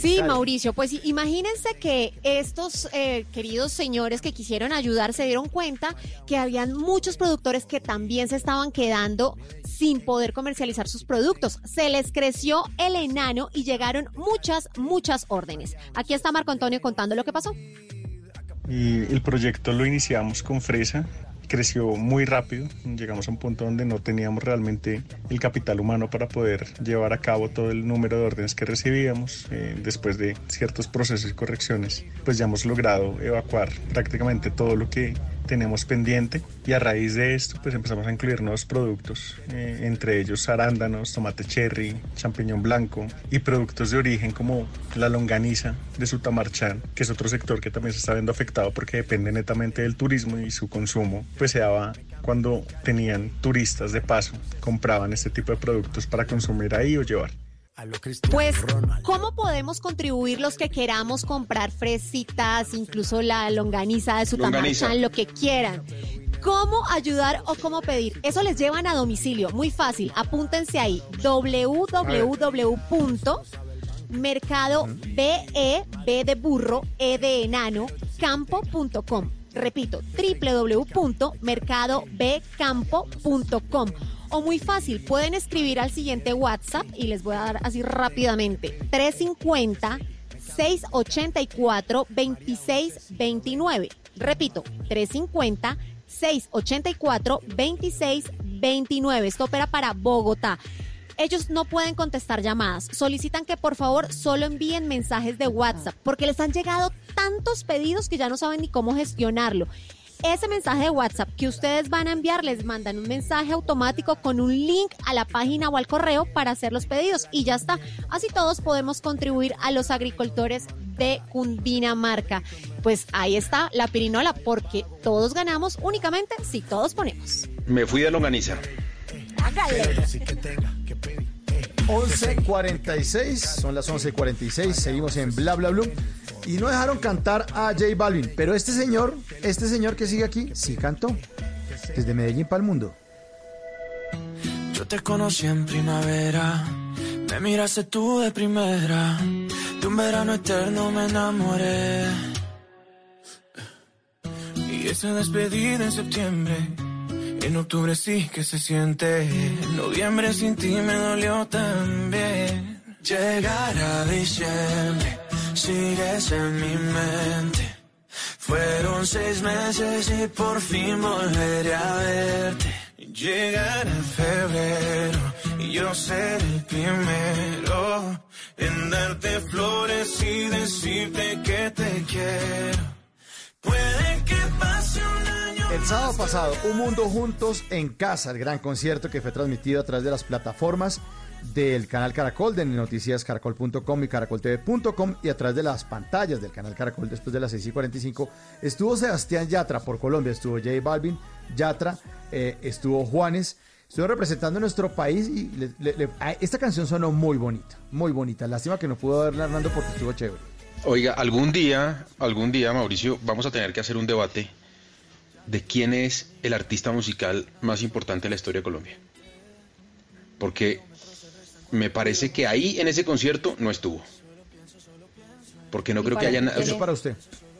Sí, Dale. Mauricio, pues imagínense que estos eh, queridos señores que quisieron ayudar se dieron cuenta que habían muchos productores que también se estaban quedando sin poder comercializar sus productos. Se les creció el enano y llegaron muchas, muchas órdenes. Aquí está Marco Antonio contando lo que pasó. Y el proyecto lo iniciamos con fresa, creció muy rápido, llegamos a un punto donde no teníamos realmente el capital humano para poder llevar a cabo todo el número de órdenes que recibíamos. Eh, después de ciertos procesos y correcciones, pues ya hemos logrado evacuar prácticamente todo lo que tenemos pendiente y a raíz de esto pues empezamos a incluir nuevos productos, eh, entre ellos arándanos, tomate cherry, champiñón blanco y productos de origen como la longaniza de Sutamarchán, que es otro sector que también se está viendo afectado porque depende netamente del turismo y su consumo pues se daba cuando tenían turistas de paso, compraban este tipo de productos para consumir ahí o llevar. Pues, ¿cómo podemos contribuir los que queramos comprar fresitas, incluso la longaniza de su Longaniza. lo que quieran? ¿Cómo ayudar o cómo pedir? Eso les llevan a domicilio, muy fácil. Apúntense ahí, www.mercado B E B de burro E de enano campo.com. Repito, www.mercadobcampo.com. O muy fácil, pueden escribir al siguiente WhatsApp y les voy a dar así rápidamente. 350 684 2629. Repito, 350 684 2629. Esto opera para Bogotá. Ellos no pueden contestar llamadas. Solicitan que por favor solo envíen mensajes de WhatsApp porque les han llegado tantos pedidos que ya no saben ni cómo gestionarlo. Ese mensaje de WhatsApp que ustedes van a enviar les mandan un mensaje automático con un link a la página o al correo para hacer los pedidos y ya está. Así todos podemos contribuir a los agricultores de Cundinamarca. Pues ahí está la pirinola porque todos ganamos únicamente si todos ponemos. Me fui de longaniza. Hágale. 11.46, son las 11.46, seguimos en Bla Bla Blue. Y no dejaron cantar a J Balvin, pero este señor, este señor que sigue aquí, sí cantó. Desde Medellín para el mundo. Yo te conocí en primavera, me miraste tú de primera, de un verano eterno me enamoré. Y esa despedida en septiembre, En octubre sí que se siente. En noviembre sin ti me dolió también. Llegar a diciembre, sigues en mi mente. Fueron seis meses y por fin volveré a verte. Llegar a febrero y yo ser el primero en darte flores y decirte que te quiero. Puede que pase un año. El sábado pasado, Un Mundo Juntos en Casa, el gran concierto que fue transmitido a través de las plataformas del canal Caracol, de noticiascaracol.com y caracoltv.com y a través de las pantallas del canal Caracol después de las 6 y 45. Estuvo Sebastián Yatra por Colombia, estuvo J Balvin, Yatra, eh, estuvo Juanes, estuvo representando nuestro país y esta canción sonó muy bonita, muy bonita. Lástima que no pudo verla Hernando porque estuvo chévere. Oiga, algún día, algún día, Mauricio, vamos a tener que hacer un debate de quién es el artista musical más importante de la historia de Colombia. Porque me parece que ahí en ese concierto no estuvo. Porque no ¿Y creo que para haya na- quién es? para usted.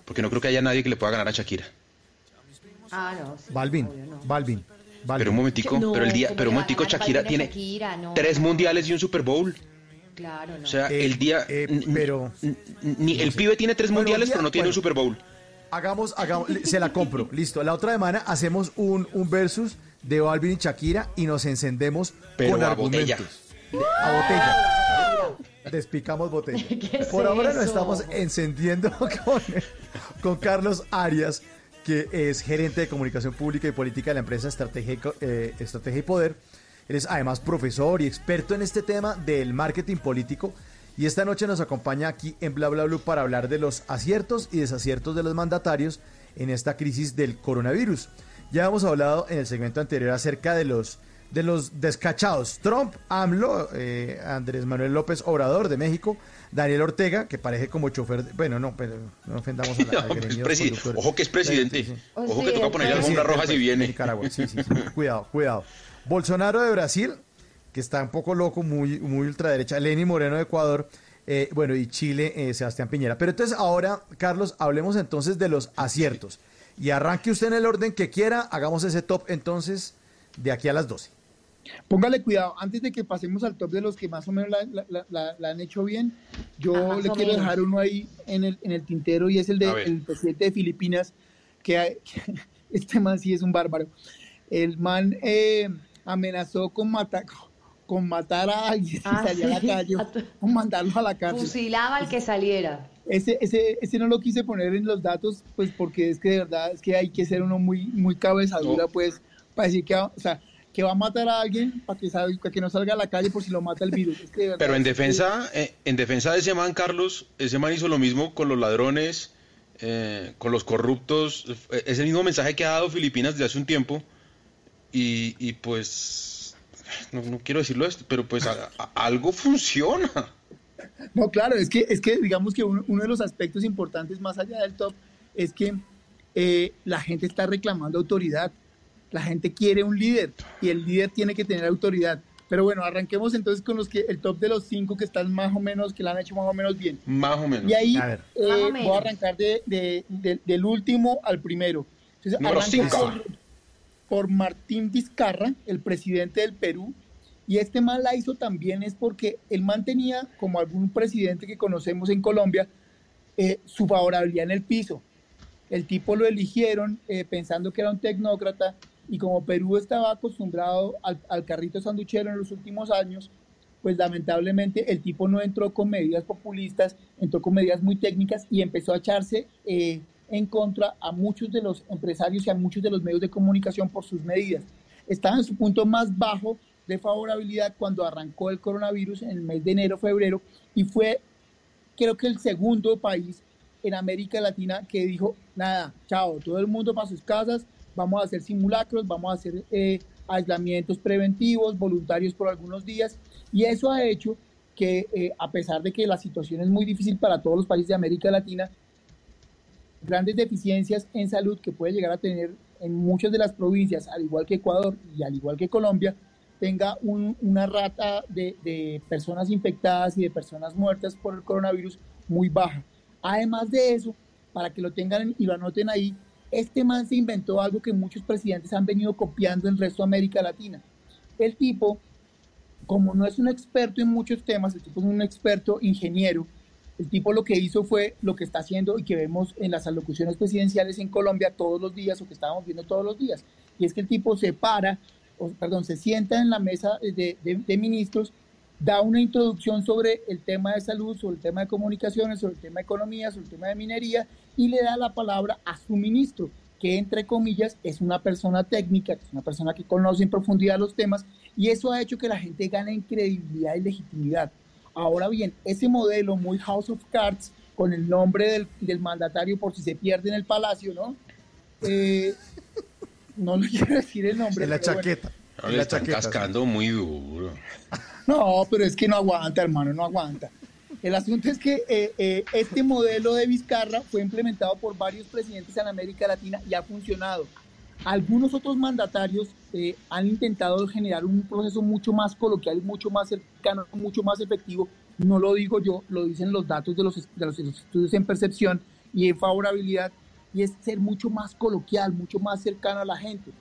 Porque no creo que haya nadie que le pueda ganar a Shakira. Ah, no. sí, Balvin, obvio, no. Balvin, Balvin. Pero un momentico, No, pero el día, ¿cómo pero un momentico Shakira tiene Shakira? No. tres mundiales y un Super Bowl. Claro, no. O sea, Eh, el día, eh, pero ni el pibe tiene tres mundiales, día- pero no tiene bueno. un Super Bowl. Hagamos, hagamos, se la compro. Listo. La otra semana hacemos un, un versus de Balvin y Shakira y nos encendemos Pero con argumentos. botella. A botella. Despicamos botella. ¿Qué es Por ahora nos estamos encendiendo con, con Carlos Arias, que es gerente de comunicación pública y política de la empresa Estrategia, y Co- eh, Estrategia y Poder. Él es además profesor y experto en este tema del marketing político. Y esta noche nos acompaña aquí en Bla Bla Blue para hablar de los aciertos y desaciertos de los mandatarios en esta crisis del coronavirus. Ya hemos hablado en el segmento anterior acerca de los de los descachados. Trump, AMLO, eh, Andrés Manuel López Obrador de México, Daniel Ortega, que parece como chofer. de- bueno, no, pero no ofendamos a la, al gremio. Ojo que es presidente. Sí, sí. Ojo que toca ponerle alfombra roja si viene. Nicaragua, sí, sí, sí. Cuidado, cuidado. Bolsonaro de Brasil, que está un poco loco, muy, muy ultraderecha. Lenny Moreno de Ecuador. eh, bueno, y Chile, eh, Sebastián Piñera. Pero entonces ahora, Carlos, hablemos entonces de los aciertos. Y arranque usted en el orden que quiera, hagamos ese top entonces de aquí a las 12. Póngale cuidado, antes de que pasemos al top de los que más o menos la, la- la- la- la han hecho bien, yo Ah, le quiero menos. dejar uno ahí en el, en el tintero y es el del el presidente de Filipinas, que, hay- que este man sí es un bárbaro. El man eh, amenazó con matar, con matar a alguien Ah, si salía a la sí. calle, con mandarlo a la cárcel. Fusilaba al que saliera. Ese, ese, ese no lo quise poner en los datos, pues porque es que de verdad es que hay que ser uno muy, muy cabezadura, pues, para decir que o sea, que va a matar a alguien para que, sal- para que no salga a la calle por si lo mata el virus. Es que de verdad Pero en defensa, eh, en defensa de ese man, Carlos, ese man hizo lo mismo con los ladrones, eh, con los corruptos. Eh, Es el mismo mensaje que ha dado Filipinas desde hace un tiempo. Y, y pues, no, no quiero decirlo esto, pero pues a- a- algo funciona. No, claro, es que, es que digamos que uno, uno de los aspectos importantes más allá del top es que eh, la gente está reclamando autoridad. La gente quiere un líder y el líder tiene que tener autoridad. Pero bueno, arranquemos entonces con los que el top de los cinco que están más o menos, que la han hecho más o menos bien. Más o menos. Y ahí A ver. eh, voy menos. a arrancar de, de- de- del último al primero. Entonces, Número cinco. por, por Martín Vizcarra, el presidente del Perú. Y este man la hizo también es porque él mantenía, como algún presidente que conocemos en Colombia, eh, su favorabilidad en el piso. El tipo lo eligieron eh, pensando que era un tecnócrata y como Perú estaba acostumbrado al, al carrito sanduchero en los últimos años, pues lamentablemente el tipo no entró con medidas populistas, entró con medidas muy técnicas y empezó a echarse eh, en contra a muchos de los empresarios y a muchos de los medios de comunicación por sus medidas. Estaba en su punto más bajo de favorabilidad cuando arrancó el coronavirus en el mes de enero, febrero, y fue creo que el segundo país en América Latina que dijo, nada, chao, todo el mundo para sus casas, vamos a hacer simulacros, vamos a hacer eh, aislamientos preventivos, voluntarios por algunos días, y eso ha hecho que eh, a pesar de que la situación es muy difícil para todos los países de América Latina, grandes deficiencias en salud que puede llegar a tener en muchas de las provincias, al igual que Ecuador y al igual que Colombia, tenga un- una rata de, de personas infectadas y de personas muertas por el coronavirus muy baja. Además de eso, para que lo tengan y lo anoten ahí, Este man se inventó algo que muchos presidentes han venido copiando en el resto de América Latina. El tipo, como no es un experto en muchos temas, el tipo es un experto ingeniero, el tipo lo que hizo fue lo que está haciendo y que vemos en las alocuciones presidenciales en Colombia todos los días o que estábamos viendo todos los días. Y es que el tipo se para, o, perdón, se sienta en la mesa de, ministros, da una introducción sobre el tema de salud, sobre el tema de comunicaciones, sobre el tema de economía, sobre el tema de minería y le da la palabra a su ministro, que entre comillas es una persona técnica, que es una persona que conoce en profundidad los temas y eso ha hecho que la gente gane en credibilidad y legitimidad. Ahora bien, ese modelo muy House of Cards, con el nombre del, del mandatario por si se pierde en el palacio, ¿no? Eh, no le quiero decir el nombre. En la pero bueno. chaqueta. No, le están cascando muy duro. No, pero es que no aguanta, hermano, no aguanta. El asunto es que eh, eh, este modelo de Vizcarra fue implementado por varios presidentes en América Latina y ha funcionado. Algunos otros mandatarios eh, han intentado generar un proceso mucho más coloquial, mucho más cercano, mucho más efectivo. No lo digo yo, lo dicen los datos de los, de los estudios en percepción y en favorabilidad, y es ser mucho más coloquial, mucho más cercano a la gente.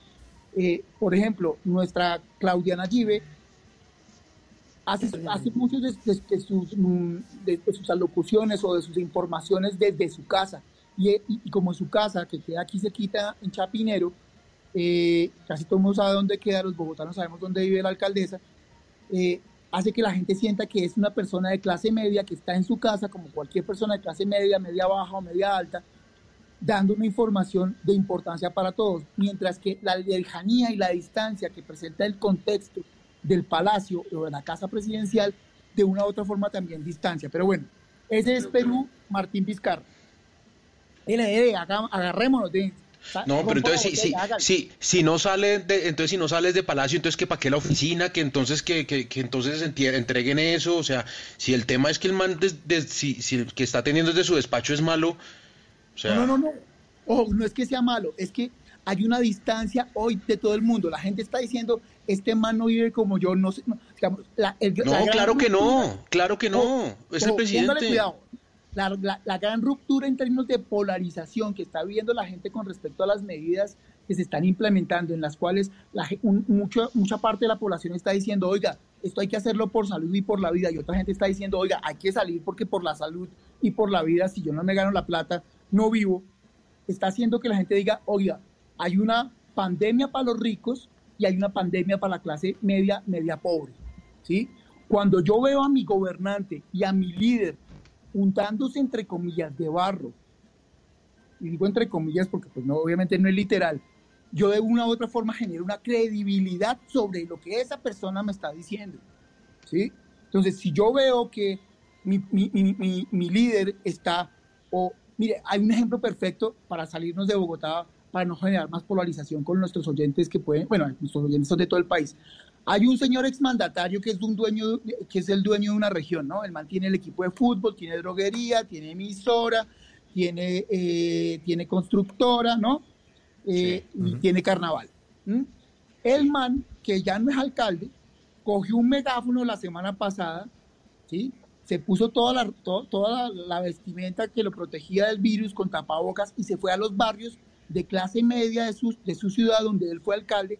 Por ejemplo, nuestra Claudiana Give hace, hace muchos de, de- de sus, mm, de- sus alocuciones o de sus informaciones desde su casa. Y, y- y como su casa, que queda aquí se quita en Chapinero, eh, casi todo el mundo sabe dónde queda, los bogotanos sabemos dónde vive la alcaldesa, eh, hace que la gente sienta que es una persona de clase media que está en su casa, como cualquier persona de clase media, media baja o media alta, dando una información de importancia para todos, mientras que la lejanía y la distancia que presenta el contexto del palacio o de la casa presidencial, de una u otra forma también distancia. Pero bueno, ese es Perú, Martín Vizcarra. Haga- agarrémonos de... No, pero entonces si, sí si, si, si no sale de, entonces si no sales de Palacio, entonces que para qué la oficina, que entonces que, que, que entonces entreguen eso, o sea, si el tema es que el man des- des- si, si el que está teniendo desde su despacho es malo, o sea, No, no, no, no. Ojo, no es que sea malo, es que hay una distancia hoy de todo el mundo. La gente está diciendo, este man no vive como yo, no sé. no, digamos, la- el- no, la claro que no, claro que no, es el presidente. cuidado. La, la- la gran ruptura en términos de polarización que está viviendo la gente con respecto a las medidas que se están implementando, en las cuales la, un- mucho- mucha parte de la población está diciendo, oiga, esto hay que hacerlo por salud y por la vida, y otra gente está diciendo, oiga, hay que salir porque por la salud y por la vida, si yo no me gano la plata, no vivo, está haciendo que la gente diga, oiga, hay una pandemia para los ricos y hay una pandemia para la clase media, media pobre, ¿sí? Cuando yo veo a mi gobernante y a mi líder untándose entre comillas de barro, y digo entre comillas porque pues no, obviamente no es literal, yo de una u otra forma genero una credibilidad sobre lo que esa persona me está diciendo, ¿sí? Entonces, si yo veo que mi- mi- mi- mi líder está, o mire, hay un ejemplo perfecto para salirnos de Bogotá, para no generar más polarización con nuestros oyentes que pueden, bueno, nuestros oyentes son de todo el país. Hay un señor exmandatario que es un dueño, que es el dueño de una región, ¿no? El man tiene el equipo de fútbol, tiene droguería, tiene emisora, tiene, eh, tiene constructora, ¿no? Eh, y tiene carnaval. ¿m? El man, que ya no es alcalde, cogió un megáfono la semana pasada, ¿sí? Se puso toda la, to- toda la, la vestimenta que lo protegía del virus con tapabocas y se fue a los barrios de clase media de su, de su ciudad, donde él fue alcalde,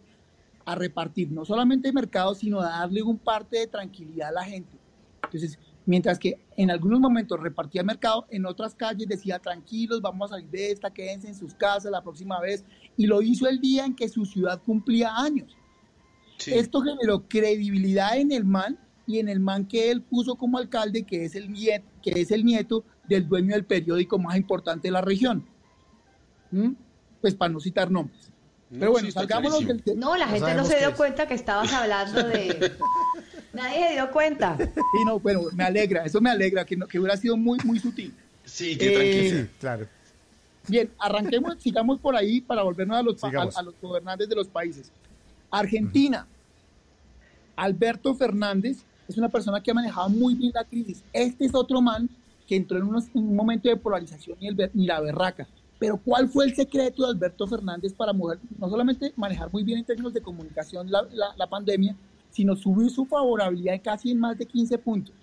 a repartir no solamente mercados, sino a darle un parte de tranquilidad a la gente. Entonces, mientras que en algunos momentos repartía mercado, en otras calles decía, tranquilos, vamos a salir de esta, quédense en sus casas la próxima vez, y lo hizo el día en que su ciudad cumplía años. Esto generó credibilidad en el man y en el man que él puso como alcalde, que es el nieto, que es el nieto del dueño del periódico más importante de la región. ¿Mm? Pues para no citar nombres. Pero bueno, salgámonos del tema. No, la gente no se dio cuenta que estabas hablando de... Nadie se dio cuenta. Sí, no, bueno, me alegra, eso me alegra, que, no- que hubiera sido muy, muy sutil. Sí, qué tranquilo. Sí, claro. Bien, arranquemos, sigamos por ahí para volvernos a los, a, a los gobernantes de los países. Argentina. Alberto Fernández es una persona que ha manejado muy bien la crisis. Este es otro man que entró en, unos- en un momento de polarización y, el ver- y la berraca. Pero ¿cuál fue el secreto de Alberto Fernández para no solamente manejar muy bien en términos de comunicación la, pandemia, sino subir su favorabilidad casi en más de 15 puntos?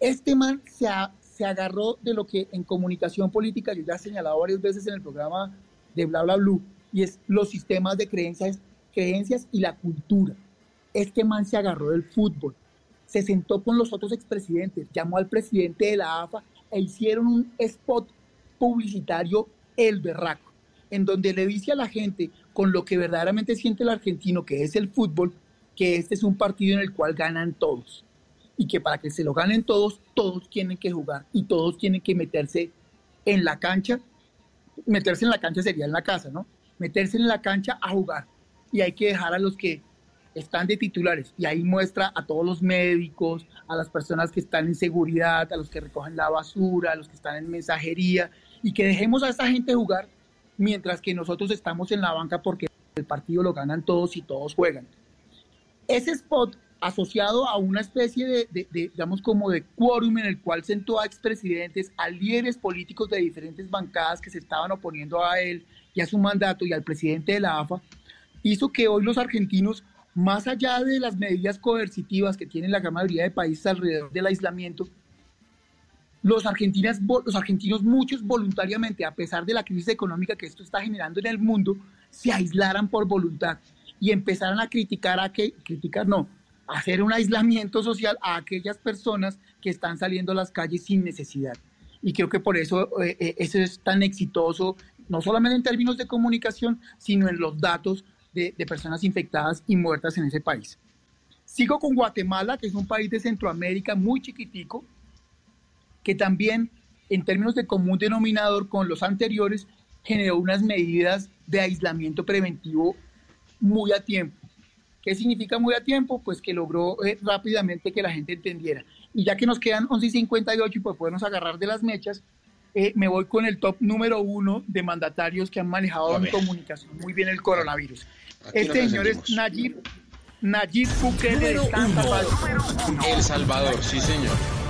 Este man se, se agarró de lo que en comunicación política, yo ya he señalado varias veces en el programa de Bla Bla Blue, y es los sistemas de creencias, creencias y la cultura. Este man se agarró del fútbol, se sentó con los otros expresidentes, llamó al presidente de la AFA e hicieron un spot publicitario el berraco, en donde le dice a la gente con lo que verdaderamente siente el argentino, que es el fútbol, que este es un partido en el cual ganan todos. Y que para que se lo ganen todos, todos tienen que jugar y todos tienen que meterse en la cancha. Meterse en la cancha sería en la casa, ¿no? Meterse en la cancha a jugar. Y hay que dejar a los que están de titulares. Y ahí muestra a todos los médicos, a las personas que están en seguridad, a los que recogen la basura, a los que están en mensajería. Y que dejemos a esa gente jugar mientras que nosotros estamos en la banca porque el partido lo ganan todos y todos juegan. Ese spot asociado a una especie de, de, de, digamos, como de quórum en el cual sentó a expresidentes, a líderes políticos de diferentes bancadas que se estaban oponiendo a él y a su mandato y al presidente de la AFA, hizo que hoy los argentinos, más allá de las medidas coercitivas que tienen la gran mayoría de países alrededor del aislamiento, los, argentinas, los argentinos, muchos voluntariamente, a pesar de la crisis económica que esto está generando en el mundo, se aislaran por voluntad y empezaran a criticar a que, criticar no, a hacer un aislamiento social a aquellas personas que están saliendo a las calles sin necesidad. Y creo que por eso eh, eh, eso es tan exitoso, no solamente en términos de comunicación, sino en los datos de, de personas infectadas y muertas en ese país. Sigo con Guatemala, que es un país de Centroamérica muy chiquitico, que también en términos de común denominador con los anteriores generó unas medidas de aislamiento preventivo muy a tiempo. ¿Qué significa muy a tiempo? Pues que logró eh, rápidamente que la gente entendiera. Y ya que nos quedan 11 y 58 y pues podemos agarrar de las mechas, eh, me voy con el top número uno de mandatarios que han manejado en comunicación muy bien el coronavirus. Aquí este señor es. Nayib, Nayib Bukele de San Salvador. El Salvador, sí señor.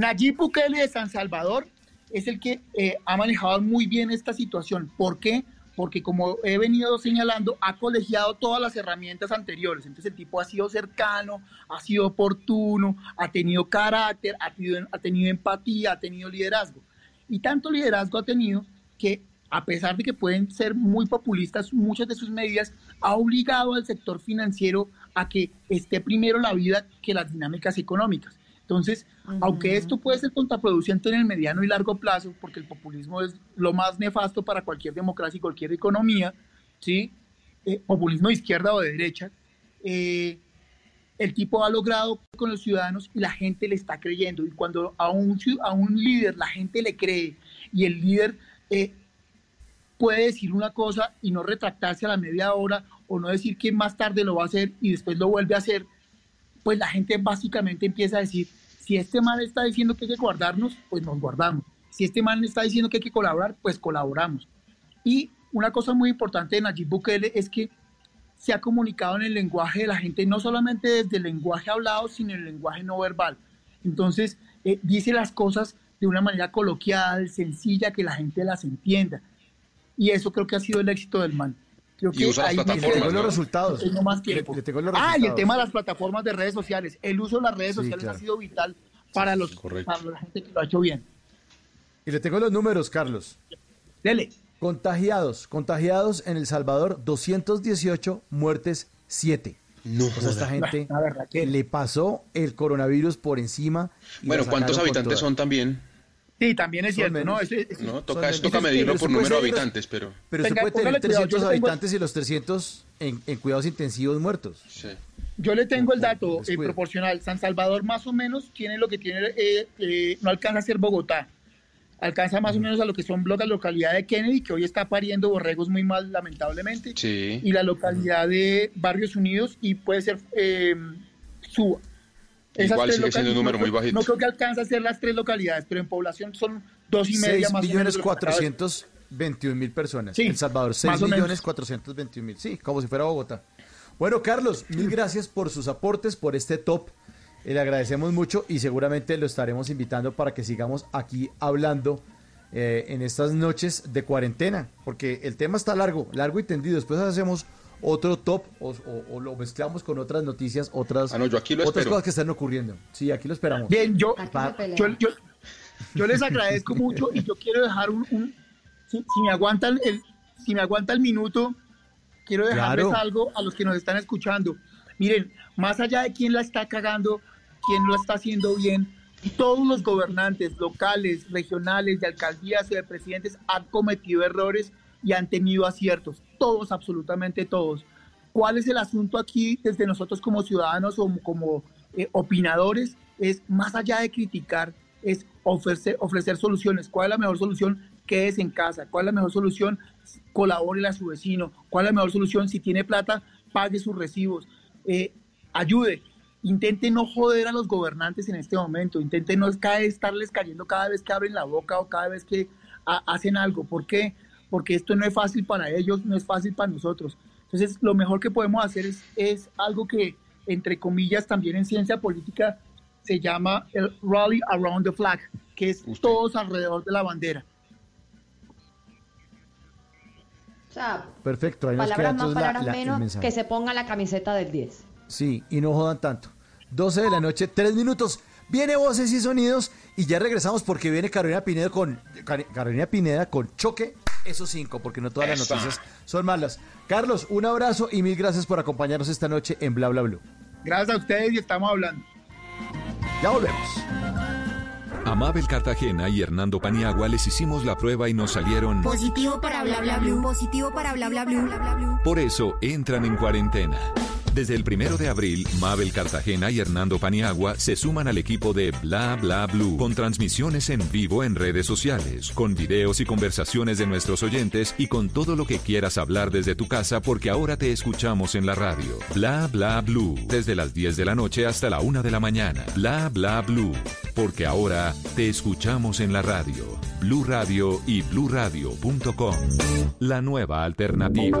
Nayib Bukele de San Salvador es el que eh, ha manejado muy bien esta situación. ¿Por qué? Porque como he venido señalando, ha colegiado todas las herramientas anteriores. Entonces el tipo ha sido cercano, ha sido oportuno, ha tenido carácter, ha ha tenido empatía, ha tenido liderazgo. Y tanto liderazgo ha tenido que, a pesar de que pueden ser muy populistas, muchas de sus medidas ha obligado al sector financiero a que esté primero la vida que las dinámicas económicas. Entonces, aunque esto puede ser contraproducente en el mediano y largo plazo, porque el populismo es lo más nefasto para cualquier democracia y cualquier economía, ¿sí? Eh, populismo de izquierda o de derecha, eh, el tipo ha logrado con los ciudadanos y la gente le está creyendo. Y cuando a un, a un líder la gente le cree y el líder eh, puede decir una cosa y no retractarse a la media hora o no decir que más tarde lo va a hacer y después lo vuelve a hacer, pues la gente básicamente empieza a decir, si este man está diciendo que hay que guardarnos, pues nos guardamos. Si este man está diciendo que hay que colaborar, pues colaboramos. Y una cosa muy importante de Nayib Bukele es que se ha comunicado en el lenguaje de la gente, no solamente desde el lenguaje hablado, sino en el lenguaje no verbal. Entonces, eh, dice las cosas de una manera coloquial, sencilla, que la gente las entienda. Y eso creo que ha sido el éxito del man. Creo Y que usa las ahí me plataformas, quedo. ¿no? los resultados. Tengo más tiempo. Le- le tengo los ah, y el resultados. tema de las plataformas de redes sociales. El uso de las redes Sí, sociales claro. ha sido vital para, los, para la gente que lo ha hecho bien. Y le tengo los números, Carlos. Dele. Contagiados, contagiados en El Salvador, 218, muertes 7. No, sea, esta gente La verdad le pasó el coronavirus por encima. y Bueno, ¿cuántos habitantes son también? Sí, también es cierto, menos. ¿no? No, toca, toca medirlo por número de habitantes, pero... Pero Venga, usted puede tener póngale cuidado, yo 300 le tengo- habitantes y los 300 en, en cuidados intensivos muertos. Yo le tengo el dato eh, proporcional. San Salvador más o menos tiene lo que tiene, eh, eh, no alcanza a ser Bogotá. Alcanza más o menos a lo que son la localidad de Kennedy, que hoy está pariendo borregos muy mal, lamentablemente. Sí. Y la localidad de Barrios Unidos y puede ser eh, Suba. Esas Igual sigue siendo un número no muy creo- bajito. No creo que alcance a ser las tres localidades, pero en población son dos y media 6 más o millones de- 421 mil personas. Sí, El Salvador, 6 más o menos. millones 421 mil. Sí, como si fuera Bogotá. Bueno, Carlos, mil gracias por sus aportes, por este top. Eh, le agradecemos mucho y seguramente lo estaremos invitando para que sigamos aquí hablando eh, en estas noches de cuarentena, porque el tema está largo, largo y tendido. Después hacemos otro top o, o- o lo mezclamos con otras noticias, otras, Ah, no, yo aquí lo otras cosas que están ocurriendo. Sí, aquí lo esperamos. Bien, yo, yo, yo- yo les agradezco mucho y yo quiero dejar un, un- si, si me aguantan el, si me aguanta el minuto, quiero dejarles Claro. algo a los que nos están escuchando. Miren, más allá de quién la está cagando, quién lo está haciendo bien, todos los gobernantes locales, regionales, de alcaldías y de presidentes han cometido errores y han tenido aciertos. Todos, absolutamente todos. ¿Cuál es el asunto aquí desde nosotros como ciudadanos o como eh, opinadores? Es más allá de criticar, es ofrecer, ofrecer soluciones. ¿Cuál es la mejor solución? Quédese en casa. ¿Cuál es la mejor solución? Colabore a su vecino. ¿Cuál es la mejor solución? Si tiene plata, pague sus recibos. Eh, ayude. Intente no joder a los gobernantes en este momento. Intente no estarles cayendo cada vez que abren la boca o cada vez que ha- hacen algo. ¿Por qué? Porque esto no es fácil para ellos, no es fácil para nosotros. Entonces, lo mejor que podemos hacer es, es algo que, entre comillas, también en ciencia política se llama el Rally Around the Flag, que es todos alrededor de la bandera. O sea, Perfecto, ahí nos queda palabras más, la- palabras la- menos, que se ponga la camiseta del 10. Sí, y no jodan tanto. 12 de la noche, 3 minutos. Viene voces y sonidos y ya regresamos porque viene Carolina Pineda con Car- Carolina Pineda con choque esos cinco, porque no todas las Eso. noticias son malas. Carlos, un abrazo y mil gracias por acompañarnos esta noche en Bla Bla Blue. Gracias a ustedes y estamos hablando. Ya volvemos. A Mabel Cartagena y Hernando Paniagua les hicimos la prueba y nos salieron. Positivo para bla bla blue. Positivo para bla bla blue. Por eso entran en cuarentena. Desde el primero de abril, Mabel Cartagena y Hernando Paniagua se suman al equipo de Bla Bla Blue con transmisiones en vivo en redes sociales, con videos y conversaciones de nuestros oyentes y con todo lo que quieras hablar desde tu casa porque ahora te escuchamos en la radio. Bla Bla Blue, desde las 10 de la noche hasta la 1 de la mañana. Bla Bla Blue, porque ahora te escuchamos en la radio. Blue Radio y bluradio.com. La nueva alternativa.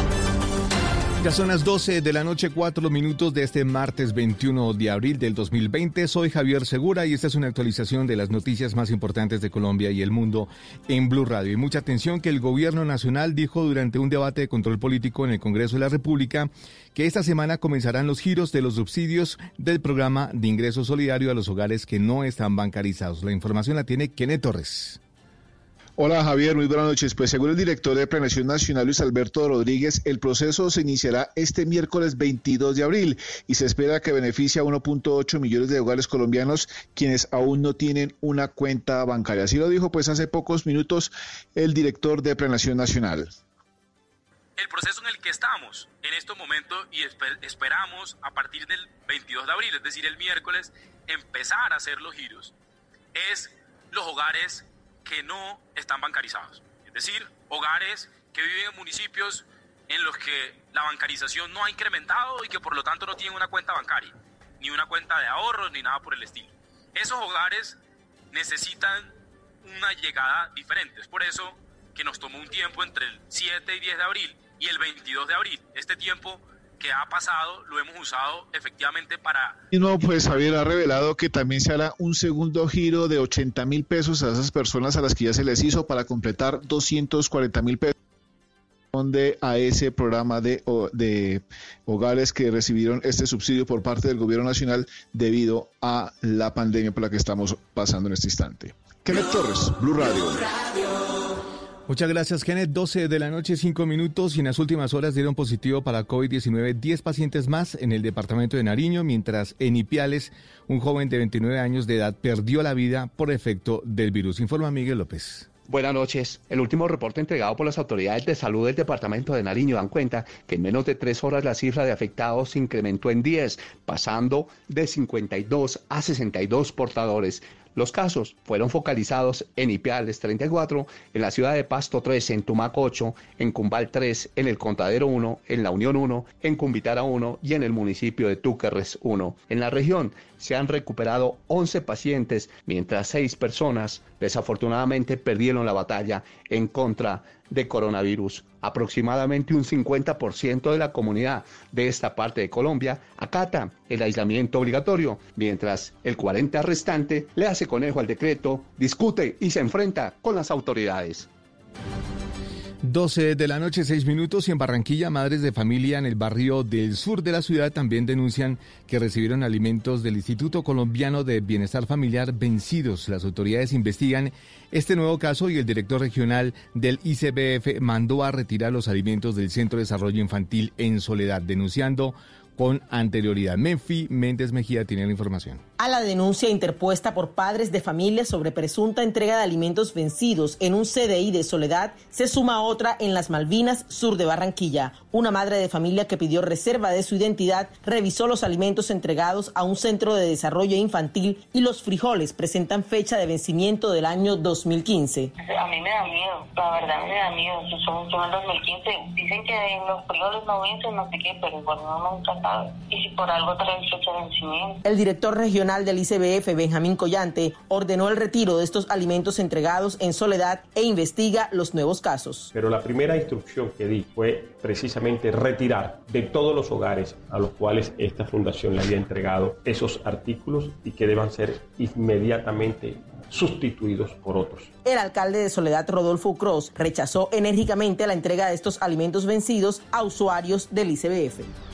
Ya son las 12 de la noche, 4 minutos de este martes 21 de abril del 2020. Soy Javier Segura y esta es una actualización de las noticias más importantes de Colombia y el mundo en Blue Radio. Y mucha atención que el gobierno nacional dijo durante un debate de control político en el Congreso de la República que esta semana comenzarán los giros de los subsidios del programa de ingreso solidario a los hogares que no están bancarizados. La información la tiene Kenneth Torres. Hola Javier, muy buenas noches. Pues según el director de Planeación Nacional Luis Alberto Rodríguez, el proceso se iniciará este miércoles 22 de abril y se espera que beneficie a 1.8 millones de hogares colombianos quienes aún no tienen una cuenta bancaria. Así lo dijo pues hace pocos minutos el director de Planeación Nacional. el proceso en el que estamos en estos momentos y esper- esperamos a partir del 22 de abril, es decir, el miércoles, empezar a hacer los giros, es los hogares que no están bancarizados. Es decir, hogares que viven en municipios en los que la bancarización no ha incrementado y que por lo tanto no tienen una cuenta bancaria, ni una cuenta de ahorros, ni nada por el estilo. Esos hogares necesitan una llegada diferente. Es por eso que nos tomó un tiempo entre el 7 y 10 de abril y el 22 de abril. Este tiempo que ha pasado lo hemos usado efectivamente para mismo, pues Javier ha revelado que también se hará un segundo giro de 80 mil pesos a esas personas a las que ya se les hizo para completar 240 mil pesos de a ese programa de, de hogares que recibieron este subsidio por parte del gobierno nacional debido a la pandemia por la que estamos pasando en este instante. Kenneth Torres, Blue Radio. Muchas gracias, Kenneth. 12 de la noche, 5 minutos. Y en las últimas horas dieron positivo para COVID-19 10 pacientes más en el departamento de Nariño, mientras en Ipiales, un joven de 29 años de edad perdió la vida por efecto del virus. Informa Miguel López. Buenas noches. El último reporte entregado por las autoridades de salud del departamento de Nariño dan cuenta que en menos de tres horas la cifra de afectados se incrementó en 10, pasando de 52 a 62 portadores. Los casos fueron focalizados en Ipiales 34, en la ciudad de Pasto 3, en Tumaco 8, en Cumbal 3, en el Contadero 1, en la Unión 1, en Cumbitara 1 y en el municipio de Túquerres 1. En la región se han recuperado 11 pacientes, mientras 6 personas desafortunadamente perdieron la batalla en contra de coronavirus. Aproximadamente un 50% de la comunidad de esta parte de Colombia acata el aislamiento obligatorio, mientras el 40% restante le hace conejo al decreto, discute y se enfrenta con las autoridades. 12 de la noche, 6 minutos y en Barranquilla, madres de familia en el barrio del sur de la ciudad también denuncian que recibieron alimentos del Instituto Colombiano de Bienestar Familiar vencidos. Las autoridades investigan este nuevo caso y el director regional del ICBF mandó a retirar los alimentos del Centro de Desarrollo Infantil en Soledad, denunciando con anterioridad. Menfi Méndez Mejía tiene la información. A la denuncia interpuesta por padres de familia sobre presunta entrega de alimentos vencidos en un CDI de Soledad, se suma otra en las Malvinas, sur de Barranquilla. Una madre de familia que pidió reserva de su identidad revisó los alimentos entregados a un centro de desarrollo infantil y los frijoles presentan fecha de vencimiento del año 2015. A mí me da miedo, la verdad me da miedo. Son, son 2015. Dicen que los frijoles no vencen, no sé qué, pero igual no nunca sabe. Y si por algo traen fecha de vencimiento. El director regional del ICBF, Benjamín Collante, ordenó el retiro de estos alimentos entregados en soledad e investiga los nuevos casos. Pero la primera instrucción que di fue precisamente retirar de todos los hogares a los cuales esta fundación le había entregado esos artículos y que deban ser inmediatamente sustituidos por otros. El alcalde de Soledad, Rodolfo Cross, rechazó enérgicamente la entrega de estos alimentos vencidos a usuarios del ICBF.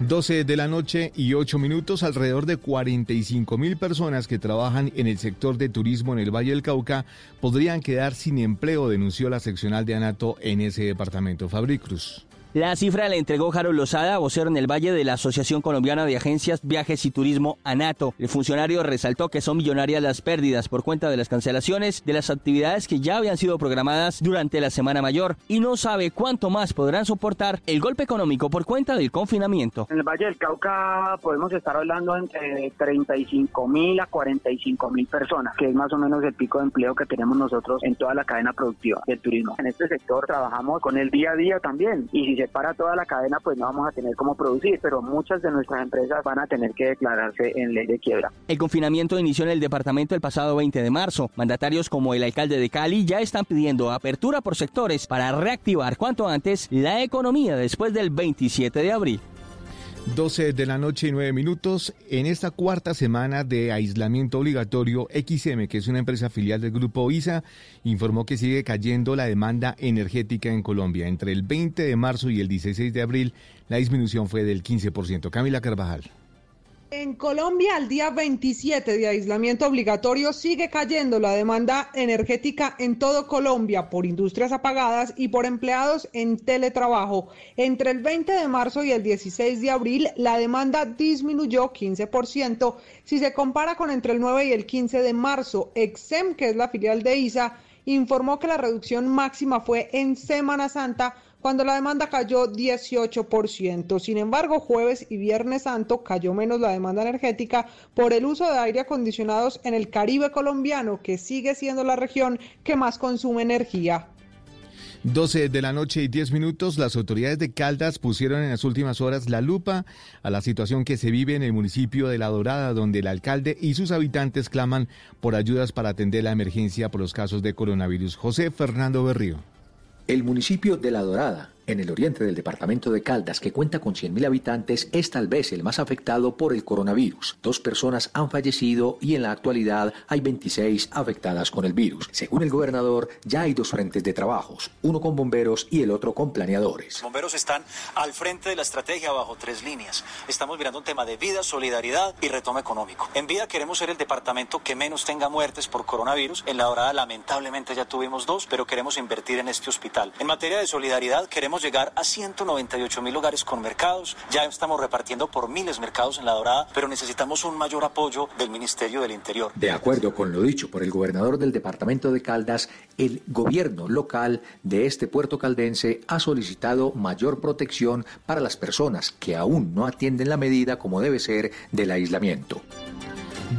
12 de la noche y 8 minutos, alrededor de 45 mil personas que trabajan en el sector de turismo en el Valle del Cauca podrían quedar sin empleo, denunció la seccional de ANATO en ese departamento. Fabri Cruz. La cifra la entregó Harold Lozada, vocero en el Valle de la Asociación Colombiana de Agencias, Viajes y Turismo, ANATO. El funcionario resaltó que son millonarias las pérdidas por cuenta de las cancelaciones de las actividades que ya habían sido programadas durante la Semana Mayor y no sabe cuánto más podrán soportar el golpe económico por cuenta del confinamiento. En el Valle del Cauca podemos estar hablando entre 35 mil a 45 mil personas, que es más o menos el pico de empleo que tenemos nosotros en toda la cadena productiva del turismo. En este sector trabajamos con el día a día también y si se para toda la cadena, pues no vamos a tener cómo producir, pero muchas de nuestras empresas van a tener que declararse en ley de quiebra. El confinamiento inició en el departamento el pasado 20 de marzo. Mandatarios como el alcalde de Cali ya están pidiendo apertura por sectores para reactivar cuanto antes la economía después del 27 de abril. 12 de la noche y 9 minutos. En esta cuarta semana de aislamiento obligatorio, XM, que es una empresa filial del grupo ISA, informó que sigue cayendo la demanda energética en Colombia. Entre el 20 de marzo y el 16 de abril, la disminución fue del 15%. Camila Carvajal. En Colombia, al día 27 de aislamiento obligatorio, sigue cayendo la demanda energética en todo Colombia por industrias apagadas y por empleados en teletrabajo. Entre el 20 de marzo y el 16 de abril, la demanda disminuyó 15%. Si se compara con entre el 9 y el 15 de marzo, Exem, que es la filial de ISA, informó que la reducción máxima fue en Semana Santa cuando la demanda cayó 18%. Sin embargo, jueves y viernes santo cayó menos la demanda energética por el uso de aire acondicionados en el Caribe colombiano, que sigue siendo la región que más consume energía. 12 de la noche y 10 minutos, las autoridades de Caldas pusieron en las últimas horas la lupa a la situación que se vive en el municipio de La Dorada, donde el alcalde y sus habitantes claman por ayudas para atender la emergencia por los casos de coronavirus. José Fernando Berrío. El municipio de La Dorada en el oriente del departamento de Caldas, que cuenta con 100.000 habitantes, es tal vez el más afectado por el coronavirus. Dos personas han fallecido y en la actualidad hay 26 afectadas con el virus. Según el gobernador, ya hay dos frentes de trabajos, uno con bomberos y el otro con planeadores. Los bomberos están al frente de la estrategia bajo tres líneas. Estamos mirando un tema de vida, solidaridad y retorno económico. En vida queremos ser el departamento que menos tenga muertes por coronavirus. En la dorada lamentablemente ya tuvimos dos, pero queremos invertir en este hospital. En materia de solidaridad queremos llegar a 198 mil hogares con mercados. Ya estamos repartiendo por miles mercados en la Dorada, pero necesitamos un mayor apoyo del Ministerio del Interior. De acuerdo con lo dicho por el gobernador del departamento de Caldas, el gobierno local de este puerto caldense ha solicitado mayor protección para las personas que aún no atienden la medida como debe ser del aislamiento.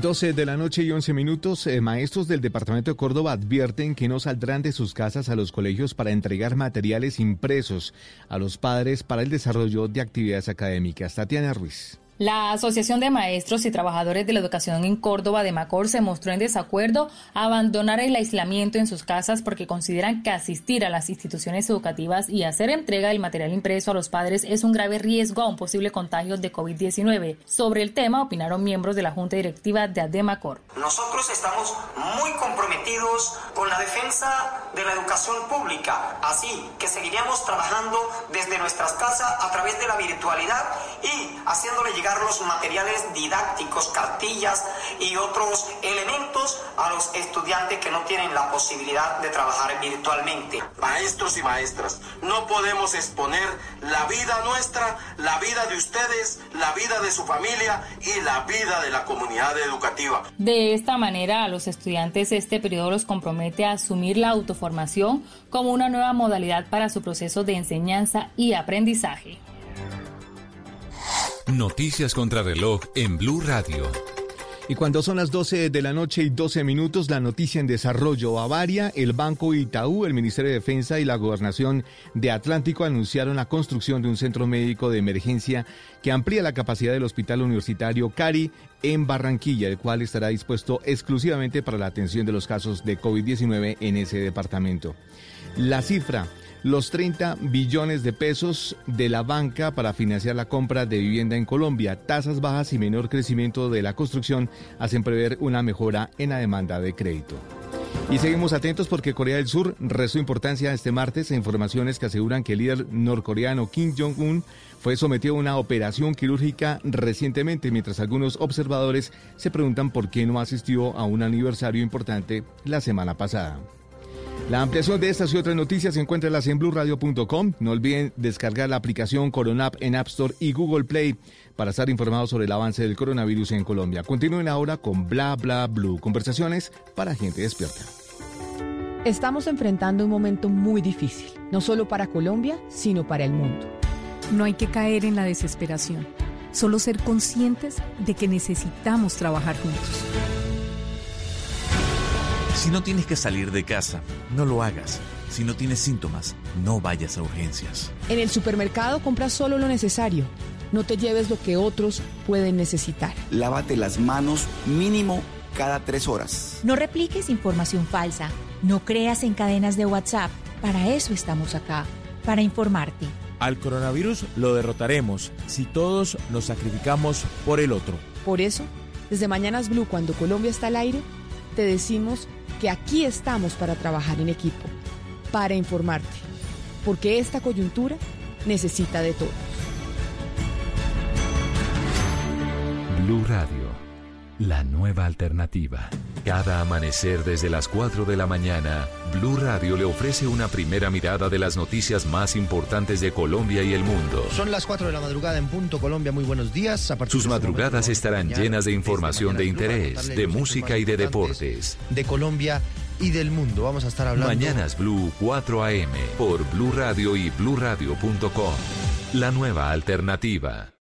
12 de la noche y 11 minutos, eh, maestros del departamento de Córdoba advierten que no saldrán de sus casas a los colegios para entregar materiales impresos a los padres para el desarrollo de actividades académicas. Tatiana Ruiz. La Asociación de Maestros y Trabajadores de la Educación en Córdoba de Macor se mostró en desacuerdo a abandonar el aislamiento en sus casas porque consideran que asistir a las instituciones educativas y hacer entrega del material impreso a los padres es un grave riesgo a un posible contagio de COVID-19. Sobre el tema opinaron miembros de la Junta Directiva de ADEMACOR. Nosotros estamos muy comprometidos con la defensa de la educación pública, así que seguiríamos trabajando desde nuestras casas a través de la virtualidad y haciéndole llegar los materiales didácticos, cartillas y otros elementos a los estudiantes que no tienen la posibilidad de trabajar virtualmente. Maestros y maestras, no podemos exponer la vida nuestra, la vida de ustedes, la vida de su familia y la vida de la comunidad educativa. De esta manera, a los estudiantes este periodo los compromete a asumir la autoformación como una nueva modalidad para su proceso de enseñanza y aprendizaje. Noticias contra reloj en Blue Radio. Y cuando son las 12 de la noche y 12 minutos, la noticia en desarrollo. Bavaria, el Banco Itaú, el Ministerio de Defensa y la Gobernación de Atlántico anunciaron la construcción de un centro médico de emergencia que amplía la capacidad del Hospital Universitario Cari en Barranquilla, el cual estará dispuesto exclusivamente para la atención de los casos de COVID-19 en ese departamento. La cifra los 30 billones de pesos de la banca para financiar la compra de vivienda en Colombia. Tasas bajas y menor crecimiento de la construcción hacen prever una mejora en la demanda de crédito. Y seguimos atentos porque Corea del Sur restó importancia este martes a informaciones que aseguran que el líder norcoreano Kim Jong-un fue sometido a una operación quirúrgica recientemente, mientras algunos observadores se preguntan por qué no asistió a un aniversario importante la semana pasada. La ampliación de estas y otras noticias se encuentra en blueradio.com. No olviden descargar la aplicación Coronap en App Store y Google Play para estar informados sobre el avance del coronavirus en Colombia. Continúen ahora con Bla Bla Blue, conversaciones para gente despierta. Estamos enfrentando un momento muy difícil, no solo para Colombia, sino para el mundo. No hay que caer en la desesperación, solo ser conscientes de que necesitamos trabajar juntos. Si no tienes que salir de casa, no lo hagas. Si no tienes síntomas, no vayas a urgencias. En el supermercado compra solo lo necesario. No te lleves lo que otros pueden necesitar. Lávate las manos mínimo cada tres horas. No repliques información falsa. No creas en cadenas de WhatsApp. Para eso estamos acá, para informarte. Al coronavirus lo derrotaremos si todos nos sacrificamos por el otro. Por eso, desde Mañanas Blue, cuando Colombia está al aire, te decimos que aquí estamos para trabajar en equipo, para informarte, porque esta coyuntura necesita de todos. Blue Radio, la nueva alternativa. Cada amanecer desde las 4 de la mañana, Blue Radio le ofrece una primera mirada de las noticias más importantes de Colombia y el mundo. Son las 4 de la madrugada en punto Colombia. Muy buenos días. A Sus madrugadas estarán llenas de información de interés, de música y de deportes. De Colombia y del mundo. Vamos a estar hablando. Mañanas Blue 4 AM por Blue Radio y bluradio.com. La nueva alternativa.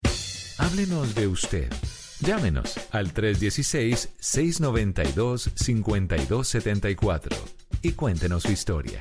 Háblenos de usted. Llámenos al 316-692-5274 y cuéntenos su historia.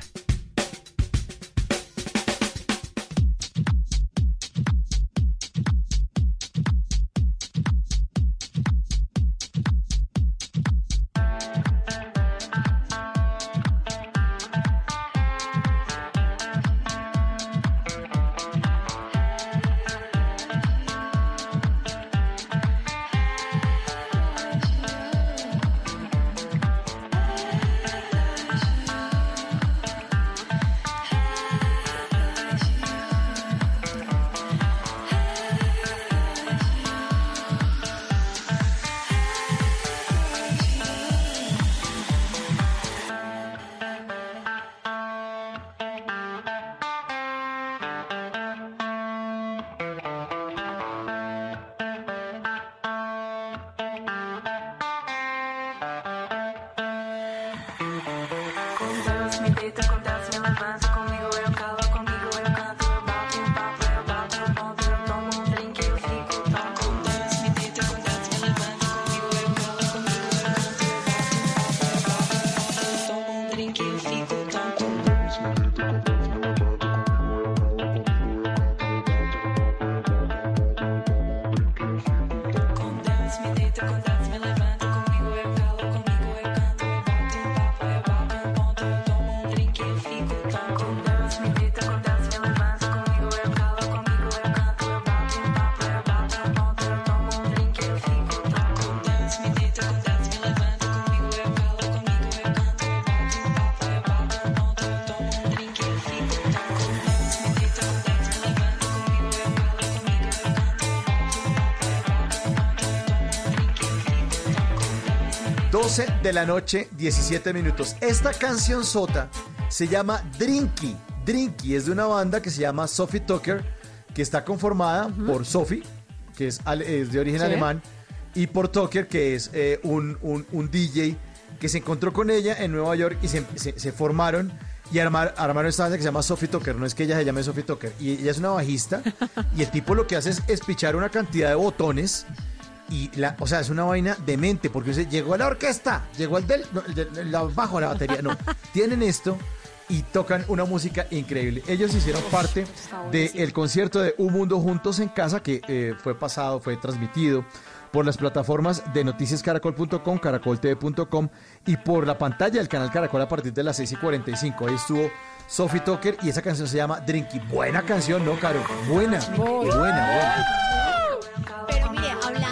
12 de la noche, 17 minutos. Esta canción sota se llama Drinky. Drinky es de una banda que se llama Sophie Tucker, que está conformada por Sophie, que es, es de origen Sí. alemán, y por Tucker, que es eh, un, un- un DJ que se encontró con ella en Nueva York y se, se- se formaron y armar- armaron esta banda que se llama Sophie Tucker. No es que ella se llame Sophie Tucker. Y ella es una bajista y el tipo lo que hace es espichar una cantidad de botones. Y la, o sea, es una vaina demente, porque dice, llegó a la orquesta, llegó el del, no, el del- el bajo la batería. No, tienen esto y tocan una música increíble. Ellos hicieron parte del concierto de Un Mundo Juntos en Casa, que eh, fue pasado, fue transmitido por las plataformas de noticiascaracol.com, caracoltv.com y por la pantalla del canal Caracol a partir de las 6 y 45. Ahí estuvo Sophie Tucker y esa canción se llama Drinky. Buena canción, ¿no, Caro? Buena, buena, buena. Pero mire, hablando ya de la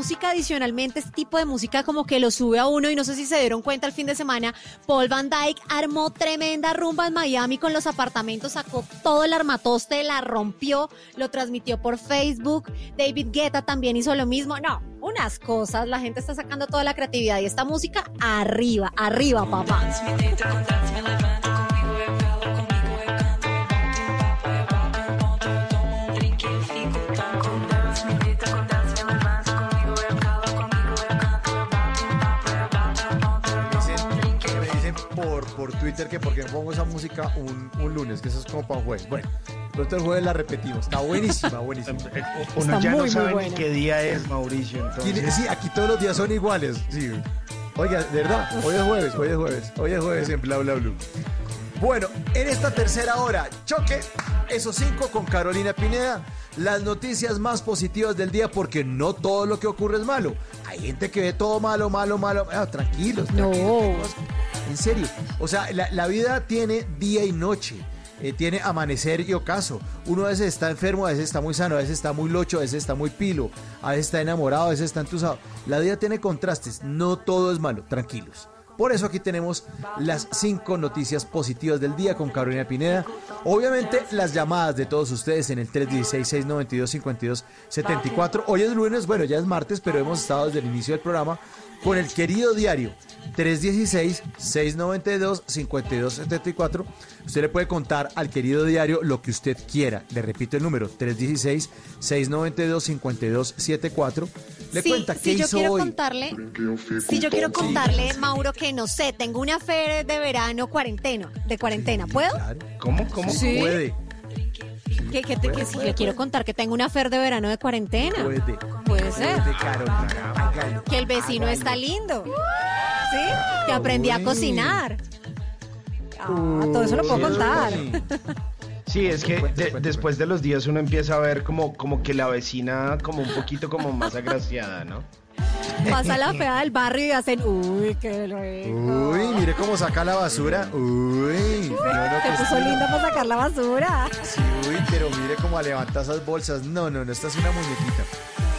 música, adicionalmente, este tipo de música como que lo sube a uno y no sé si se dieron cuenta el fin de semana, Paul Van Dyke armó tremenda rumba en Miami con los apartamentos, sacó todo el armatoste, la rompió, lo transmitió por Facebook, David Guetta también hizo lo mismo, no, unas cosas, la gente está sacando toda la creatividad y esta música arriba, arriba, papá. Por, Twitter que porque pongo esa música un, un lunes, que eso es como para un jueves. Bueno, pronto el jueves la repetimos. Está buenísima, buenísima. Uno ya no sabe ni qué día es, Mauricio. Entonces... Sí, aquí todos los días son iguales. Sí. Oiga, de verdad, hoy es jueves, hoy es jueves, hoy es jueves en Bla Bla Blue. Bueno, en esta tercera hora, choque, esos cinco con Carolina Pineda. Las noticias más positivas del día, porque no todo lo que ocurre es malo. Hay gente que ve todo malo, malo, malo. Ah, tranquilos, tranquilos. En serio. O sea, la, la vida tiene día y noche. eh, tiene amanecer y ocaso. Uno a veces está enfermo, a veces está muy sano, a veces está muy locho, a veces está muy pilo, a veces está enamorado, a veces está entusado. La vida tiene contrastes, no todo es malo, tranquilos. Por eso aquí tenemos las cinco noticias positivas del día con Carolina Pineda. Obviamente las llamadas de todos ustedes en el 316-692-5274. Hoy es lunes, bueno, ya es martes, pero hemos estado desde el inicio del programa con el querido diario 316-692-5274. Usted le puede contar al querido diario lo que usted quiera. Le repito el número 316-692-5274. Le Sí, cuenta qué si yo quiero hoy. contarle, si yo quiero contarle, Mauro, que no sé, tengo una fe de verano cuarentena, de cuarentena, ¿puedo? ¿Cómo? ¿Cómo? Sí. Puede, Que, que, te- que si le quiero contar que tengo una fer de verano de cuarentena. puede. Puede ser. Puede, Carolina. Hágalo. Que el vecino Hágalo. está lindo. ¿Sí? Que aprendí a cocinar. Ah, todo eso lo puedo contar. Sí, es que de- después de los días uno empieza a ver como, como que la vecina como un poquito como más agraciada, ¿no? Pasa la fea del barrio y hacen, uy, qué rico. Uy, mire cómo saca la basura. Uy, no, no, Te que puso sí. linda para sacar la basura. Sí, uy, pero mire cómo levanta esas bolsas. No, no, no, esta es una muñequita.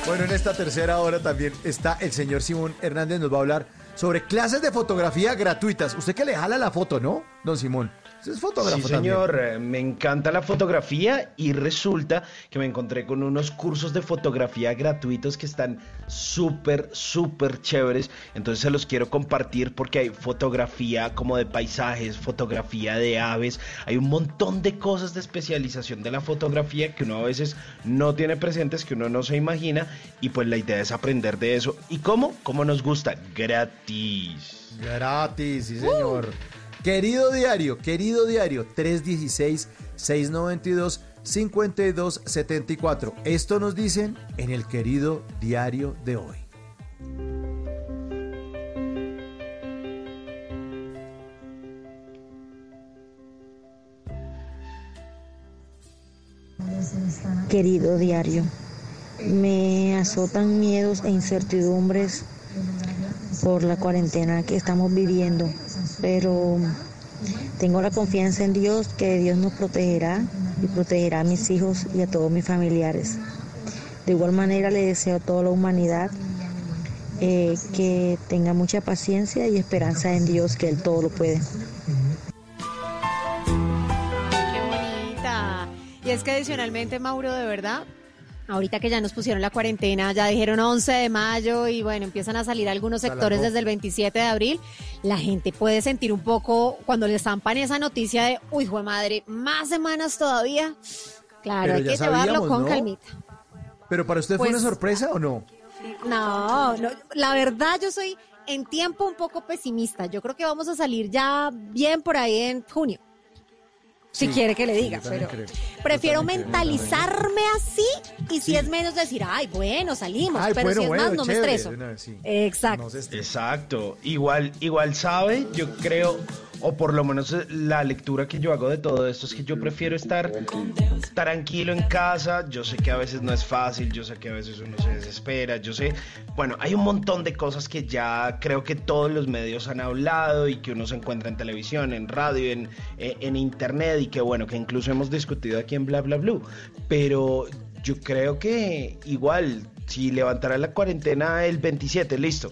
Bueno, en esta tercera hora también está el señor Simón Hernández, nos va a hablar sobre clases de fotografía gratuitas. Usted que le jala la foto, ¿no, don Simón? Usted es fotógrafo Sí, señor, eh, me encanta la fotografía y resulta que me encontré con unos cursos de fotografía gratuitos que están súper, súper chéveres. Entonces se los quiero compartir porque hay fotografía como de paisajes, fotografía de aves, hay un montón de cosas de especialización de la fotografía que uno a veces no tiene presentes, que uno no se imagina y pues la idea es aprender de eso. ¿Y cómo? ¿Cómo nos gusta? Gratis. Gratis, sí, señor. Querido diario, querido diario, 316-692-5274. Esto nos dicen en el querido diario de hoy. Querido diario, me azotan miedos e incertidumbres por la cuarentena que estamos viviendo, pero tengo la confianza en Dios que Dios nos protegerá y protegerá a mis hijos y a todos mis familiares. De igual manera le deseo a toda la humanidad eh, que tenga mucha paciencia y esperanza en Dios que Él todo lo puede. Qué bonita. Y es que adicionalmente, Mauro, de verdad, Ahorita que ya nos pusieron la cuarentena, ya dijeron 11 de mayo y bueno, empiezan a salir algunos sectores desde el 27 de abril, la gente puede sentir un poco cuando le zampan esa noticia de, uy, jue madre, más semanas todavía. Claro, Pero hay que llevarlo con ¿no? calmita. ¿Pero para usted fue Pues- una sorpresa o no? No, no, la verdad yo soy en tiempo un poco pesimista. Yo creo que vamos a salir ya bien por ahí en junio. Si Sí, quiere que le diga, pero creo. prefiero mentalizarme así y si es menos decir, ay, bueno, salimos, Ay, pero bueno, si es bueno, más, no me estreso. vez. Exacto. No. Exacto. Igual, igual sabe, yo creo, o por lo menos eh, la lectura que yo hago de todo esto es que yo prefiero estar tranquilo en casa. Yo sé que a veces no es fácil, yo sé que a veces uno se desespera, yo sé, bueno, hay un montón de cosas que ya creo que todos los medios han hablado y que uno se encuentra en televisión, en radio, en, eh, en internet y que bueno, que incluso hemos discutido aquí en Bla Bla Blue. Pero yo creo que igual, si levantara la cuarentena el 27, listo.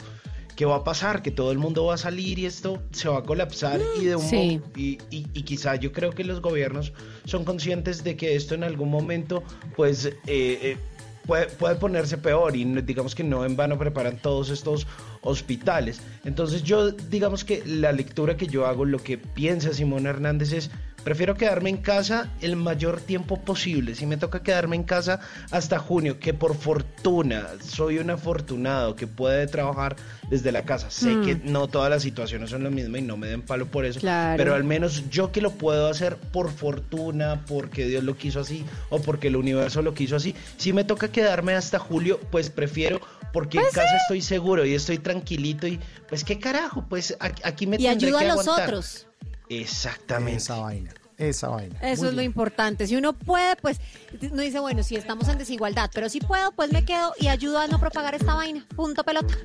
¿Qué va a pasar? Que todo el mundo va a salir y esto se va a colapsar y de un Sí. y, y- y quizá yo creo que los gobiernos son conscientes de que esto en algún momento pues eh, eh, puede, puede ponerse peor y digamos que no en vano preparan todos estos hospitales. Entonces yo digamos que la lectura que yo hago, lo que piensa Simón Hernández es prefiero quedarme en casa el mayor tiempo posible. Si me toca quedarme en casa hasta junio, que por fortuna soy un afortunado que puede trabajar desde la casa. Sé Mm. que no todas las situaciones son las mismas y no me den palo por eso. Claro. Pero al menos yo que lo puedo hacer por fortuna, porque Dios lo quiso así o porque el universo lo quiso así. Si me toca quedarme hasta julio, pues prefiero porque Pues en casa estoy seguro y estoy tranquilito y pues qué carajo, pues aquí, me Y tendré ayuda a que los aguantar. otros. Exactamente. Esa vaina, esa vaina. Eso Muy es lo importante. Si uno puede, pues, no dice, bueno, si estamos en desigualdad, pero si puedo, pues me quedo y ayudo a no propagar esta vaina. Punto pelota.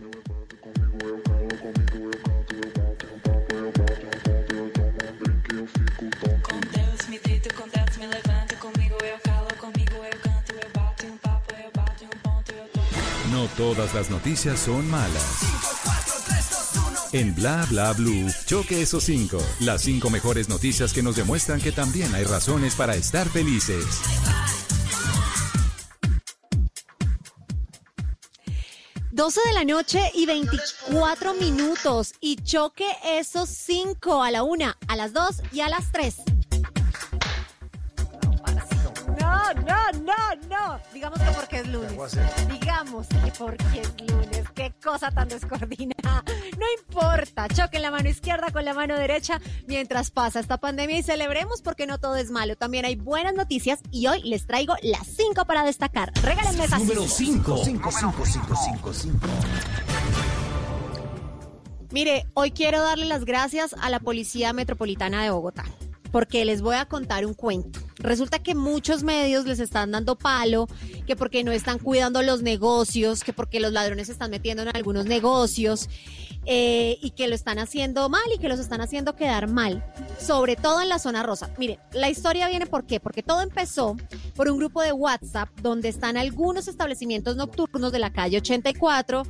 No todas las noticias son malas. En Bla Bla Blue, choque esos cinco. Las cinco mejores noticias que nos demuestran que también hay razones para estar felices. Doce de la noche y 24 minutos. Y choque esos cinco a la una, a las dos y a las tres. No, no, no, no. Digamos que porque es lunes. Digamos que porque es lunes. Qué cosa tan descoordinada. No importa. Choquen la mano izquierda con la mano derecha mientras pasa esta pandemia y celebremos porque no todo es malo. También hay buenas noticias y hoy les traigo las cinco para destacar. Regálenme esas Número cinco. 5. 5, 5, 5, 5, 5. Mire, hoy quiero darle las gracias a la Policía Metropolitana de Bogotá, porque les voy a contar un cuento. Resulta que muchos medios les están dando palo, que porque no están cuidando los negocios, que porque los ladrones se están metiendo en algunos negocios eh, y que lo están haciendo mal y que los están haciendo quedar mal, sobre todo en la zona rosa. Mire, la historia viene por qué, porque todo empezó por un grupo de WhatsApp donde están algunos establecimientos nocturnos de la calle 84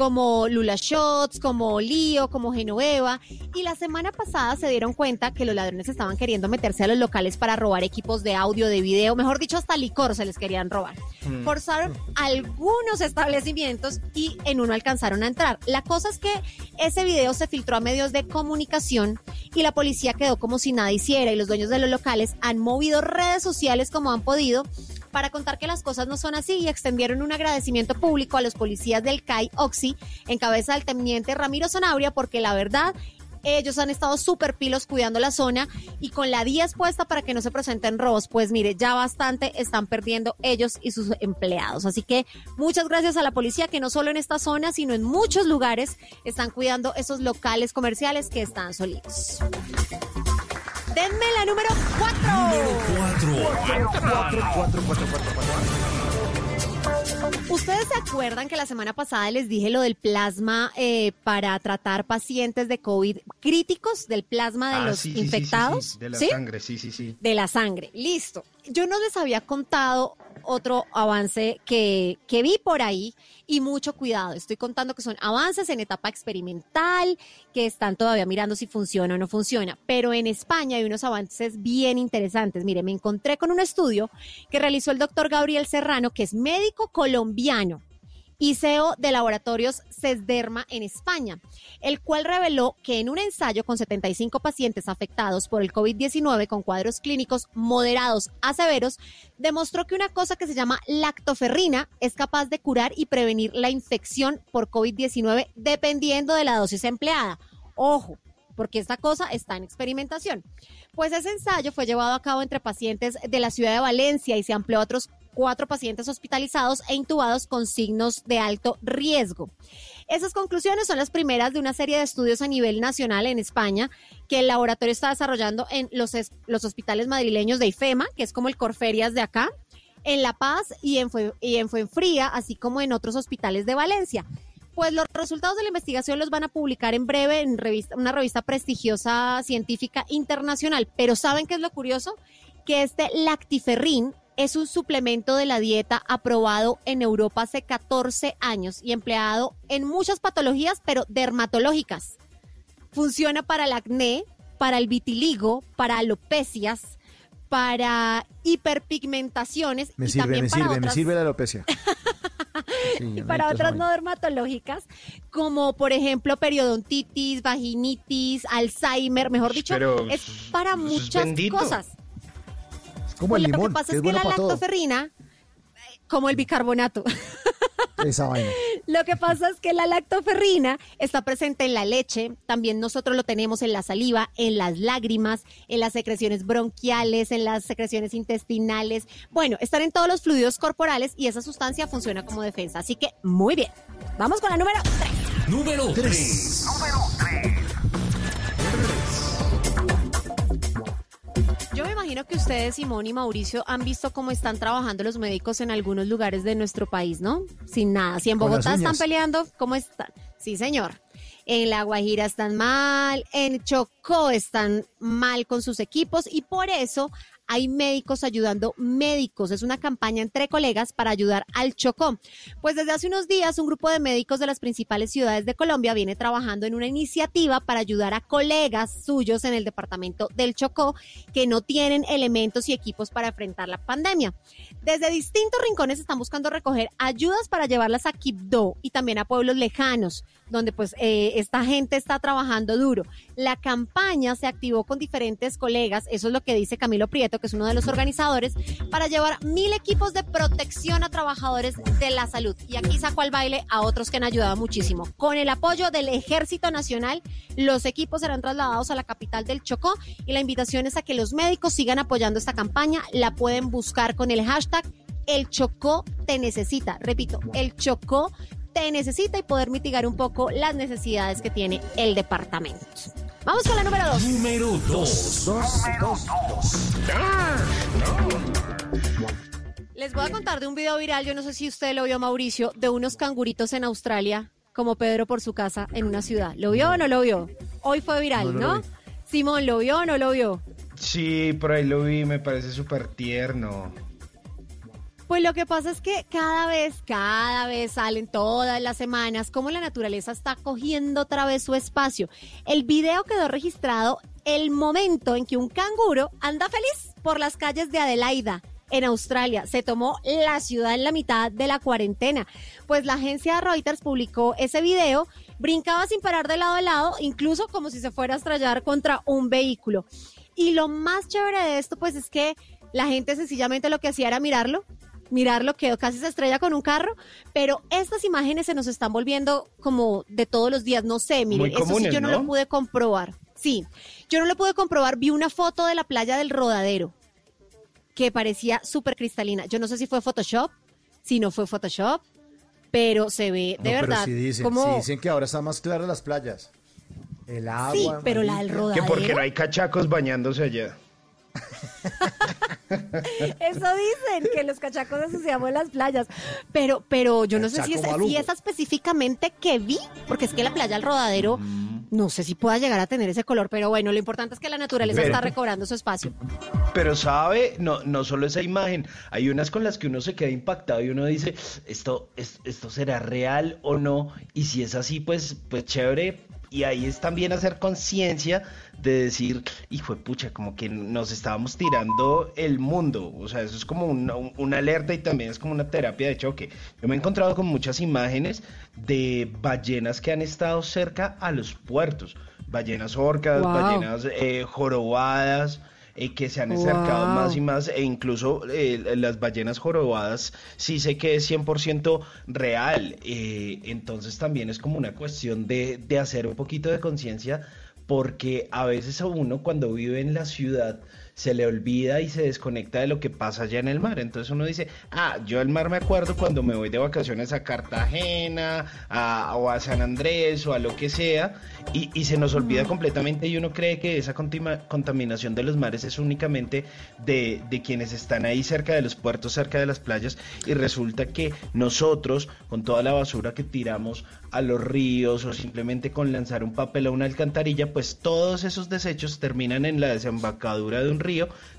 como Lula Shots, como Lío, como Genoveva. Y la semana pasada se dieron cuenta que los ladrones estaban queriendo meterse a los locales para robar equipos de audio, de video, mejor dicho, hasta licor se les querían robar. Mm. Forzaron algunos establecimientos y en uno alcanzaron a entrar. La cosa es que ese video se filtró a medios de comunicación y la policía quedó como si nada hiciera y los dueños de los locales han movido redes sociales como han podido para contar que las cosas no son así y extendieron un agradecimiento público a los policías del CAI Oxy en cabeza del teniente Ramiro Zanabria porque la verdad ellos han estado súper pilos cuidando la zona y con la 10 puesta para que no se presenten robos, pues mire, ya bastante están perdiendo ellos y sus empleados. Así que muchas gracias a la policía que no solo en esta zona, sino en muchos lugares están cuidando esos locales comerciales que están solitos. Denme la número 4. ¿Ustedes se acuerdan que la semana pasada les dije lo del plasma eh, para tratar pacientes de COVID críticos, del plasma de Ah, los sí, sí, sí, sí, infectados? sí, de la ¿Sí? sangre, sí, sí, sí. De la sangre, listo. yo no les había contado otro avance que, que vi por ahí y mucho cuidado. Estoy contando que son avances en etapa experimental, que están todavía mirando si funciona o no funciona. Pero en España hay unos avances bien interesantes. Mire, me encontré con un estudio que realizó el doctor Gabriel Serrano, que es médico colombiano y CEO de laboratorios CESDERMA en España, el cual reveló que en un ensayo con 75 pacientes afectados por el COVID-19 con cuadros clínicos moderados a severos, demostró que una cosa que se llama lactoferrina es capaz de curar y prevenir la infección por COVID-19 dependiendo de la dosis empleada. Ojo, porque esta cosa está en experimentación. Pues ese ensayo fue llevado a cabo entre pacientes de la ciudad de Valencia y se amplió a otros cuatro pacientes hospitalizados e intubados con signos de alto riesgo. Esas conclusiones son las primeras de una serie de estudios a nivel nacional en España que el laboratorio está desarrollando en los, los hospitales madrileños de IFEMA, que es como el Corferias de acá, en La Paz y en, y en Fuenfría, así como en otros hospitales de Valencia. Pues los resultados de la investigación los van a publicar en breve en revista, una revista prestigiosa científica internacional. Pero ¿saben qué es lo curioso? Que este lactiferrin es un suplemento de la dieta aprobado en Europa hace 14 años y empleado en muchas patologías, pero dermatológicas. Funciona para el acné, para el vitiligo, para alopecias, para hiperpigmentaciones me y sirve, también me para sirve, otras... me sirve la alopecia. Sí, y para otras no dermatológicas, como por ejemplo periodontitis, vaginitis, Alzheimer, mejor dicho, Pero es para es muchas cosas. Como Pues el lo limón, que pasa que es, es que bueno la todo. lactoferrina, eh, como el bicarbonato, Esa vaina. lo que pasa es que la lactoferrina está presente en la leche, también nosotros lo tenemos en la saliva, en las lágrimas, en las secreciones bronquiales, en las secreciones intestinales. Bueno, están en todos los fluidos corporales y esa sustancia funciona como defensa. Así que muy bien. Vamos con la número 3. Número 3. Yo me imagino que ustedes, Simón y Mauricio, han visto cómo están trabajando los médicos en algunos lugares de nuestro país, ¿no? Sin nada. Si en Bogotá están peleando, ¿cómo están? Sí, señor. En La Guajira están mal, en Chocó están mal con sus equipos y por eso hay médicos ayudando médicos. Es una campaña entre colegas para ayudar al Chocó. Pues desde hace unos días un grupo de médicos de las principales ciudades de Colombia viene trabajando en una iniciativa para ayudar a colegas suyos en el departamento del Chocó que no tienen elementos y equipos para enfrentar la pandemia. Desde distintos rincones están buscando recoger ayudas para llevarlas a Quibdó y también a pueblos lejanos, donde pues eh, esta gente está trabajando duro. La campaña se activó con diferentes colegas, eso es lo que dice Camilo Prieto, que es uno de los organizadores, para llevar mil equipos de protección a trabajadores de la salud. Y aquí saco al baile a otros que han ayudado muchísimo. Con el apoyo del Ejército Nacional, los equipos serán trasladados a la capital del Chocó y la invitación es a que los médicos sigan apoyando esta campaña. La pueden buscar con el hashtag El Chocó te necesita. Repito, El Chocó te necesita y poder mitigar un poco las necesidades que tiene el departamento. Vamos con la número dos. Número 2. Dos, dos, dos. Les voy a contar de un video viral, yo no sé si usted lo vio, Mauricio, de unos canguritos en Australia, como Pedro por su casa en una ciudad. ¿Lo vio o no lo vio? Hoy fue viral, No, ¿no? no lo vi. Simón, ¿lo vio o no lo vio? Sí, por ahí lo vi, me parece súper tierno. Pues lo que pasa es que cada vez, cada vez salen todas las semanas como la naturaleza está cogiendo otra vez su espacio. El video quedó registrado el momento en que un canguro anda feliz por las calles de Adelaida. En Australia se tomó la ciudad en la mitad de la cuarentena. Pues la agencia Reuters publicó ese video, brincaba sin parar de lado a lado, incluso como si se fuera a estrellar contra un vehículo. Y lo más chévere de esto, pues es que la gente sencillamente lo que hacía era mirarlo, mirarlo, quedó casi se estrella con un carro, pero estas imágenes se nos están volviendo como de todos los días, no sé, miren, Muy eso sí yo no, ¿no? lo pude comprobar. Sí, yo no lo pude comprobar, vi una foto de la playa del Rodadero que parecía súper cristalina. Yo no sé si fue Photoshop, si no fue Photoshop, pero se ve de No, pero verdad sí dicen, como sí dicen que ahora están más claras las playas. El agua. Sí, pero la del rodadero. Que porque no hay cachacos bañándose allá. Eso dicen, que los cachacos ensuciamos en las playas. Pero, pero yo no sé si es, si específicamente que vi, porque es que la playa del Rodadero no sé si pueda llegar a tener ese color, pero bueno, lo importante es que la naturaleza Pero- está recobrando su espacio. Pero sabe, no, no solo esa imagen, hay unas con las que uno se queda impactado y uno dice, esto, es- esto será real o no, y si es así, pues, pues chévere. Y ahí es también hacer conciencia de decir, hijo de pucha, como que nos estábamos tirando el mundo. O sea, eso es como una, un- una alerta y también es como una terapia de choque. Yo me he encontrado con muchas imágenes de ballenas que han estado cerca a los puertos. Ballenas orcas, Wow. ballenas eh, jorobadas eh, que se han acercado Wow. más y más e incluso eh, las ballenas jorobadas sí sé que es 100% real. eh, entonces también es como una cuestión de, de hacer un poquito de conciencia porque a veces a uno cuando vive en la ciudad se le olvida y se desconecta de lo que pasa allá en el mar. Entonces uno dice, ah, yo el mar me acuerdo cuando me voy de vacaciones a Cartagena a- o a San Andrés o a lo que sea, y, y se nos olvida completamente y uno cree que esa contaminación de los mares es únicamente de, de quienes están ahí cerca de los puertos, cerca de las playas, y resulta que nosotros, con toda la basura que tiramos a los ríos o simplemente con lanzar un papel a una alcantarilla, pues todos esos desechos terminan en la desembocadura de un río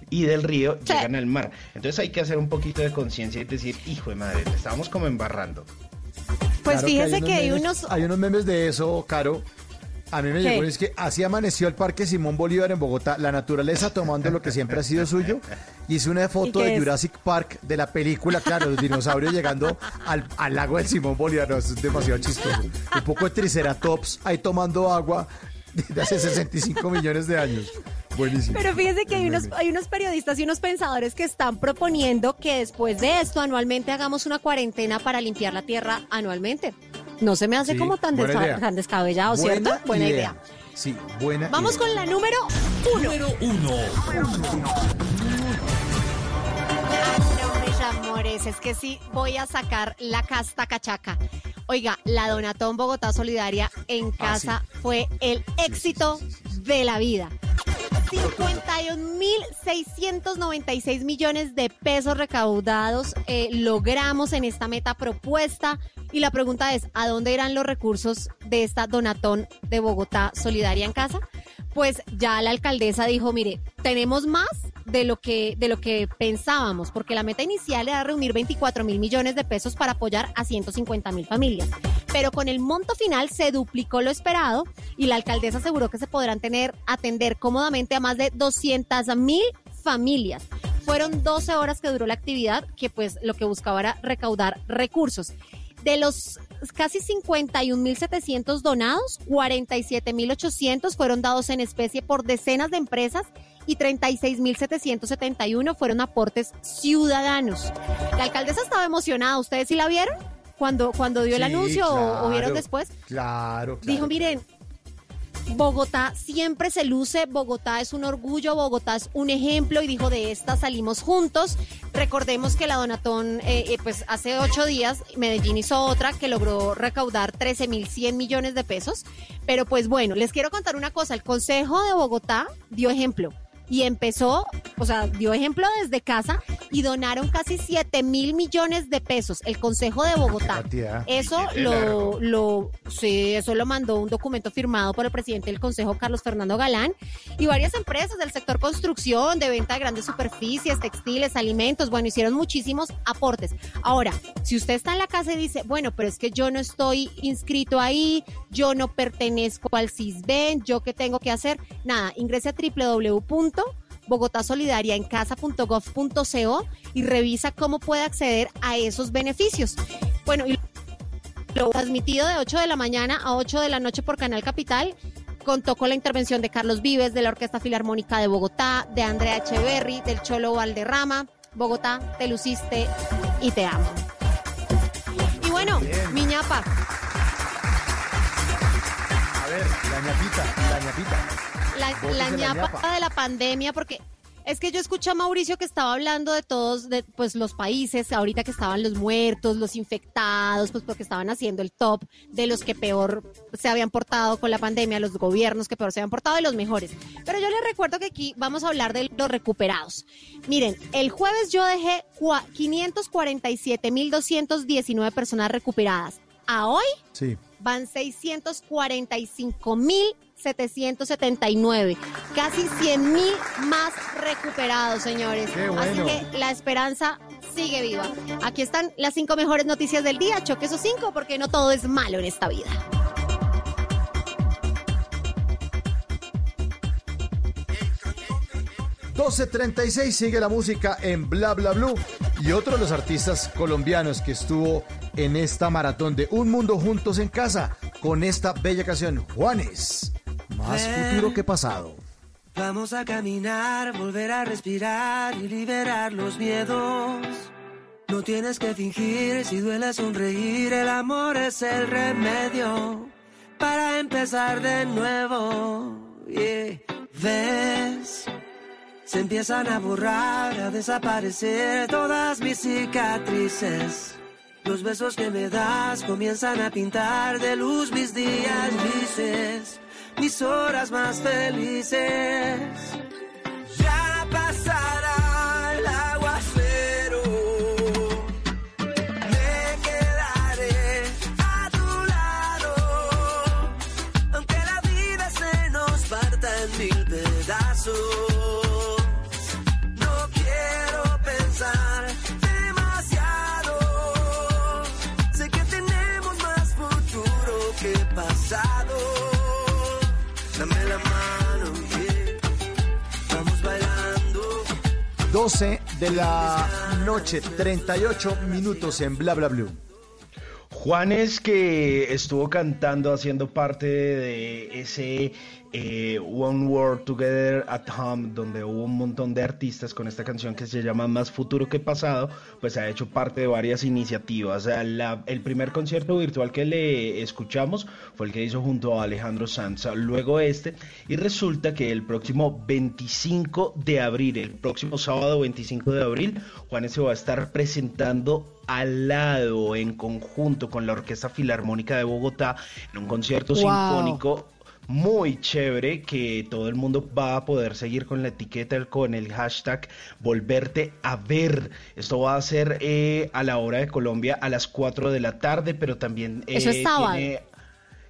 y del río llegan al mar. Entonces hay que hacer un poquito de conciencia y decir, hijo de madre, le estamos como embarrando. Pues Claro fíjese que hay memes- unos... Hay unos memes de eso, Caro. A mí me ¿Qué? llegó, es que así amaneció el Parque Simón Bolívar en Bogotá, la naturaleza tomando lo que siempre ha sido suyo. Hice una foto de es? Jurassic Park, de la película, claro, los dinosaurios llegando al, al lago del Simón Bolívar, no, eso es demasiado chistoso. Un poco de Triceratops ahí tomando agua de hace 65 millones de años. Buenísimo. Pero fíjense que hay unos, hay unos periodistas y unos pensadores que están proponiendo que después de esto anualmente hagamos una cuarentena para limpiar la tierra anualmente. No se me hace Sí, como tan, buena desca- idea. tan descabellado, ¿cierto? Buena Buena idea. Sí, buena Vamos idea. con la número uno. Número uno. No, mis amores, es que sí voy a sacar la casta cachaca. Oiga, la Donatón Bogotá Solidaria en casa fue el éxito de la vida. 51.696 millones de pesos recaudados eh, logramos en esta meta propuesta. Y la pregunta es, ¿a dónde irán los recursos de esta Donatón de Bogotá Solidaria en casa? Pues ya la alcaldesa dijo, mire, tenemos más de lo que de lo que pensábamos, porque la meta inicial era reunir 24 mil millones de pesos para apoyar a 150 mil familias. Pero con el monto final se duplicó lo esperado y la alcaldesa aseguró que se podrán tener atender cómodamente a más de 200 mil familias. Fueron 12 horas que duró la actividad, que pues lo que buscaba era recaudar recursos. De los casi 51.700 donados, 47.800 fueron dados en especie por decenas de empresas y 36.771 fueron aportes ciudadanos. La alcaldesa estaba emocionada, ¿ustedes sí la vieron? Cuando, cuando dio el Sí, anuncio o- o vieron después. Claro, claro. Dijo, miren, Bogotá siempre se luce, Bogotá es un orgullo, Bogotá es un ejemplo y dijo, de esta salimos juntos. Recordemos que la Donatón, eh, eh, pues hace ocho días Medellín hizo otra que logró recaudar 13.100 millones de pesos. Pero pues bueno, les quiero contar una cosa, el Consejo de Bogotá dio ejemplo y empezó, o sea, dio ejemplo desde casa y donaron casi 7 mil millones de pesos. El Consejo de Bogotá. Eso lo, sí, eso lo mandó un documento firmado por el presidente del Consejo, Carlos Fernando Galán, y varias empresas del sector construcción, de venta de grandes superficies, textiles, alimentos, bueno, hicieron muchísimos aportes. Ahora, si usted está en la casa y dice, bueno, pero es que yo no estoy inscrito ahí, yo no pertenezco al CISBEN, yo qué tengo que hacer, nada, ingrese a www Bogotá Solidaria en casa.gov.co y revisa cómo puede acceder a esos beneficios. Bueno, y lo transmitido de 8 de la mañana a 8 de la noche por Canal Capital. Contó con la intervención de Carlos Vives, de la Orquesta Filarmónica de Bogotá, de Andrea Echeverry, del Cholo Valderrama. Bogotá, te luciste y te amo. Y bueno, mi ñapa, A ver, la ñapita, la ñapita. La, ñapa de la pandemia, porque es que yo escuché a Mauricio que estaba hablando de todos de, pues, los países, ahorita que estaban los muertos, los infectados, pues porque estaban haciendo el top de los que peor se habían portado con la pandemia, los gobiernos que peor se habían portado y los mejores. Pero yo les recuerdo que aquí vamos a hablar de los recuperados. Miren, el jueves yo dejé cua- 547.219 personas recuperadas. a hoy Sí. van 645.779. Casi 100.000 más recuperados, señores. Qué bueno. Así que la esperanza sigue viva. Aquí están las cinco mejores noticias del día. Choque esos cinco porque no todo es malo en esta vida. ...12.36 sigue la música en Bla Bla Blue... ...y otro de los artistas colombianos que estuvo en esta maratón de Un Mundo Juntos en Casa... ...con esta bella canción, Juanes... ...más futuro que pasado. Vamos a caminar, volver a respirar y liberar los miedos. No tienes que fingir, si duele sonreír, el amor es el remedio para empezar de nuevo. Yeah. ¿Ves? Se empiezan a borrar, a desaparecer todas mis cicatrices. Los besos que me das comienzan a pintar de luz mis días grises, mis horas más felices. 12 de la noche, 38 minutos en Bla Bla Blue. Juanes que estuvo cantando, haciendo parte de ese eh, One World Together at Home, donde hubo un montón de artistas con esta canción que se llama Más Futuro que Pasado, pues ha hecho parte de varias iniciativas. La- el primer concierto virtual que le escuchamos fue el que hizo junto a Alejandro Sanz, luego este, y resulta que el próximo 25 de abril, el próximo sábado 25 de abril, Juanes se va a estar presentando al lado, en conjunto con la Orquesta Filarmónica de Bogotá, en un concierto Wow. sinfónico muy chévere que todo el mundo va a poder seguir con la etiqueta, con el hashtag volverte a ver. Esto va a ser eh, a la hora de Colombia a las 4 de la tarde, pero también... Eso es eh, sábado. tiene-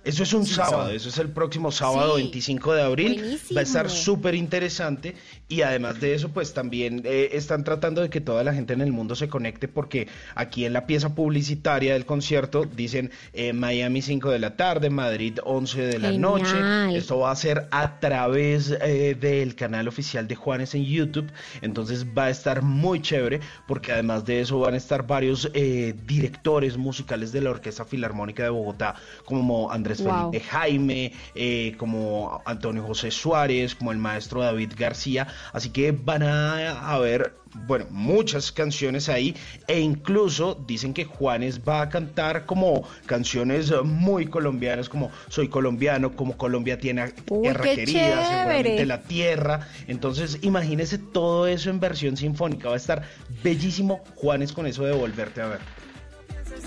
Eso es un Sí, sábado, sábado. eso es el próximo sábado Sí. 25 de abril. Buenísimo. Va a estar súper interesante y además de eso, pues también eh, están tratando de que toda la gente en el mundo se conecte porque aquí en la pieza publicitaria del concierto dicen eh, Miami 5 de la tarde, Madrid 11 de la Genial. noche. Esto va a ser a través eh, del canal oficial de Juanes en YouTube. Entonces va a estar muy chévere porque además de eso van a estar varios eh, directores musicales de la Orquesta Filarmónica de Bogotá como Andrés Wow. Felipe Jaime, eh, como Antonio José Suárez, como el maestro David García. Así que van a haber, bueno, muchas canciones ahí e incluso dicen que Juanes va a cantar como canciones muy colombianas, como Soy colombiano, como Colombia tiene Uy, tierra qué querida, chévere. seguramente la tierra. Entonces, imagínese todo eso en versión sinfónica. Va a estar bellísimo Juanes con eso de volverte a ver.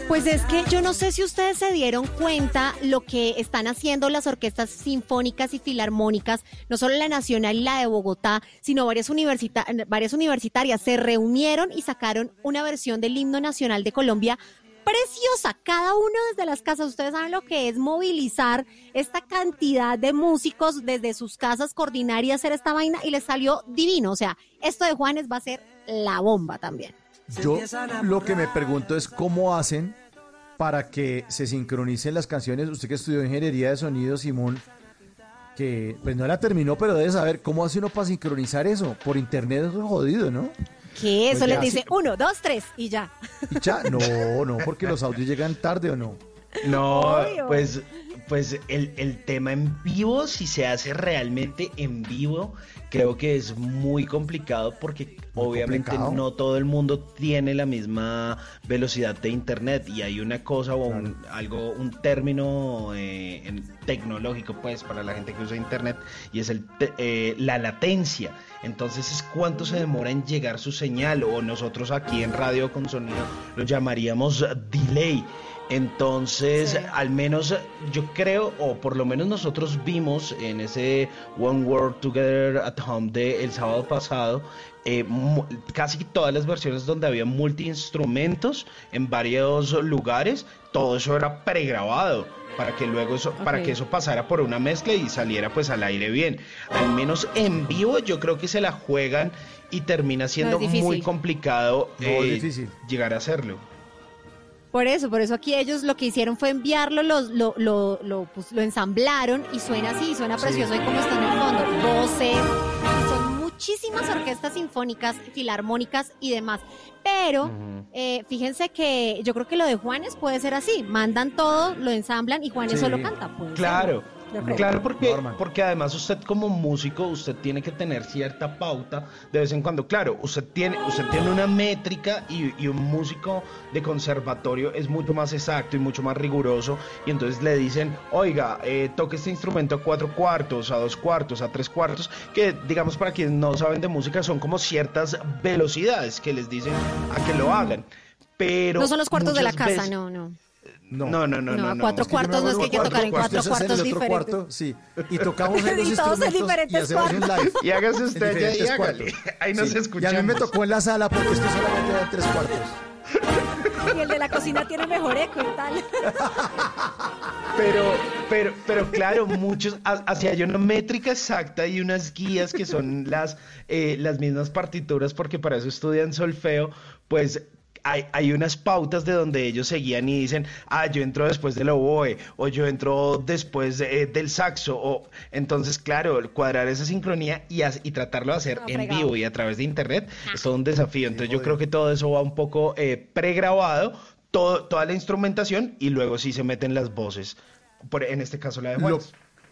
Pues es que yo no sé si ustedes se dieron cuenta lo que están haciendo las orquestas sinfónicas y filarmónicas, no solo la nacional y la de Bogotá, sino varias, universita- varias universitarias se reunieron y sacaron una versión del himno nacional de Colombia preciosa, cada uno desde las casas. Ustedes saben lo que es movilizar esta cantidad de músicos desde sus casas, coordinar y hacer esta vaina y les salió divino. O sea, esto de Juanes va a ser la bomba también. Yo lo que me pregunto es cómo hacen para que se sincronicen las canciones. Usted que estudió ingeniería de sonido, Simón, que pues no la terminó, pero debe saber cómo hace uno para sincronizar eso. Por internet es jodido, ¿no? Que eso Pues les dice uno, dos, tres y ya. Y ya, no, no, porque los audios llegan tarde o no. No, Obvio. pues, pues el, el tema en vivo, si se hace realmente en vivo, creo que es muy complicado porque obviamente complicado. no todo el mundo tiene la misma velocidad de internet y hay una cosa o un, algo, un término eh, en- tecnológico pues para la gente que usa internet y es el te- eh, la latencia. Entonces es cuánto se demora en llegar su señal o nosotros aquí en radio con sonido lo llamaríamos delay. Entonces, al menos yo creo, o por lo menos nosotros vimos en ese One World Together at Home de el sábado pasado, eh, casi todas las versiones donde había multi-instrumentos en varios lugares, todo eso era pregrabado para que luego eso, para que eso pasara por una mezcla y saliera pues al aire bien. Al menos en vivo yo creo que se la juegan y termina siendo muy complicado eh, difícil. llegar a hacerlo. Por eso, por eso aquí ellos lo que hicieron fue enviarlo, los- lo, lo, lo, pues, lo ensamblaron y suena así, suena Sí. precioso y como está en el fondo. Voces, son muchísimas orquestas sinfónicas, filarmónicas y demás. Pero eh, fíjense que yo creo que lo de Juanes puede ser así, mandan todo, lo ensamblan y Juanes Sí. solo canta. Ser. Claro, porque, porque además usted como músico, usted tiene que tener cierta pauta de vez en cuando. Claro, usted tiene, usted tiene una métrica y, y un músico de conservatorio es mucho más exacto y mucho más riguroso. Y entonces le dicen, oiga, eh, toque este instrumento a cuatro cuartos, a dos cuartos, a tres cuartos, que digamos para quienes no saben de música son como ciertas velocidades que les dicen a que lo hagan. Pero no son los cuartos de la casa, veces- no, no. No, no, no, no. No, a no. cuatro Es que cuartos no es que hay que cuatro tocar en cuatro cuartos, es en cuartos el otro diferentes. cuarto, sí. Y tocamos en los Y todos en instrumentos y diferentes hacemos un live. Y hágase usted allá y hágale. cuartos. Ahí nos Sí. Y a mí escuchamos. me tocó en la sala porque es que solamente eran tres cuartos. Y el de la cocina tiene mejor eco y tal. Pero, pero, pero claro, muchos, ha- hacia hay una métrica exacta y unas guías que son las, eh, las mismas partituras, porque para eso estudian solfeo, pues hay, hay unas pautas de donde ellos seguían y dicen, ah, yo entro después del oboe, o yo entro después de- del saxo, o entonces, claro, cuadrar esa sincronía y, as- y tratarlo de hacer No, en vivo y a través de internet es todo un desafío. Entonces yo creo que todo eso va un poco eh, pregrabado, todo, toda la instrumentación y luego sí se meten las voces. Por, en este caso la de. Lo,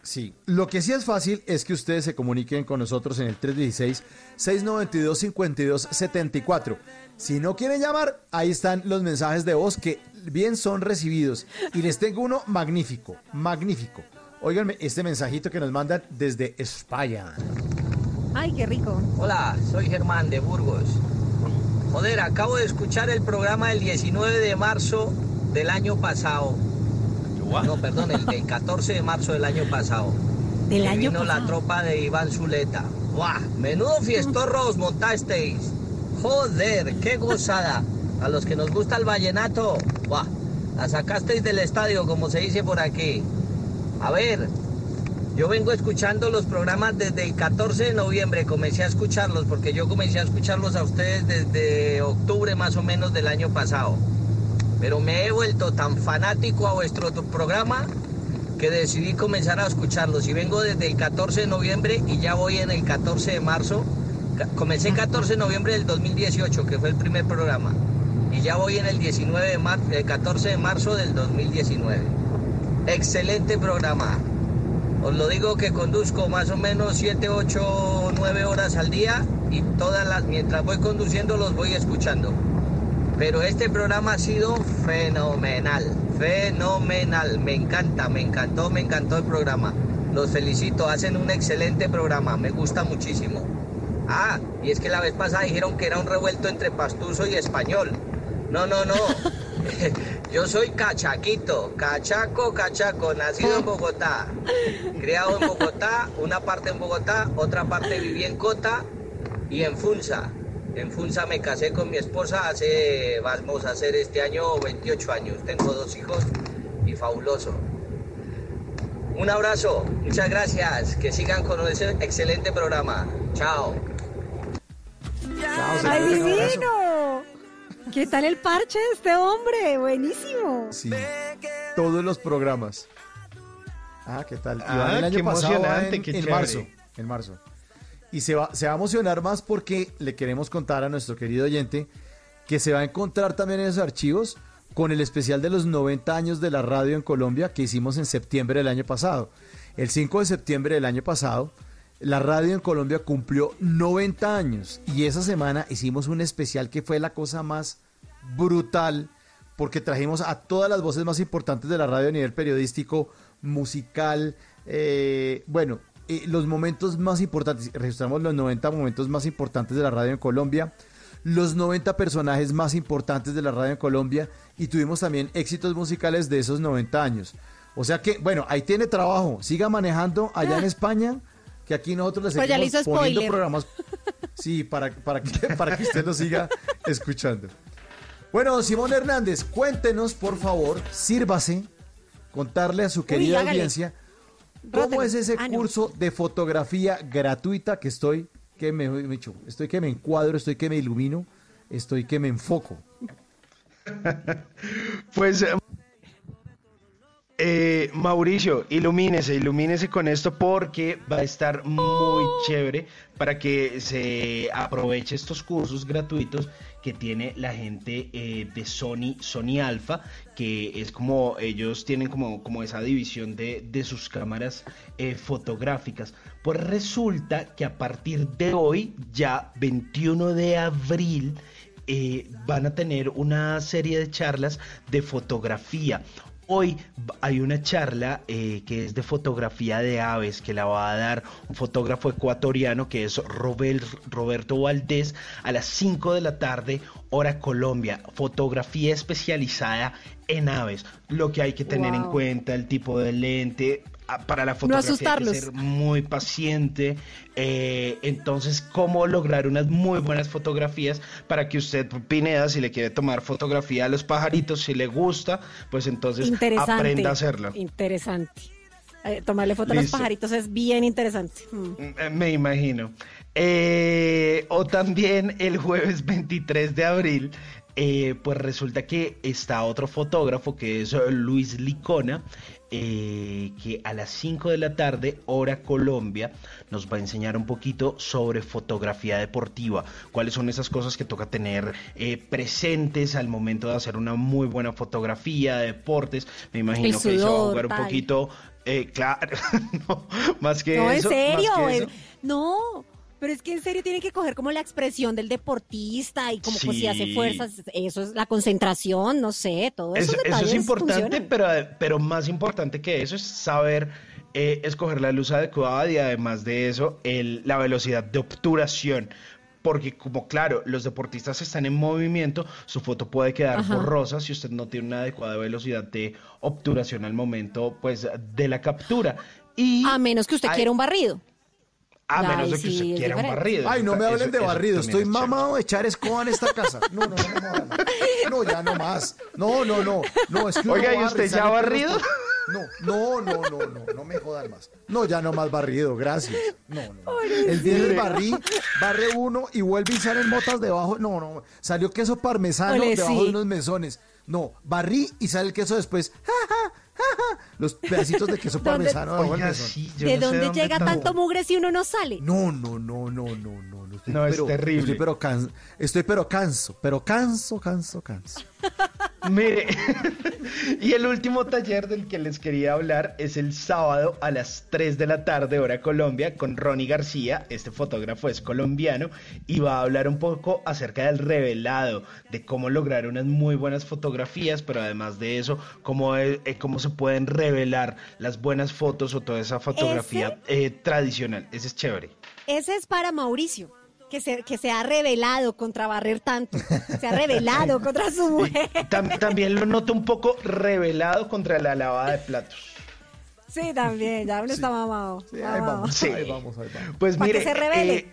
sí, lo que sí es fácil es que ustedes se comuniquen con nosotros en el 316-692-5274. Si no quieren llamar, ahí están los mensajes de voz que bien son recibidos. Y les tengo uno magnífico, magnífico. Óiganme este mensajito que nos mandan desde España. Ay, qué rico. Hola, soy Germán de Burgos. Joder, acabo de escuchar el programa del 19 de marzo del año pasado. No, perdón, el del 14 de marzo del año pasado. Del Que año vino la tropa de Iván Zuleta. ¡Buah! Menudo fiestorros montasteis. Joder, qué gozada. A los que nos gusta el vallenato, ¡buah! La sacasteis del estadio, como se dice por aquí. A ver, yo vengo escuchando los programas desde el 14 de noviembre, comencé a escucharlos porque yo comencé a escucharlos a ustedes desde octubre más o menos del año pasado. Pero me he vuelto tan fanático a vuestro programa que decidí comenzar a escucharlos y vengo desde el 14 de noviembre y ya voy en el 14 de marzo. Comencé el 14 de noviembre del 2018, que fue el primer programa, y ya voy en el 19 de el 14 de marzo del 2019. Excelente programa. Os lo digo que conduzco más o menos 7, 8, 9 horas al día y todas las mientras voy conduciendo los voy escuchando. Pero este programa ha sido fenomenal, fenomenal. Me encanta, me encantó, me encantó el programa. Los felicito, hacen un excelente programa, me gusta muchísimo. Ah, y es que la vez pasada dijeron que era un revuelto entre pastuso y español. No, no, no. Yo soy cachaquito, cachaco, cachaco, nacido en Bogotá, criado en Bogotá, una parte en Bogotá, otra parte viví en Cota y en Funza. En Funza me casé con mi esposa hace, vamos a hacer este año 28 años. Tengo dos hijos y fabuloso. Un abrazo, muchas gracias, que sigan con ese excelente programa. Chao. ¡Ay, divino! ¿Qué tal el parche de este hombre? Buenísimo. Sí, todos los programas. Ah, ¿qué tal? Ah, el año qué pasado emocionante, en, qué en marzo. En marzo. Y se va, a emocionar más porque le queremos contar a nuestro querido oyente que se va a encontrar también en esos archivos con el especial de los 90 años de la radio en Colombia que hicimos en septiembre del año pasado. El 5 de septiembre del año pasado, la radio en Colombia cumplió 90 años y esa semana hicimos un especial que fue la cosa más brutal porque trajimos a todas las voces más importantes de la radio a nivel periodístico, musical, eh, bueno, eh, los momentos más importantes, registramos los 90 momentos más importantes de la radio en Colombia, los 90 personajes más importantes de la radio en Colombia y tuvimos también éxitos musicales de esos 90 años. O sea que, bueno, ahí tiene trabajo. Siga manejando allá en España, que aquí nosotros le Pues seguimos poniendo spoiler. programas. Sí, para, para, que, para que usted lo siga escuchando. Bueno, don Simón Hernández, cuéntenos, por favor, sírvase contarle a su querida audiencia cómo es ese Ah, no. curso de fotografía gratuita que estoy, que me, me echo, estoy que me encuadro, estoy que me ilumino, estoy que me enfoco. Pues, eh, eh, Mauricio, ilumínese, ilumínese con esto porque va a estar muy chévere para que se aproveche estos cursos gratuitos que tiene la gente eh, de Sony, Sony Alpha, que es como ellos tienen como, como esa división de, de sus cámaras eh, fotográficas. Pues resulta que a partir de hoy, ya 21 de abril, eh, van a tener una serie de charlas de fotografía. Hoy hay una charla eh, que es de fotografía de aves que la va a dar un fotógrafo ecuatoriano que es Robel- Roberto Valdés a las 5 de la tarde, hora Colombia. Fotografía especializada en aves. Lo que hay que tener en cuenta, el tipo de lente. Para la fotografía hay que asustarlos. ser muy paciente. eh, entonces, cómo lograr unas muy buenas fotografías para que usted, Pineda, si le quiere tomar fotografía a los pajaritos, si le gusta, pues entonces aprenda a hacerlo. Interesante. Eh, tomarle foto a los pajaritos es bien interesante. Mm. Eh, Me imagino. Eh, o también el jueves 23 de abril, eh, pues resulta que está otro fotógrafo que es eh, Luis Licona, eh, que a las 5 de la tarde, hora Colombia, nos va a enseñar un poquito sobre fotografía deportiva, cuáles son esas cosas que toca tener eh, presentes al momento de hacer una muy buena fotografía de deportes. Me imagino que se va a jugar un poquito, eh, claro, no, más que No, en eso. más serio. que eso. No, pero es que en serio tienen que coger como la expresión del deportista y como pues, si hace fuerzas, eso es la concentración, no sé, todo eso. Eso, eso es importante, pero, pero más importante que eso es saber eh, escoger la luz adecuada y además de eso, el- la velocidad de obturación. Porque como claro, los deportistas están en movimiento, su foto puede quedar Ajá. borrosa si usted no tiene una adecuada velocidad de obturación al momento pues de la captura. Y A menos que usted hay- quiera un barrido. A Ay, menos de que sí, usted quiera un barrido. Ay, no me hablen eso- de barrido, estoy es mamado de echar escoba en esta casa. No, no, no me jodan. No, ya no más. No, no, no. No, es que uno Oiga, ¿y usted ya barrido? No, no, no, no, no, no me jodan más. No, ya no más barrido, gracias. No, no. El viernes barrí, barre uno y vuelve y salen motas debajo. No, no. Salió queso parmesano Ole, debajo sí. de unos mesones. No, barrí y sale el queso después. Ja, ja. Los pedacitos de queso ¿Dónde- parmesano Oiga, sí, yo ¿De no sé dónde dónde llega tan- tanto mugre si uno no sale? No, no, no, no, no, no. no, estoy No, es terrible. Estoy pero, can- estoy pero canso, pero canso, canso, canso. Mire, y el último taller del que les quería hablar es el sábado a las 3 de la tarde, hora Colombia, con Ronnie García. Este fotógrafo es colombiano y va a hablar un poco acerca del revelado, de cómo lograr unas muy buenas fotografías, pero además de eso, cómo, eh, eh, cómo se pueden revelar las buenas fotos o toda esa fotografía eh, tradicional. Ese es chévere. Ese es para Mauricio, que se, que se ha revelado contra barrer tanto. Se ha revelado contra su mujer. Tam- también lo noto un poco revelado contra la lavada de platos. Sí, también, ya uno está mamado. ahí mamado. vamos, Sí. ahí vamos, ahí vamos. Pues Pa' que mire, se revele. eh,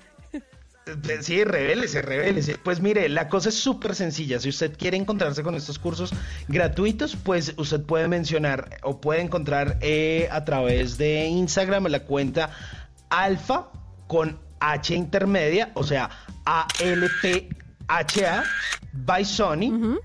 sí, revélese, revélese. Pues mire, la cosa es súper sencilla. Si usted quiere encontrarse con estos cursos gratuitos, pues usted puede mencionar o puede encontrar eh, a través de Instagram la cuenta alfa con H intermedia, o sea, A-L-P-H-A by Sony.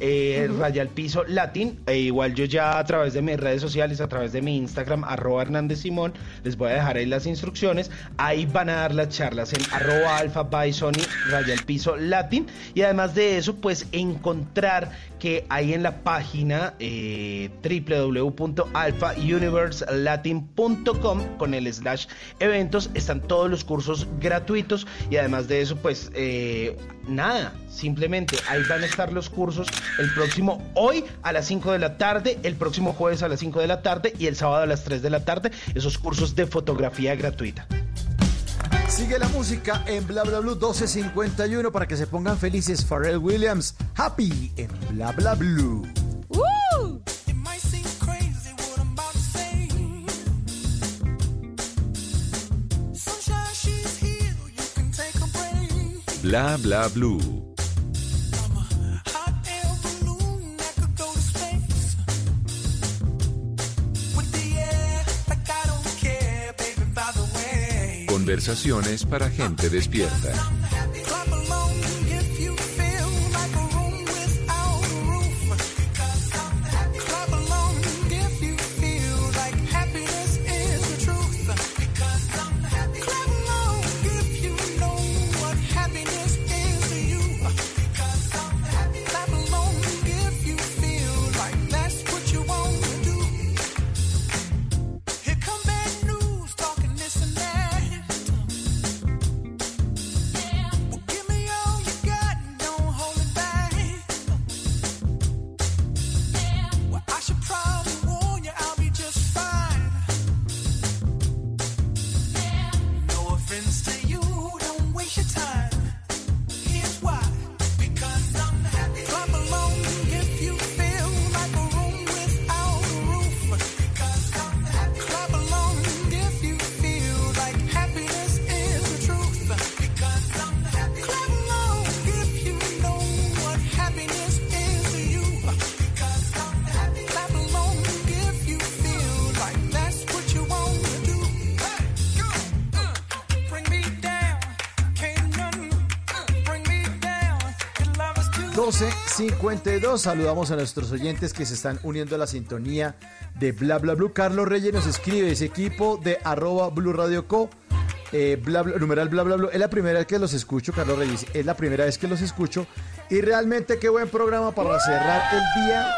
Eh, raya al piso latin e igual yo ya a través de mis redes sociales a través de mi Instagram arroba Hernández Simón les voy a dejar ahí las instrucciones. Ahí van a dar las charlas en arroba alfa by Sony raya al piso latin y además de eso pues encontrar que ahí en la página eh, www.alphauniverselatin.com con el slash eventos están todos los cursos gratuitos y además de eso pues eh, nada simplemente ahí van a estar los cursos el próximo hoy a las 5 de la tarde el próximo jueves a las 5 de la tarde y el sábado a las 3 de la tarde esos cursos de fotografía gratuita Sigue la música en Bla Bla Blue 1251 para que se pongan felices. Pharrell Williams, Happy en Bla Bla Blue. Bla bla blue. Conversaciones para gente despierta. 52. Saludamos a nuestros oyentes que se están uniendo a la sintonía de Bla Bla Blue. Carlos Reyes nos escribe ese equipo de arroba Blue Radio Co. eh, bla, bla, numeral bla bla bla. Es la primera vez que los escucho, Carlos Reyes. Es la primera vez que los escucho. Y realmente qué buen programa para cerrar el día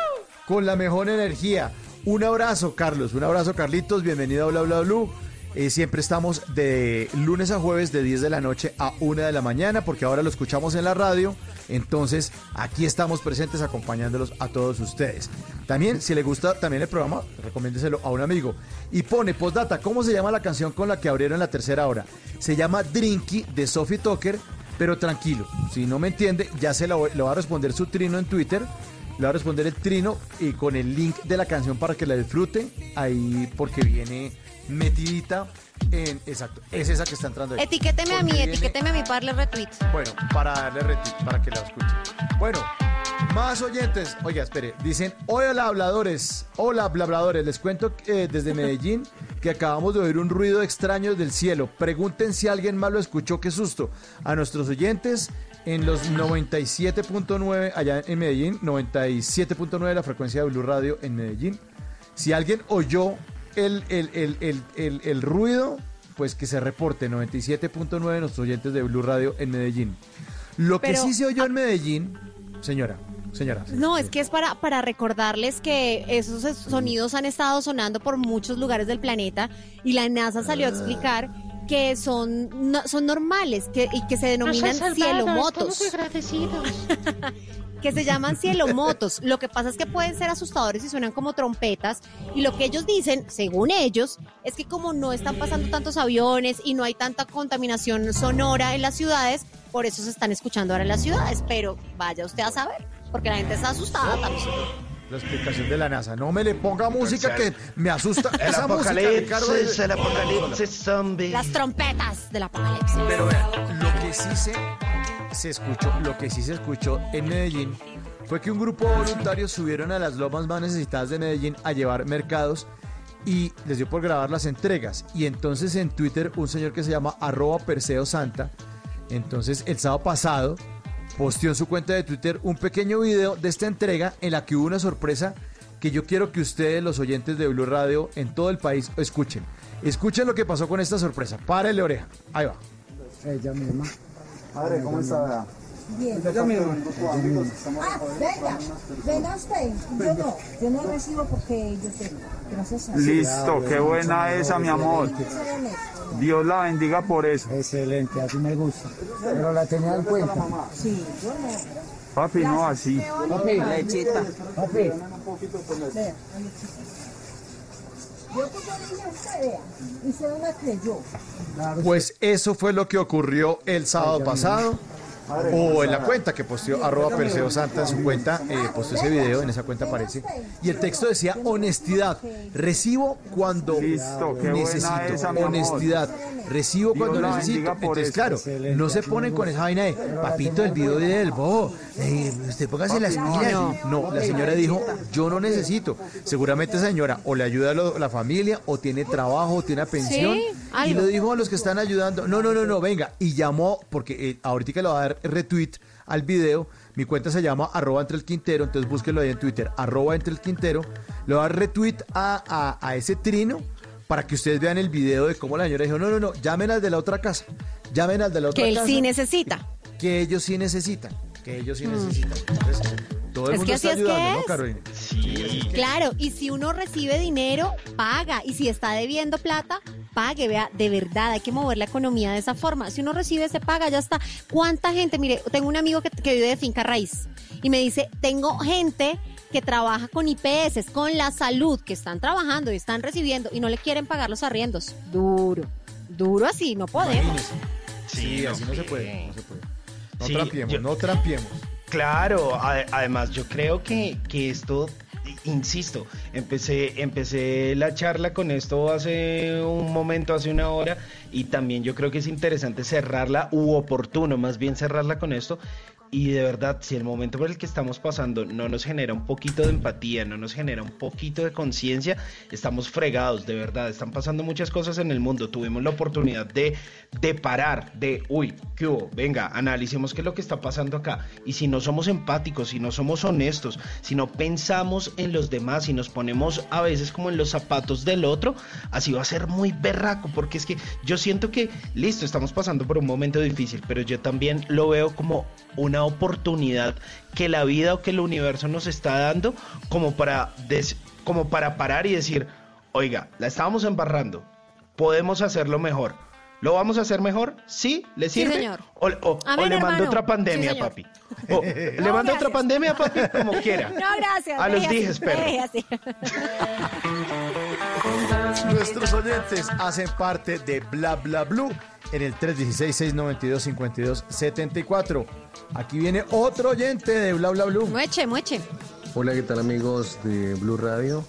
con la mejor energía. Un abrazo, Carlos. Un abrazo, Carlitos. Bienvenido a Bla Bla Blue. Eh, siempre estamos de lunes a jueves de 10 de la noche a 1 de la mañana porque ahora lo escuchamos en la radio. Entonces aquí estamos presentes acompañándolos a todos ustedes. También si le gusta también el programa, recomiéndeselo a un amigo. Y pone postdata, ¿cómo se llama la canción con la que abrieron la tercera hora? Se llama Drinky de Sophie Tucker, pero tranquilo, si no me entiende, ya se lo, lo va a responder su trino en Twitter. Le va a responder el trino y con el link de la canción para que la disfrute. Ahí porque viene metidita en. Exacto, es esa que está entrando ahí. Etiquéteme a mí, viene- etiquéteme a mí para darle retweet. Bueno, para darle retweet, para que la escuche. Bueno, más oyentes. Oiga, espere. Dicen, hola habladores, hola habladores. Les cuento eh, desde Medellín que acabamos de oír un ruido extraño del cielo. Pregunten si alguien más lo escuchó, qué susto. A nuestros oyentes en los 97.9 allá en Medellín, 97.9 la frecuencia de Blue Radio en Medellín. Si alguien oyó el, el, el, el, ruido, pues que se reporte 97.9 nuestros oyentes de Blue Radio en Medellín. Lo que sí se oyó en Medellín, señora, señora. No, es que es para, para recordarles que esos es- sonidos han estado sonando por muchos lugares del planeta y la NASA salió a explicar que son, no- son normales que, y que se denominan cielomotos. que se llaman cielomotos. Lo que pasa es que pueden ser asustadores y suenan como trompetas. Y lo que ellos dicen, según ellos, es que como no están pasando tantos aviones y no hay tanta contaminación sonora en las ciudades, por eso se están escuchando ahora en las ciudades. Pero vaya usted a saber, porque la gente está asustada también. La explicación de la NASA. No me le ponga música que me asusta. El Esa música, Ricardo, apocalipsis, de- el apocalipsis zombie. Las trompetas del apocalipsis. Pero vean, lo que sí se, se escuchó, lo que sí se escuchó en Medellín fue que un grupo de voluntarios subieron a las lomas más necesitadas de Medellín a llevar mercados y les dio por grabar las entregas. Y entonces en Twitter un señor que se llama arroba Perseo Santa, entonces el sábado pasado posteó en su cuenta de Twitter un pequeño video de esta entrega en la que hubo una sorpresa que yo quiero que ustedes, los oyentes de Blue Radio en todo el país, escuchen. Escuchen lo que pasó con esta sorpresa. Párele oreja. Ahí va. Ella misma. Padre, ¿cómo está? Bien. Ella misma. Ah, venga, venga usted. Yo no, yo no recibo porque yo sé. Gracias a Listo, qué buena esa, mi amor. Dios la bendiga por eso. Excelente, así me gusta. Pero la tenía en cuenta. Sí, yo no. Papi, no así. Papi, lechita. Papi. Yo pues yo le dije a usted, vea, y se no me creyó. Pues eso fue lo que ocurrió el sábado pasado. O en la cuenta que posteó arroba Perseo Santa en su cuenta, eh, posteó ese video, en esa cuenta aparece. Y el texto decía honestidad. Recibo cuando Listo, necesito. esa, honestidad. Recibo cuando necesito. Entonces, claro, no se ponen con esa vaina de papito el video del bobo. eh, usted póngase las pilas. no. No, la señora dijo, yo no necesito. Seguramente esa señora o le ayuda a lo- la familia, o tiene trabajo, o tiene una pensión. Sí, y lo dijo a los que están ayudando. No, no, no, no, venga. Y llamó, porque eh, ahorita que le va a dar retweet al video, mi cuenta se llama arroba entre el quintero, entonces búsquelo ahí en Twitter, arroba entre el quintero. Le va a dar retweet a, a, a ese trino para que ustedes vean el video de cómo la señora dijo, no, no, no, llamen al de la otra casa. Llamen al de la otra Que él casa. sí necesita. Que ellos sí necesitan. Que ellos sí Mm. necesitan. Entonces, todo el Es mundo que así está es que ayudando, ¿no, es. Carolina? Claro, y si uno recibe dinero, paga. Y si está debiendo plata, pague. Vea, de verdad, hay que mover la economía de esa forma. Si uno recibe, se paga, ya está. ¿Cuánta gente? Mire, tengo un amigo que, que vive de finca raíz y me dice, tengo gente que trabaja con IPS, con la salud, que están trabajando y están recibiendo y no le quieren pagar los arriendos. Duro, duro así, no podemos. Sí, así no se puede, no se puede. No Sí, trampiemos, yo- no trampiemos. Claro, a- además yo creo que, que esto, insisto, empecé, empecé la charla con esto hace un momento, hace una hora, y también yo creo que es interesante cerrarla, u oportuno más bien cerrarla con esto. Y de verdad, si el momento por el que estamos pasando no nos genera un poquito de empatía, no nos genera un poquito de conciencia, estamos fregados, de verdad. Están pasando muchas cosas en el mundo. Tuvimos la oportunidad de, de parar, de, uy, ¿qué hubo? Venga, analicemos qué es lo que está pasando acá. Y si no somos empáticos, si no somos honestos, si no pensamos en los demás y nos ponemos a veces como en los zapatos del otro, así va a ser muy berraco, porque es que yo siento que, listo, estamos pasando por un momento difícil, pero yo también lo veo como una oportunidad que la vida o que el universo nos está dando como para, des- como para parar y decir, oiga, la estábamos embarrando, podemos hacerlo mejor. ¿Lo vamos a hacer mejor? ¿Sí? ¿Le Sí, sirve? señor. O, o- Amén, o le mando otra pandemia, Sí, papi. O, ¿Le mando otra pandemia, papi? Como quiera. No, gracias. A los dijes, perro. Nuestros oyentes hacen parte de Bla Bla Blue en el 316-692-5274. Aquí viene otro oyente de Bla Bla Blue. Mueche, mueche. Hola, ¿qué tal amigos de Blue Radio?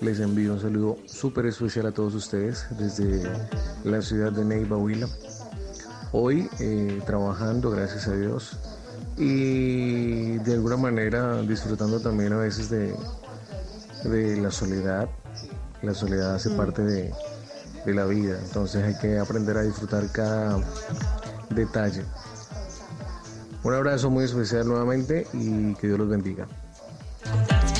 Les envío un saludo súper especial a todos ustedes desde la ciudad de Neiva, Huila. Hoy eh, trabajando, gracias a Dios, y de alguna manera disfrutando también a veces de, de la soledad. La soledad hace parte de, de la vida, entonces hay que aprender a disfrutar cada detalle. Un abrazo muy especial nuevamente y que Dios los bendiga.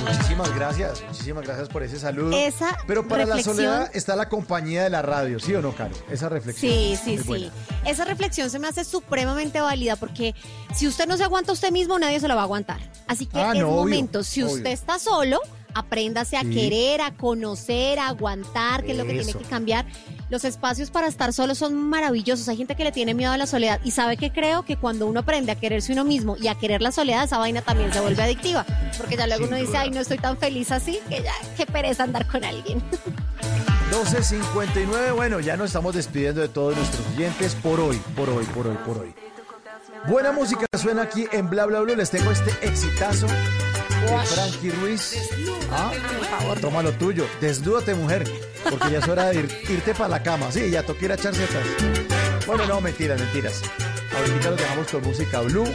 Muchísimas gracias, muchísimas gracias por ese saludo. Esa Pero para reflexión- la soledad está la compañía de la radio, ¿sí o no, Caro? Esa reflexión. Sí, sí, es sí. buena. Esa reflexión se me hace supremamente válida porque si usted no se aguanta a usted mismo, nadie se lo va a aguantar. Así que Ah, es no, obvio, momento, si obvio. usted está solo, apréndase a Sí. querer, a conocer, a aguantar, que es lo que tiene Eso. que cambiar. Los espacios para estar solo son maravillosos. Hay gente que le tiene miedo a la soledad y sabe que creo que cuando uno aprende a quererse uno mismo y a querer la soledad, esa vaina también se vuelve adictiva. Porque ya luego Sin uno dice, ay, no estoy tan feliz así, que ya, qué pereza andar con alguien. 12.59, bueno, ya nos estamos despidiendo de todos nuestros oyentes por hoy, por hoy, por hoy, por hoy. Buena música suena aquí en Bla Bla Bla. Les tengo este exitazo Frankie Ruiz. Ah, toma lo tuyo. Desnúdate, mujer. Porque ya es hora de ir- irte para la cama. Sí, ya toca ir a echar setas. Bueno, no, mentiras, mentiras. Ahorita los dejamos con música blue.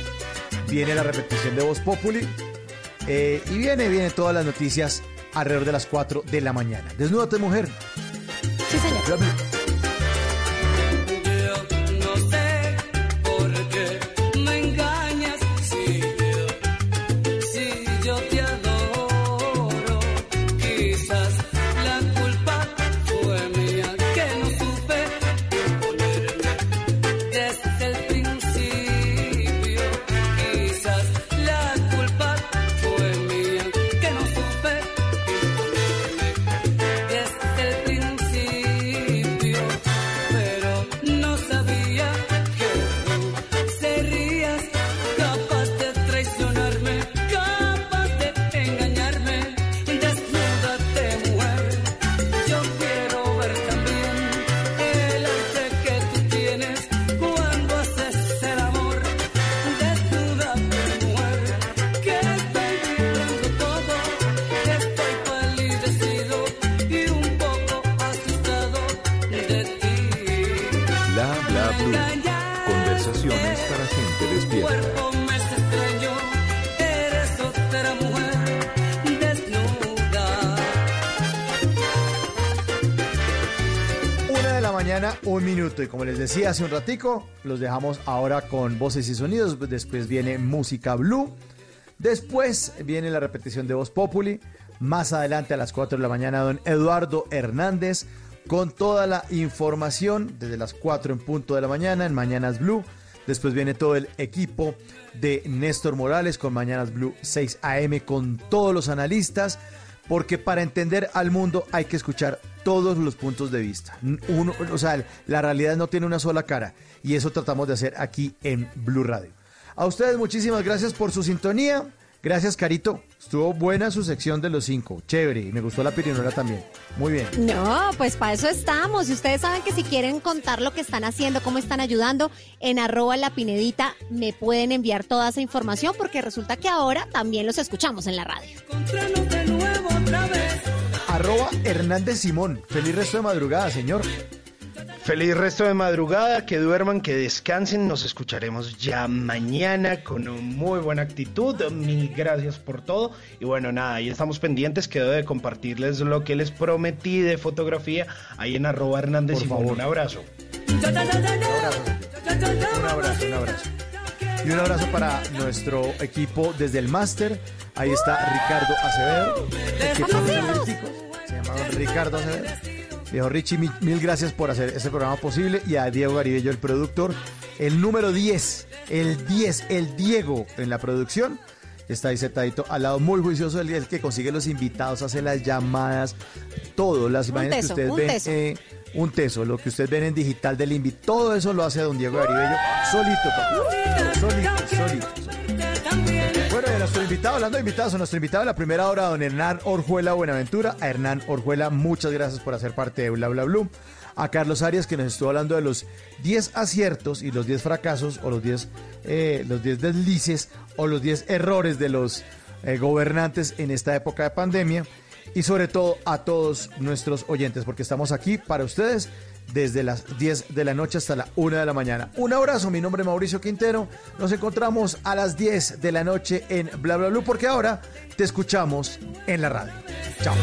Viene la repetición de Voz Populi. Eh, y viene, viene todas las noticias alrededor de las 4 de la mañana. Desnúdate, mujer. Sí, señor. Un minuto. Y como les decía hace un ratico, los dejamos ahora con voces y sonidos. Después viene música blue. Después viene la repetición de Voz Populi. Más adelante a las 4 de la mañana, don Eduardo Hernández con toda la información desde las 4 en punto de la mañana en Mañanas Blue. Después viene todo el equipo de Néstor Morales con Mañanas Blue 6 AM con todos los analistas, porque para entender al mundo hay que escuchar todos los puntos de vista. Uno, o sea, la realidad no tiene una sola cara y eso tratamos de hacer aquí en Blue Radio. A ustedes muchísimas gracias por su sintonía. Gracias, Carito. Estuvo buena su sección de los cinco. Chévere. Y me gustó la pirinola también. Muy bien. No, pues para eso estamos. Y ustedes saben que si quieren contar lo que están haciendo, cómo están ayudando, en arroba la pinedita me pueden enviar toda esa información porque resulta que ahora también los escuchamos en la radio. Arroba Hernández Simón. Feliz resto de madrugada, señor. Feliz resto de madrugada, que duerman, que descansen. Nos escucharemos ya mañana con muy buena actitud. Mil gracias por todo. Y bueno, nada, ahí estamos pendientes. Quedo de compartirles lo que les prometí de fotografía ahí en arroba Hernández Por favor. un abrazo. Un abrazo, un abrazo. Y un abrazo para nuestro equipo desde el máster. Ahí está Ricardo Acevedo. que. Se llama don Ricardo Acevedo. Viejo Richie, mil, mil gracias por hacer este programa posible. Y a Diego Garibello, el productor. El número 10, el 10, el Diego en la producción. Está ahí sentadito al lado, muy juicioso, el, el que consigue los invitados, hace las llamadas, todo, las imágenes teso, que ustedes ven. eh, un teso, lo que ustedes ven en digital del invito, todo eso lo hace don Diego Garibello solito, papá. Solito, solito. Bueno, y a nuestro invitado, hablando de invitados, a nuestro invitado de la primera hora, don Hernán Orjuela Buenaventura. A Hernán Orjuela, muchas gracias por hacer parte de Bla Bla Blue. A Carlos Arias, que nos estuvo hablando de los 10 aciertos y los 10 fracasos, o los 10, eh, los 10 deslices, o los 10 errores de los eh, gobernantes en esta época de pandemia. Y sobre todo a todos nuestros oyentes, porque estamos aquí para ustedes desde las 10 de la noche hasta la 1 de la mañana. Un abrazo, mi nombre es Mauricio Quintero. Nos encontramos a las 10 de la noche en Bla Bla Blue, porque ahora te escuchamos en la radio. Chao.